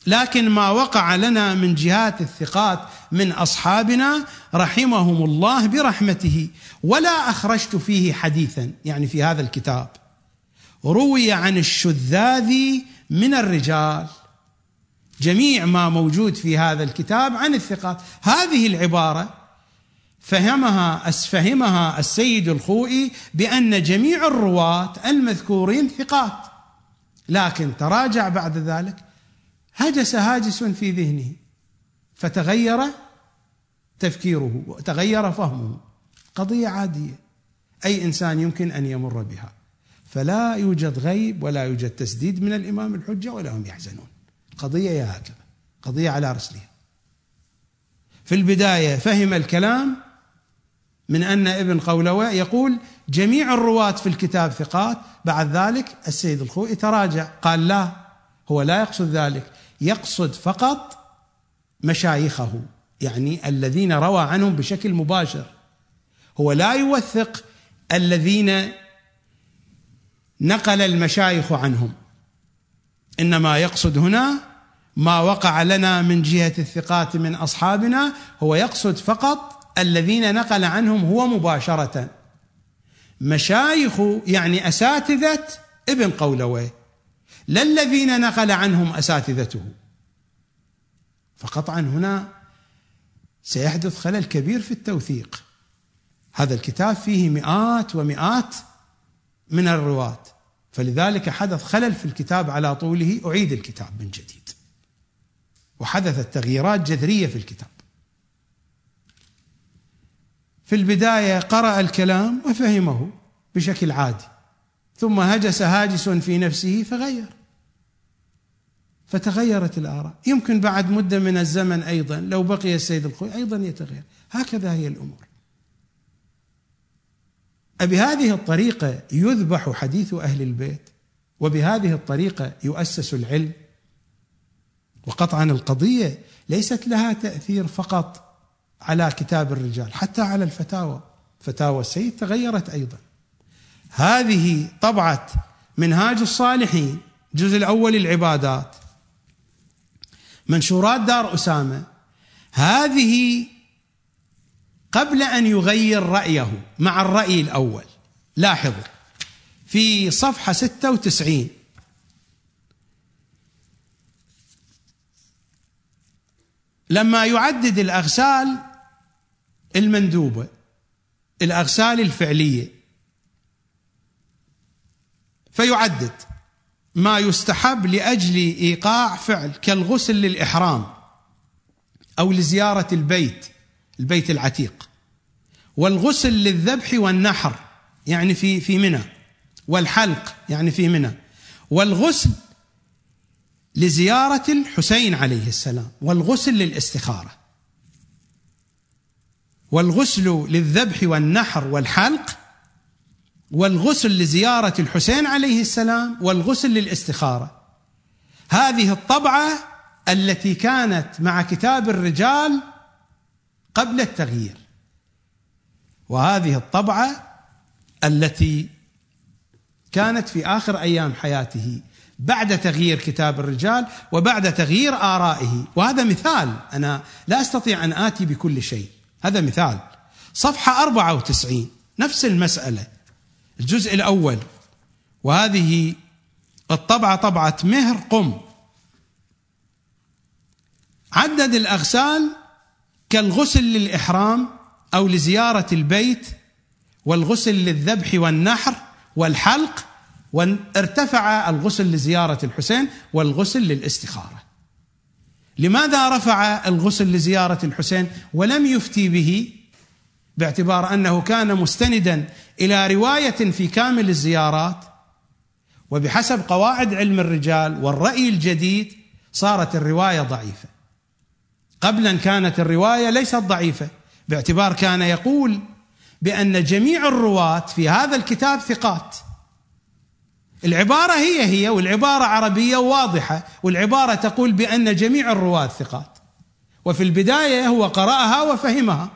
لكن ما وقع لنا من جهات الثقات من أصحابنا رحمهم الله برحمته ولا أخرجت فيه حديثا يعني في هذا الكتاب. روي عن الشذاذ من الرجال. جميع ما موجود في هذا الكتاب عن الثقات. هذه العبارة فهمها فهمها السيد الخوئي بأن جميع الرواة المذكورين ثقات. لكن تراجع بعد ذلك هجس هاجس في ذهنه فتغير تفكيره وتغير فهمه. قضية عادية. أي إنسان يمكن أن يمر بها. فلا يوجد غيب ولا يوجد تسديد من الإمام الحجة ولا هم يحزنون. القضية يا هكذا قضية على رسلها في البداية فهم الكلام من أن ابن قولوى يقول جميع الرواة في الكتاب ثقات بعد ذلك السيد الخوئي تراجع. قال لا هو لا يقصد ذلك. يقصد فقط مشايخه يعني الذين روى عنهم بشكل مباشر. هو لا يوثق الذين نقل المشايخ عنهم. إنما يقصد هنا ما وقع لنا من جهة الثقات من أصحابنا هو يقصد فقط الذين نقل عنهم هو مباشرة. مشايخ يعني أساتذة ابن قولوي لا الذين نقل عنهم أساتذته. فقطعا هنا سيحدث خلل كبير في التوثيق. هذا الكتاب فيه مئات ومئات من الرواة فلذلك حدث خلل في الكتاب على طوله. أعيد الكتاب من جديد. وحدثت تغييرات جذرية في الكتاب. في البداية قرأ الكلام وفهمه بشكل عادي ثم هجس هاجس في نفسه فغير. فتغيرت الآراء. يمكن بعد مدة من الزمن أيضا لو بقي السيد الخوي أيضا يتغير. هكذا هي الأمور. أبهذه الطريقة يذبح حديث أهل البيت وبهذه الطريقة يؤسس العلم وقطعا القضية ليست لها تأثير فقط على كتاب الرجال حتى على الفتاوى. فتاوى السيد تغيرت أيضا. هذه طبعة منهاج الصالحين الجزء الأول العبادات منشورات دار أسامة. هذه قبل أن يغير رأيه مع الرأي الأول. لاحظوا في صفحة 96 لما يعدد الأغسال المندوبة الأغسال الفعلية. فيعدد ما يستحب لأجل إيقاع فعل كالغسل للإحرام أو لزيارة البيت البيت العتيق. والغسل للذبح والنحر يعني في في منى. والحلق يعني في منى. والغسل لزيارة الحسين عليه السلام والغسل للاستخارة. والغسل للذبح والنحر والحلق والغسل لزيارة الحسين عليه السلام والغسل للاستخارة. هذه الطبعة التي كانت مع كتاب الرجال قبل التغيير. وهذه الطبعة التي كانت في آخر أيام حياته بعد تغيير كتاب الرجال وبعد تغيير آرائه. وهذا مثال. أنا لا أستطيع أن آتي بكل شيء. هذا مثال. صفحة 94 نفس المسألة. الجزء الأول. وهذه الطبعة طبعة مهر قم. عدد الأغسال كالغسل للإحرام أو لزيارة البيت والغسل للذبح والنحر والحلق وارتفع الغسل لزيارة الحسين والغسل للاستخارة. لماذا رفع الغسل لزيارة الحسين ولم يفتي به؟ باعتبار أنه كان مستندا إلى رواية في كامل الزيارات وبحسب قواعد علم الرجال والرأي الجديد صارت الرواية ضعيفة. قبلا كانت الرواية ليست ضعيفة باعتبار كان يقول بأن جميع الرواة في هذا الكتاب ثقات. العبارة هي هي والعبارة عربية واضحة والعبارة تقول بأن جميع الرواة ثقات. وفي البداية هو قرأها وفهمها.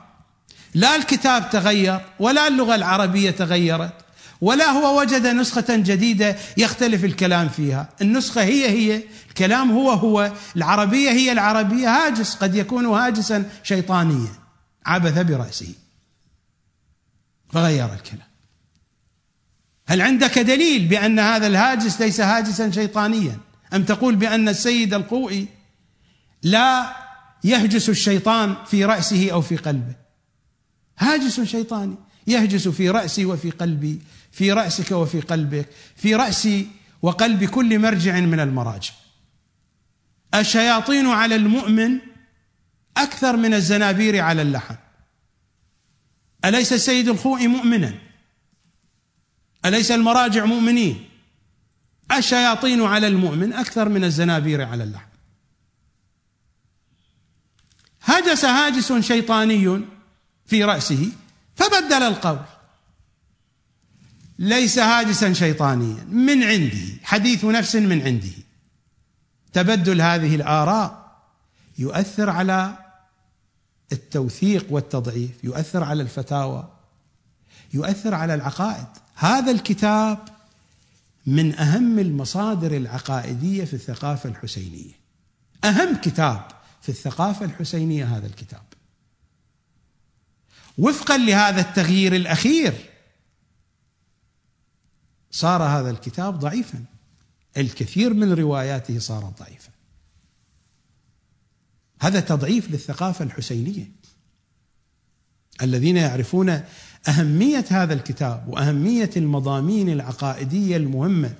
لا الكتاب تغير ولا اللغة العربية تغيرت ولا هو وجد نسخة جديدة يختلف الكلام فيها. النسخة هي هي الكلام هو هو العربية هي العربية. هاجس قد يكون هاجسا شيطانيا. عبث برأسه. فغير الكلام. هل عندك دليل بأن هذا الهاجس ليس هاجسا شيطانيا؟ أم تقول بأن السيد القوئي لا يهجس الشيطان في رأسه أو في قلبه؟ هاجس شيطاني يهجس في رأسي وفي قلبي في رأسك وفي قلبك في رأسي وقلب كل مرجع من المراجع. الشياطين على المؤمن أكثر من الزنابير على اللحم. أليس سيد الخوء مؤمنا؟ أليس المراجع مؤمنين؟ الشياطين على المؤمن أكثر من الزنابير على اللحم. هجس هاجس شيطاني في رأسه فبدل القول. ليس هاجسا شيطانيا من عنده حديث نفس من عنده. تبدل هذه الآراء يؤثر على التوثيق والتضعيف يؤثر على الفتاوى يؤثر على العقائد. هذا الكتاب من أهم المصادر العقائدية في الثقافة الحسينية. أهم كتاب في الثقافة الحسينية هذا الكتاب. وفقا لهذا التغيير الأخير صار هذا الكتاب ضعيفا. الكثير من رواياته صارت ضعيفه هذا تضعيف للثقافة الحسينية. الذين يعرفون أهمية هذا الكتاب وأهمية المضامين العقائدية المهمة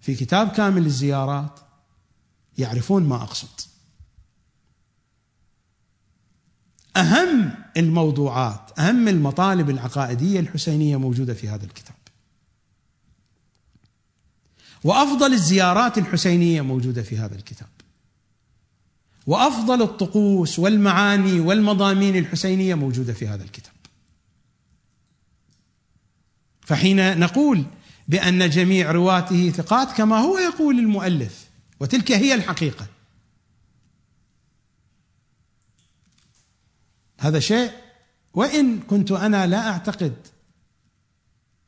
في كتاب كامل الزيارات يعرفون ما أقصد. أهم الموضوعات أهم المطالب العقائدية الحسينية موجودة في هذا الكتاب. وأفضل الزيارات الحسينية موجودة في هذا الكتاب. وأفضل الطقوس والمعاني والمضامين الحسينية موجودة في هذا الكتاب. فحين نقول بأن جميع رواته ثقات كما هو يقول المؤلف وتلك هي الحقيقة. هذا شيء وإن كنت أنا لا أعتقد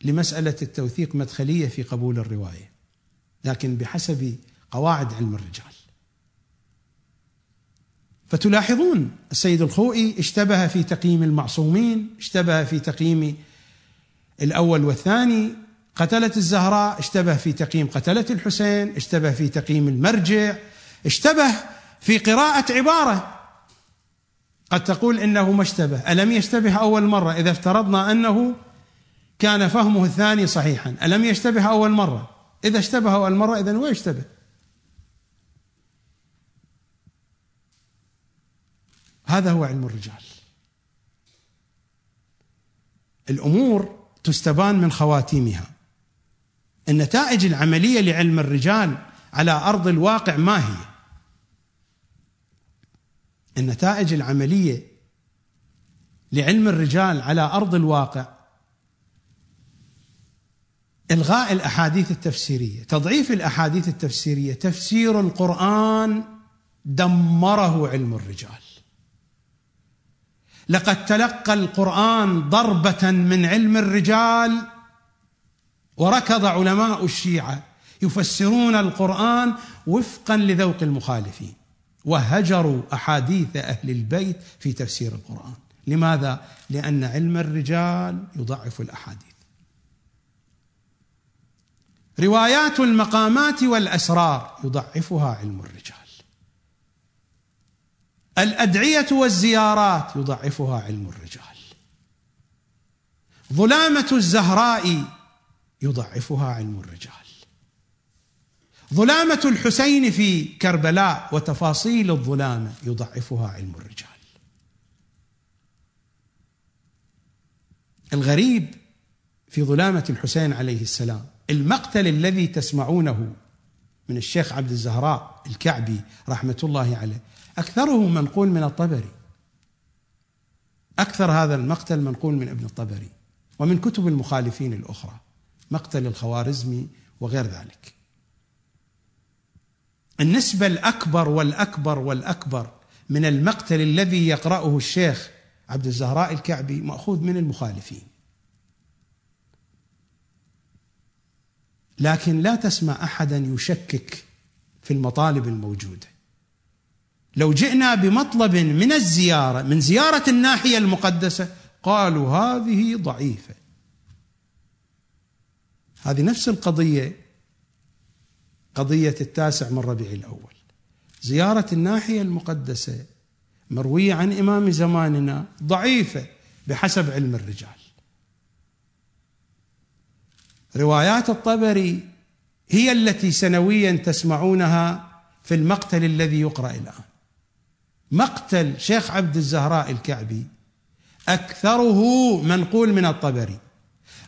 لمسألة التوثيق مدخلية في قبول الرواية لكن بحسب قواعد علم الرجال. فتلاحظون السيد الخوئي اشتبه في تقييم المعصومين اشتبه في تقييم الأول والثاني قتلة الزهراء اشتبه في تقييم قتلة الحسين اشتبه في تقييم المرجع اشتبه في قراءة عبارة. قد تقول إنه ما اشتبه. ألم يشتبه أول مرة إذا افترضنا أنه كان فهمه الثاني صحيحا؟ ألم يشتبه أول مرة؟ إذا اشتبه أول مرة إذا هو يشتبه هذا هو علم الرجال. الأمور تستبان من خواتيمها. النتائج العملية لعلم الرجال على أرض الواقع ما هي؟ النتائج العملية لعلم الرجال على أرض الواقع إلغاء الأحاديث التفسيرية. تضعيف الأحاديث التفسيرية تفسير القرآن دمره علم الرجال. لقد تلقى القرآن ضربة من علم الرجال وركض علماء الشيعة يفسرون القرآن وفقا لذوق المخالفين. وهجروا أحاديث أهل البيت في تفسير القرآن. لماذا؟ لأن علم الرجال يضعف الأحاديث. روايات المقامات والأسرار يضعفها علم الرجال. الأدعية والزيارات يضعفها علم الرجال. ظلامة الزهراء يضعفها علم الرجال. ظلامة الحسين في كربلاء وتفاصيل الظلامه يضعفها علم الرجال. الغريب في ظلامة الحسين عليه السلام المقتل الذي تسمعونه من الشيخ عبد الزهراء الكعبي رحمة الله عليه أكثره منقول من الطبري. أكثر هذا المقتل منقول من ابن الطبري ومن كتب المخالفين الأخرى مقتل الخوارزمي وغير ذلك. النسبة الأكبر والأكبر والأكبر من المقتل الذي يقرأه الشيخ عبد الزهراء الكعبي مأخوذ من المخالفين. لكن لا تسمع أحدا يشكك في المطالب الموجودة. لو جئنا بمطلب من الزيارة من زيارة الناحية المقدسة قالوا هذه ضعيفة. هذه نفس القضية قضية التاسع من ربيع الأول. زيارة الناحية المقدسة مروية عن إمام زماننا ضعيفة بحسب علم الرجال. روايات الطبري هي التي سنويا تسمعونها في المقتل الذي يقرأ الآن. مقتل شيخ عبد الزهراء الكعبي أكثره منقول من الطبري.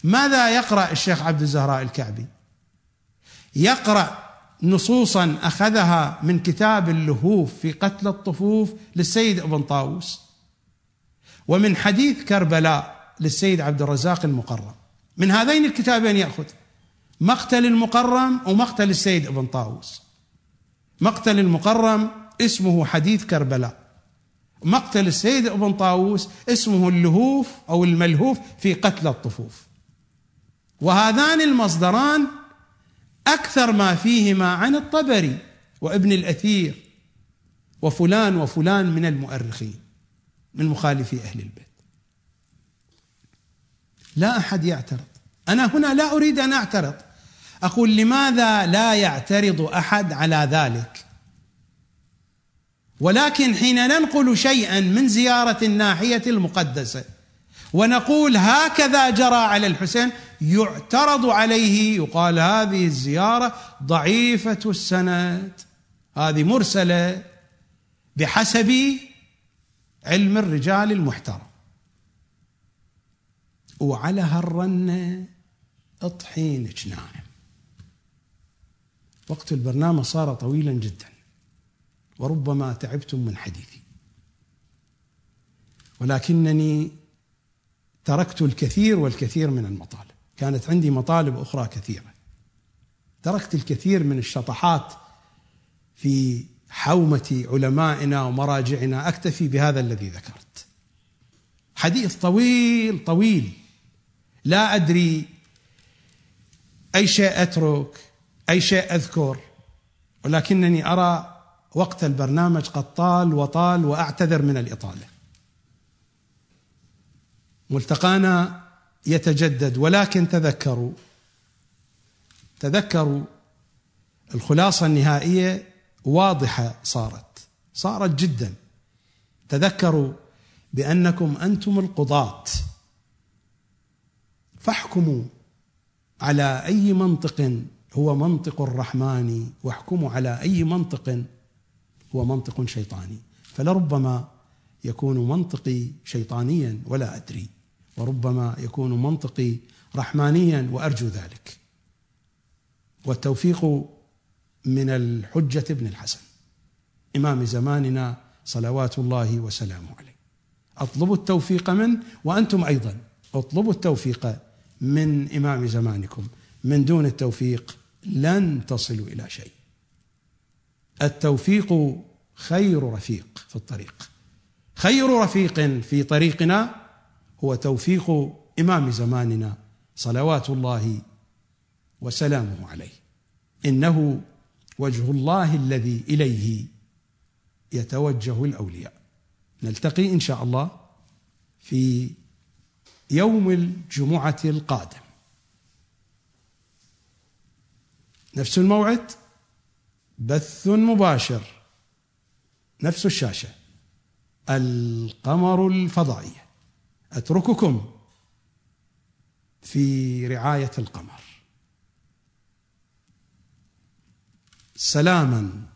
ماذا يقرأ الشيخ عبد الزهراء الكعبي؟ يقرأ نصوصا أخذها من كتاب اللهوف في قتل الطفوف للسيد ابن طاووس ومن حديث كربلاء للسيد عبد الرزاق المقرم. من هذين الكتابين يأخذ؟ مقتل المقرم ومقتل السيد ابن طاووس. مقتل المقرم اسمه حديث كربلاء. مقتل السيد ابن طاووس اسمه اللهوف أو الملهوف في قتل الطفوف. وهذان المصدران أكثر ما فيهما عن الطبري وابن الأثير وفلان وفلان من المؤرخين من مخالفي أهل البيت. لا أحد يعترض. أنا هنا لا أريد أن أعترض. أقول لماذا لا يعترض أحد على ذلك؟ ولكن حين ننقل شيئا من زيارة الناحية المقدسة ونقول هكذا جرى على الحسين يعترض عليه يقال هذه الزيارة ضعيفة السند. هذه مرسلة بحسب علم الرجال المحترم. وعلى هالرنه اطحينك ناعم وقت البرنامج صار طويلا جدا. وربما تعبتم من حديثي. ولكنني تركت الكثير والكثير من المطالب. كانت عندي مطالب أخرى كثيرة. تركت الكثير من الشطحات في حومة علمائنا ومراجعنا. أكتفي بهذا الذي ذكرت. حديث طويل طويل. لا أدري أي شيء أترك أي شيء أذكر. ولكنني أرى وقت البرنامج قد طال وطال وأعتذر من الإطالة. ملتقانا يتجدد ولكن تذكروا تذكروا الخلاصة النهائية واضحة صارت صارت جدا تذكروا بأنكم أنتم القضاة فاحكموا على أي منطق هو منطق الرحمن واحكموا على أي منطق هو منطق شيطاني. فلربما يكون منطقي شيطانيا ولا أدري. وربما يكون منطقي رحمانيا وأرجو ذلك. والتوفيق من الحجة ابن الحسن. إمام زماننا صلوات الله وسلامه عليه. أطلبوا التوفيق منه وأنتم أيضا. أطلبوا التوفيق من إمام زمانكم. من دون التوفيق لن تصلوا إلى شيء. التوفيق خير رفيق في الطريق. خير رفيق في طريقنا هو توفيق إمام زماننا صلوات الله وسلامه عليه. إنه وجه الله الذي إليه يتوجه الأولياء. نلتقي إن شاء الله في يوم الجمعة القادم. نفس الموعد؟ بث مباشر. نفس الشاشة. القمر الفضائيه أترككم في رعاية القمر. سلاما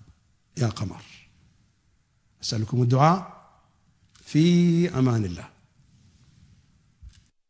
يا قمر. أسألكم الدعاء. في أمان الله.